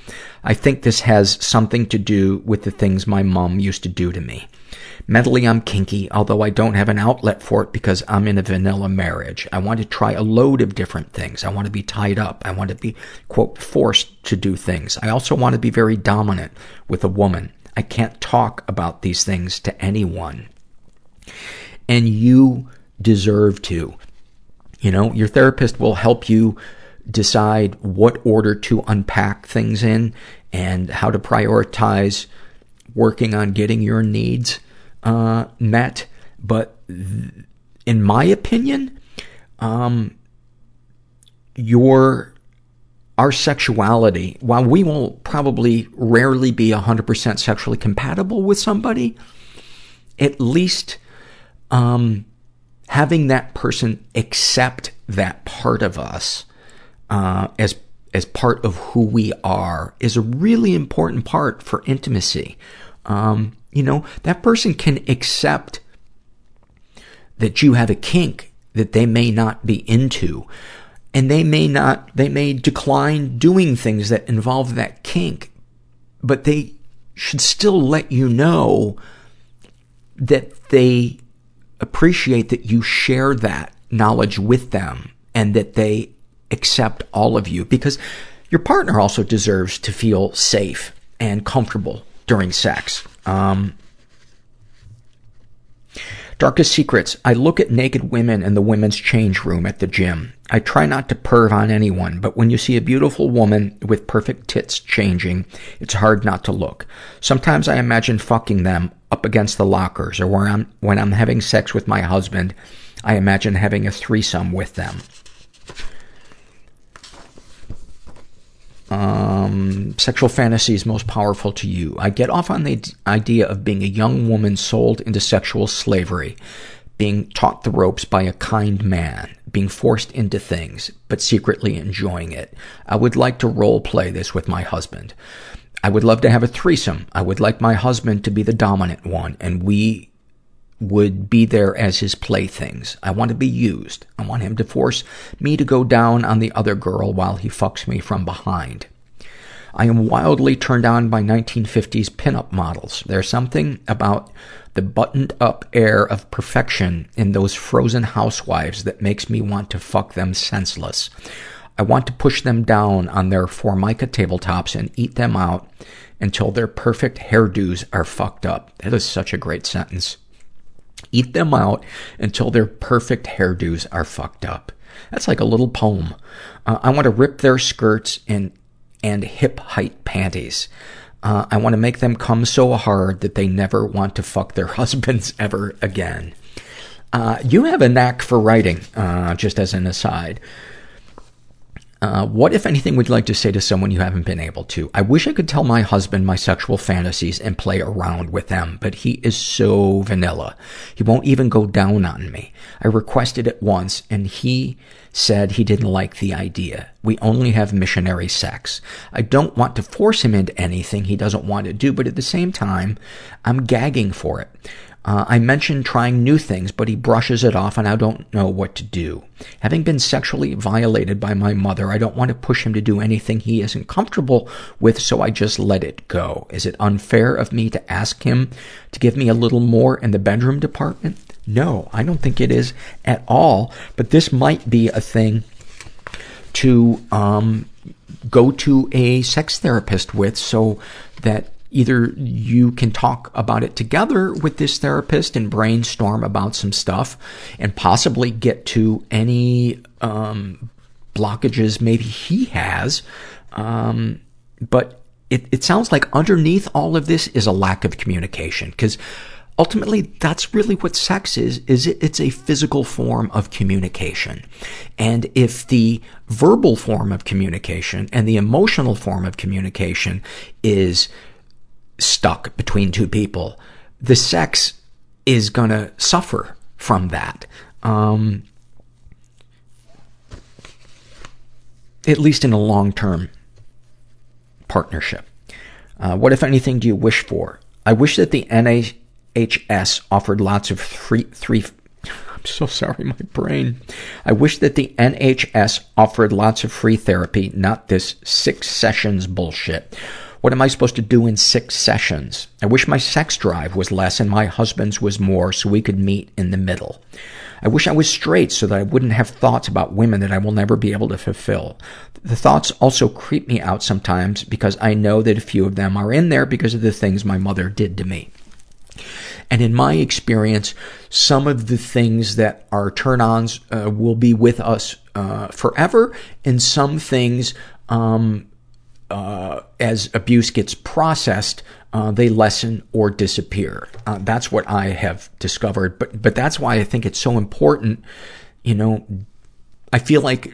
I think this has something to do with the things my mom used to do to me. Mentally, I'm kinky, although I don't have an outlet for it because I'm in a vanilla marriage. I want to try a load of different things. I want to be tied up. I want to be, quote, forced to do things. I also want to be very dominant with a woman. I can't talk about these things to anyone. And you deserve to. You know, your therapist will help you decide what order to unpack things in and how to prioritize working on getting your needs uh, met. But th- in my opinion, um, your our sexuality, while we will probably rarely be 100% sexually compatible with somebody, at least um, having that person accept that part of us uh, as as part of who we are is a really important part for intimacy. Um, you know, that person can accept that you have a kink that they may not be into. And they may not, they may decline doing things that involve that kink, but they should still let you know that they appreciate that you share that knowledge with them and that they accept all of you because your partner also deserves to feel safe and comfortable during sex. Um, darkest secrets. I look at naked women in the women's change room at the gym. I try not to perv on anyone, but when you see a beautiful woman with perfect tits changing, it's hard not to look. Sometimes I imagine fucking them up against the lockers, or I'm, when I'm having sex with my husband, I imagine having a threesome with them. Um, sexual fantasies most powerful to you. I get off on the idea of being a young woman sold into sexual slavery, being taught the ropes by a kind man, being forced into things, but secretly enjoying it. I would like to role play this with my husband. I would love to have a threesome. I would like my husband to be the dominant one, and we would be there as his playthings. I want to be used. I want him to force me to go down on the other girl while he fucks me from behind. I am wildly turned on by 1950s pinup models. There's something about the buttoned up air of perfection in those frozen housewives that makes me want to fuck them senseless. I want to push them down on their formica tabletops and eat them out until their perfect hairdos are fucked up. That is such a great sentence. Eat them out until their perfect hairdos are fucked up. That's like a little poem. Uh, I want to rip their skirts and, and hip height panties. Uh, I want to make them come so hard that they never want to fuck their husbands ever again. Uh, you have a knack for writing, uh, just as an aside. Uh, what, if anything, would you like to say to someone you haven't been able to? I wish I could tell my husband my sexual fantasies and play around with them, but he is so vanilla. He won't even go down on me. I requested it once, and he said he didn't like the idea. We only have missionary sex. I don't want to force him into anything he doesn't want to do, but at the same time, I'm gagging for it. Uh, I mentioned trying new things, but he brushes it off and I don't know what to do. Having been sexually violated by my mother, I don't want to push him to do anything he isn't comfortable with, so I just let it go. Is it unfair of me to ask him to give me a little more in the bedroom department? No, I don't think it is at all, but this might be a thing to, um, go to a sex therapist with so that either you can talk about it together with this therapist and brainstorm about some stuff and possibly get to any um, blockages maybe he has. Um, but it, it sounds like underneath all of this is a lack of communication because ultimately that's really what sex is is it, it's a physical form of communication and if the verbal form of communication and the emotional form of communication is stuck between two people, the sex is gonna suffer from that. Um, at least in a long-term partnership. Uh, what, if anything, do you wish for? I wish that the NHS offered lots of free, three, I'm so sorry, my brain. I wish that the NHS offered lots of free therapy, not this six sessions bullshit. What am I supposed to do in six sessions? I wish my sex drive was less and my husband's was more so we could meet in the middle. I wish I was straight so that I wouldn't have thoughts about women that I will never be able to fulfill. The thoughts also creep me out sometimes because I know that a few of them are in there because of the things my mother did to me. And in my experience, some of the things that are turn-ons uh, will be with us uh, forever, and some things um, uh, as abuse gets processed, uh, they lessen or disappear. Uh, that's what I have discovered. But, but that's why I think it's so important. You know, I feel like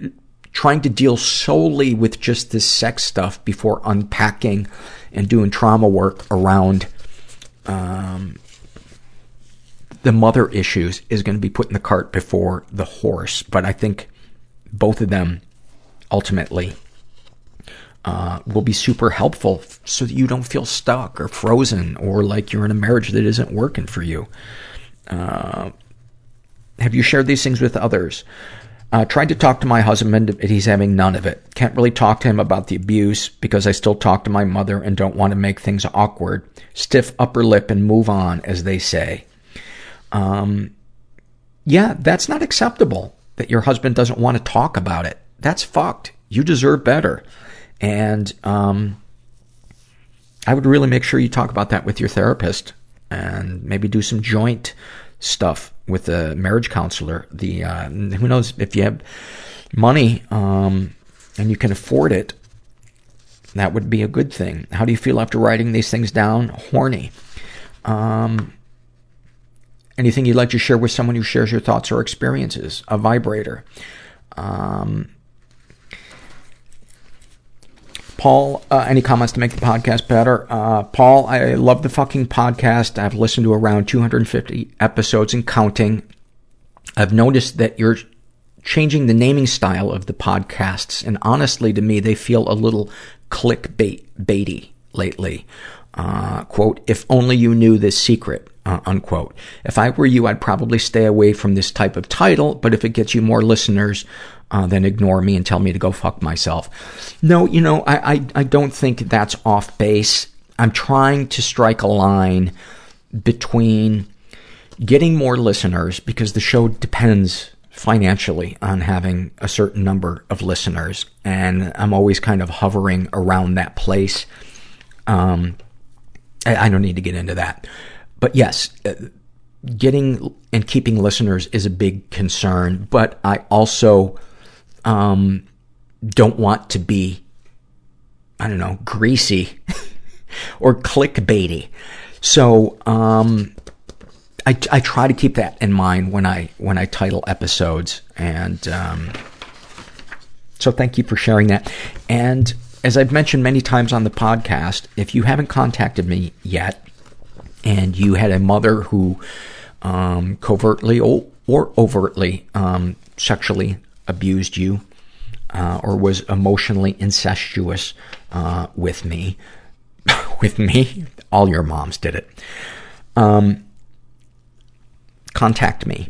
trying to deal solely with just this sex stuff before unpacking and doing trauma work around, um, the mother issues is going to be putting the cart before the horse. But I think both of them ultimately uh, will be super helpful so that you don't feel stuck or frozen or like you're in a marriage that isn't working for you. Uh, have you shared these things with others? Uh, tried to talk to my husband, but he's having none of it. Can't really talk to him about the abuse because I still talk to my mother and don't want to make things awkward. Stiff upper lip and move on, as they say. Um, yeah, that's not acceptable that your husband doesn't want to talk about it. That's fucked. You deserve better. And, um, I would really make sure you talk about that with your therapist and maybe do some joint stuff with a marriage counselor. The, uh, who knows if you have money, um, and you can afford it, that would be a good thing. How do you feel after writing these things down? Horny. Um, anything you'd like to share with someone who shares your thoughts or experiences? A vibrator. Um, Paul, uh, any comments to make the podcast better? Uh, Paul, I love the fucking podcast. I've listened to around 250 episodes and counting. I've noticed that you're changing the naming style of the podcasts, and honestly, to me, they feel a little clickbait baity lately. Uh, quote, if only you knew this secret, uh, unquote. If I were you, I'd probably stay away from this type of title, but if it gets you more listeners, uh, then ignore me and tell me to go fuck myself. No, you know, I, I, I don't think that's off base. I'm trying to strike a line between getting more listeners because the show depends financially on having a certain number of listeners and I'm always kind of hovering around that place. Um, I, I don't need to get into that. But yes, uh, getting and keeping listeners is a big concern, but I also um, don't want to be, I don't know, greasy or clickbaity. So, um, I, I try to keep that in mind when I, when I title episodes and, um, so thank you for sharing that. And as I've mentioned many times on the podcast, if you haven't contacted me yet, and you had a mother who um, covertly or, overtly um, sexually abused you, uh, or was emotionally incestuous uh, with me, with me, all your moms did it. Um, contact me.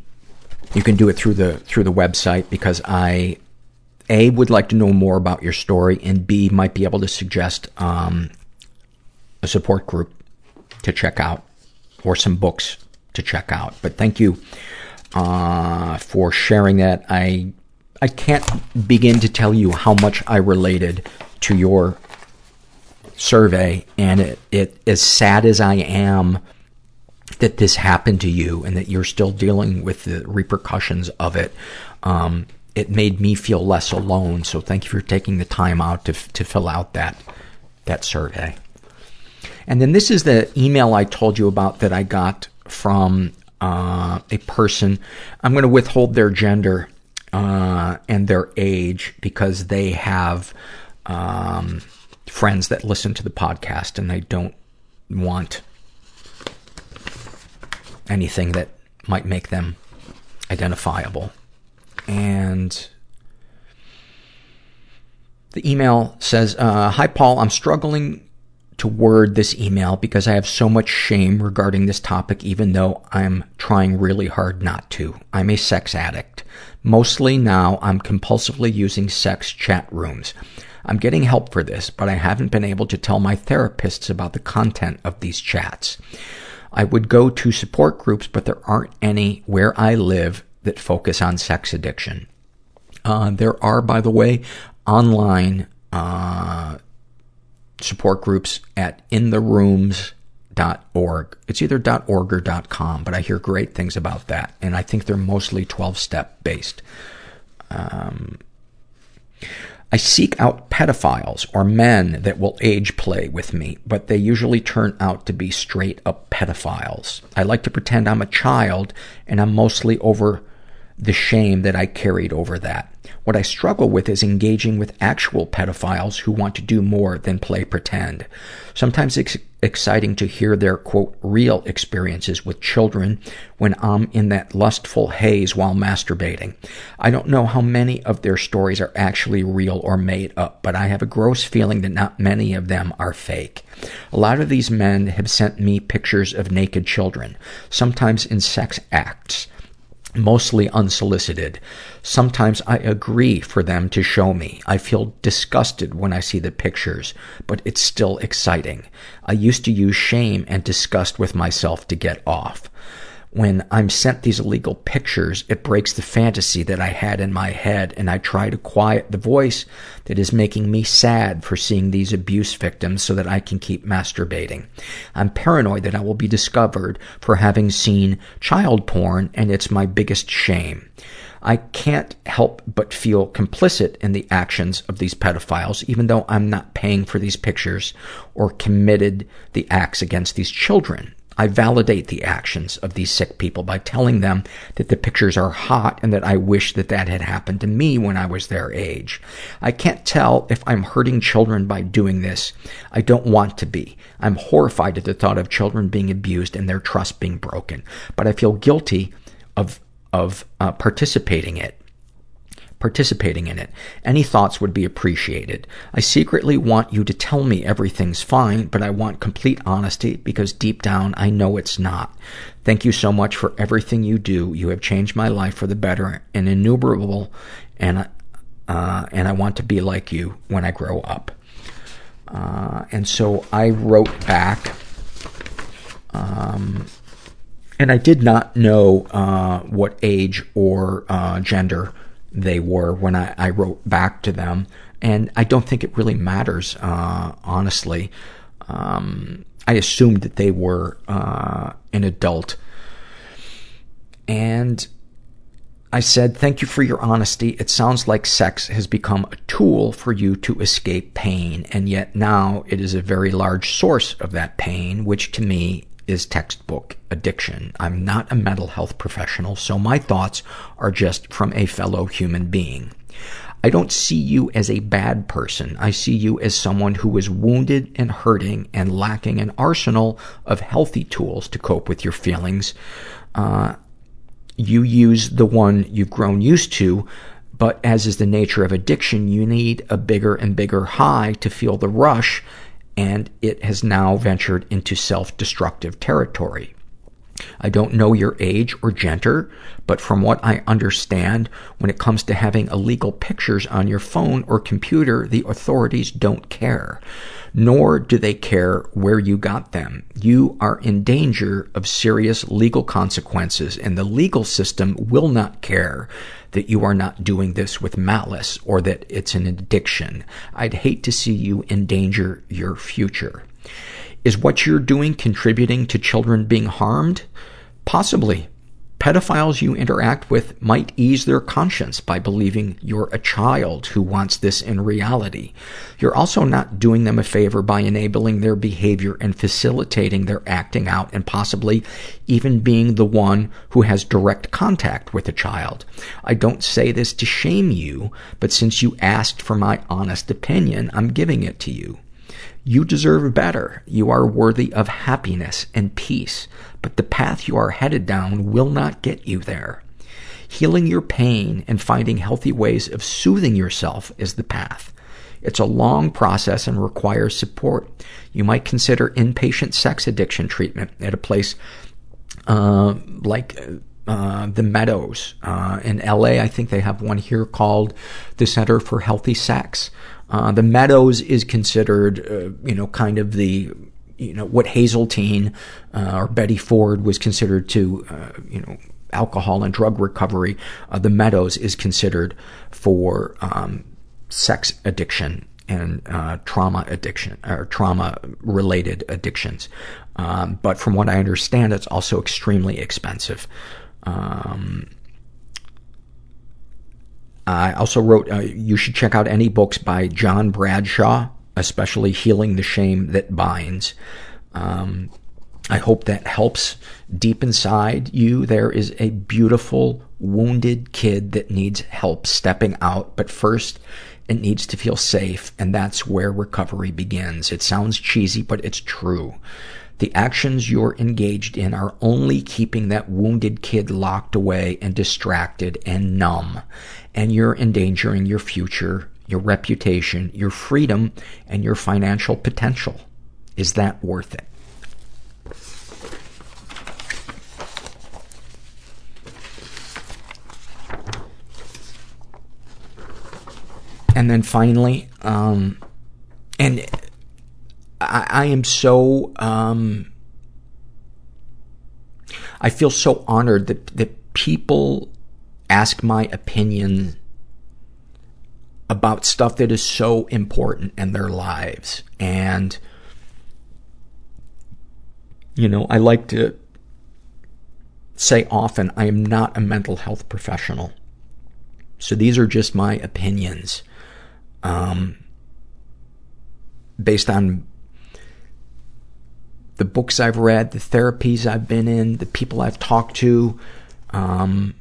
You can do it through the through the website because I a would like to know more about your story and b might be able to suggest um, a support group to check out or some books to check out. But thank you uh, for sharing that. I I can't begin to tell you how much I related to your survey, and it, it as sad as I am that this happened to you and that you're still dealing with the repercussions of it. Um, it made me feel less alone. So thank you for taking the time out to to fill out that that survey. And then this is the email I told you about that I got from uh, a person. I'm going to withhold their gender uh, and their age because they have um, friends that listen to the podcast, and they don't want anything that might make them identifiable. And the email says, uh, Hi, Paul. I'm struggling to word this email because I have so much shame regarding this topic, even though I'm trying really hard not to. I'm a sex addict. Mostly now, I'm compulsively using sex chat rooms. I'm getting help for this, but I haven't been able to tell my therapists about the content of these chats. I would go to support groups, but there aren't any where I live that focus on sex addiction. Uh, there are, by the way, online uh, support groups at intherooms.org. It's either .org or .com, but I hear great things about that, and I think they're mostly 12-step based. Um, I seek out pedophiles or men that will age play with me, but they usually turn out to be straight up pedophiles. I like to pretend I'm a child, and I'm mostly over the shame that I carried over that. What I struggle with is engaging with actual pedophiles who want to do more than play pretend. Sometimes it's exciting to hear their, quote, real experiences with children when I'm in that lustful haze while masturbating. I don't know how many of their stories are actually real or made up, but I have a gross feeling that not many of them are fake. A lot of these men have sent me pictures of naked children, sometimes in sex acts mostly unsolicited. Sometimes I agree for them to show me. I feel disgusted when I see the pictures, but it's still exciting. I used to use shame and disgust with myself to get off. When I'm sent these illegal pictures, it breaks the fantasy that I had in my head, and I try to quiet the voice that is making me sad for seeing these abuse victims so that I can keep masturbating. I'm paranoid that I will be discovered for having seen child porn, and it's my biggest shame. I can't help but feel complicit in the actions of these pedophiles, even though I'm not paying for these pictures or committed the acts against these children. I validate the actions of these sick people by telling them that the pictures are hot and that I wish that that had happened to me when I was their age. I can't tell if I'm hurting children by doing this. I don't want to be. I'm horrified at the thought of children being abused and their trust being broken. But I feel guilty of, of uh, participating it participating in it. Any thoughts would be appreciated. I secretly want you to tell me everything's fine, but I want complete honesty because deep down I know it's not. Thank you so much for everything you do. You have changed my life for the better and innumerable, and, uh, and I want to be like you when I grow up. Uh, and so I wrote back, um, and I did not know, uh, what age or, uh, gender they were when I, I wrote back to them. And I don't think it really matters, uh, honestly. Um, I assumed that they were, uh, an adult. And I said, thank you for your honesty. It sounds like sex has become a tool for you to escape pain, and yet now it is a very large source of that pain, which to me is textbook addiction. I'm not a mental health professional, so my thoughts are just from a fellow human being. I don't see you as a bad person. I see you as someone who is wounded and hurting and lacking an arsenal of healthy tools to cope with your feelings. Uh, you use the one you've grown used to, but as is the nature of addiction, you need a bigger and bigger high to feel the rush, and it has now ventured into self-destructive territory. I don't know your age or gender, but from what I understand, when it comes to having illegal pictures on your phone or computer, the authorities don't care. Nor do they care where you got them. You are in danger of serious legal consequences, and the legal system will not care that you are not doing this with malice or that it's an addiction. I'd hate to see you endanger your future. Is what you're doing contributing to children being harmed? Possibly. Pedophiles you interact with might ease their conscience by believing you're a child who wants this in reality. You're also not doing them a favor by enabling their behavior and facilitating their acting out and possibly even being the one who has direct contact with a child. I don't say this to shame you, but since you asked for my honest opinion, I'm giving it to you. You deserve better. You are worthy of happiness and peace, but the path you are headed down will not get you there. Healing your pain and finding healthy ways of soothing yourself is the path. It's a long process and requires support. You might consider inpatient sex addiction treatment at a place uh, like uh, the Meadows uh, in LA. I think they have one here called the Center for Healthy Sex. Uh, the Meadows is considered, uh, you know, kind of the, you know, what Hazelden uh, or Betty Ford was considered to, uh, you know, alcohol and drug recovery. Uh, the Meadows is considered for um, sex addiction and uh, trauma addiction or trauma related addictions. Um, but from what I understand, it's also extremely expensive. Um, I also wrote, uh, you should check out any books by John Bradshaw, especially Healing the Shame That Binds. Um, I hope that helps. Deep inside you, there is a beautiful, wounded kid that needs help stepping out, but first, it needs to feel safe, and that's where recovery begins. It sounds cheesy, but it's true. The actions you're engaged in are only keeping that wounded kid locked away and distracted and numb. And you're endangering your future, your reputation, your freedom, and your financial potential. Is that worth it? And then finally, um, and I, I am so, um, I feel so honored that, that people ask my opinion about stuff that is so important in their lives. And, you know, I like to say often, I am not a mental health professional. So these are just my opinions, um, based on the books I've read, the therapies I've been in, the people I've talked to, um,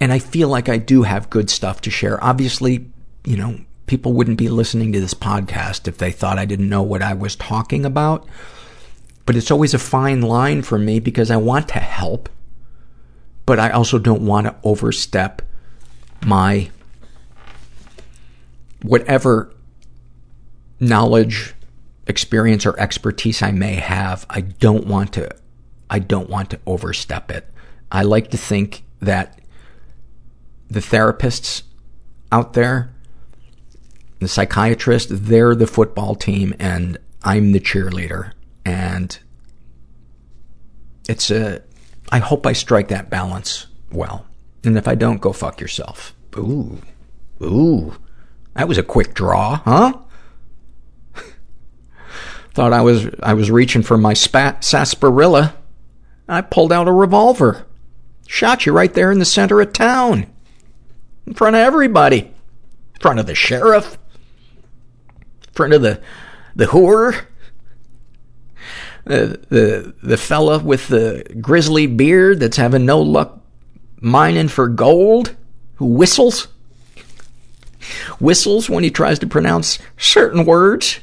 and I feel like I do have good stuff to share. Obviously, you know, people wouldn't be listening to this podcast if they thought I didn't know what I was talking about. But it's always a fine line for me because I want to help, but I also don't want to overstep my whatever knowledge, experience, or expertise I may have. I don't want to, I don't want to overstep it. I like to think that the therapists out there, the psychiatrists, they're the football team and I'm the cheerleader. And it's a, I hope I strike that balance well. And if I don't, go fuck yourself. Ooh. Ooh. That was a quick draw, huh? Thought I was, I was reaching for my spat, sarsaparilla. I pulled out a revolver. Shot you right there in the center of town. In front of everybody. In front of the sheriff. In front of the, the whore. The, the, the fella with the grizzly beard that's having no luck mining for gold, who whistles, whistles when he tries to pronounce certain words.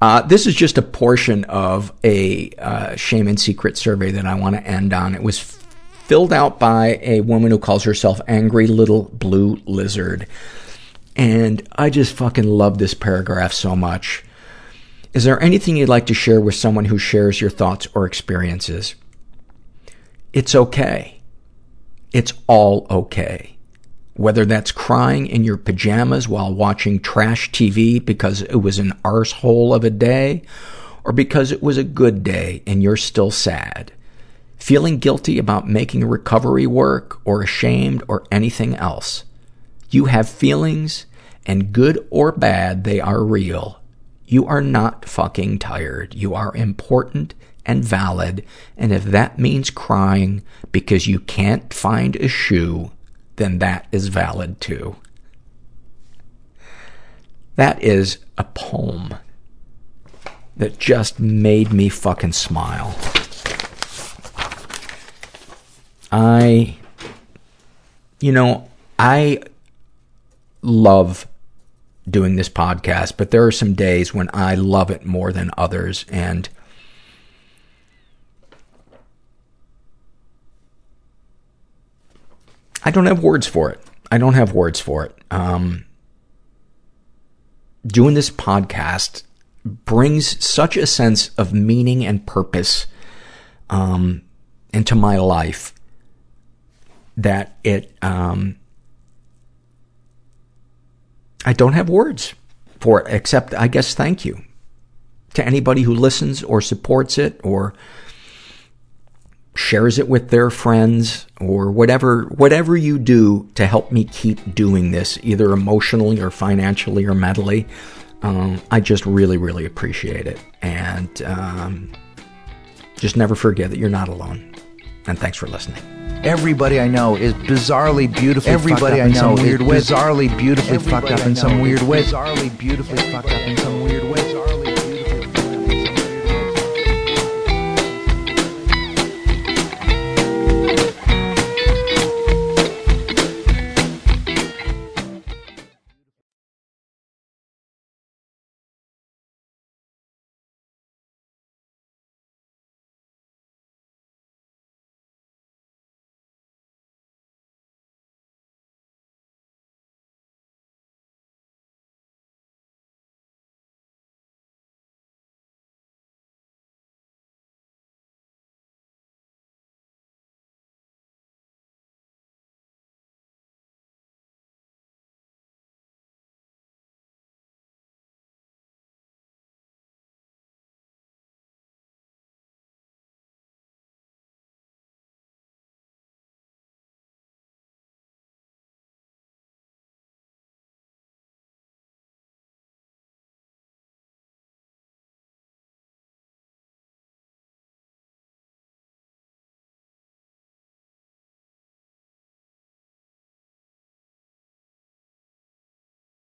Uh, this is just a portion of a uh, shame and secret survey that I want to end on. It was filled out by a woman who calls herself Angry Little Blue Lizard. And I just fucking love this paragraph so much. Is there anything you'd like to share with someone who shares your thoughts or experiences? It's okay. It's all okay. Whether that's crying in your pajamas while watching trash TV because it was an arsehole of a day, or because it was a good day and you're still sad. Feeling guilty about making recovery work, or ashamed, or anything else. You have feelings, and good or bad, they are real. You are not fucking tired. You are important and valid, and if that means crying because you can't find a shoe, then that is valid too. That is a poem that just made me fucking smile. I, you know, I love doing this podcast, but there are some days when I love it more than others, and I don't have words for it. I don't have words for it. Um, doing this podcast brings such a sense of meaning and purpose um, into my life that it um, I don't have words for it except I guess thank you to anybody who listens or supports it or shares it with their friends or whatever whatever you do to help me keep doing this either emotionally or financially or mentally um, i just really really appreciate it. And um, just never forget that you're not alone. And thanks for listening Everybody I know is bizarrely beautifully Everybody fucked up I in some know weird is way. bizarrely beautifully Everybody fucked up in some weird way. Bizarrely beautifully fucked up in some weird way.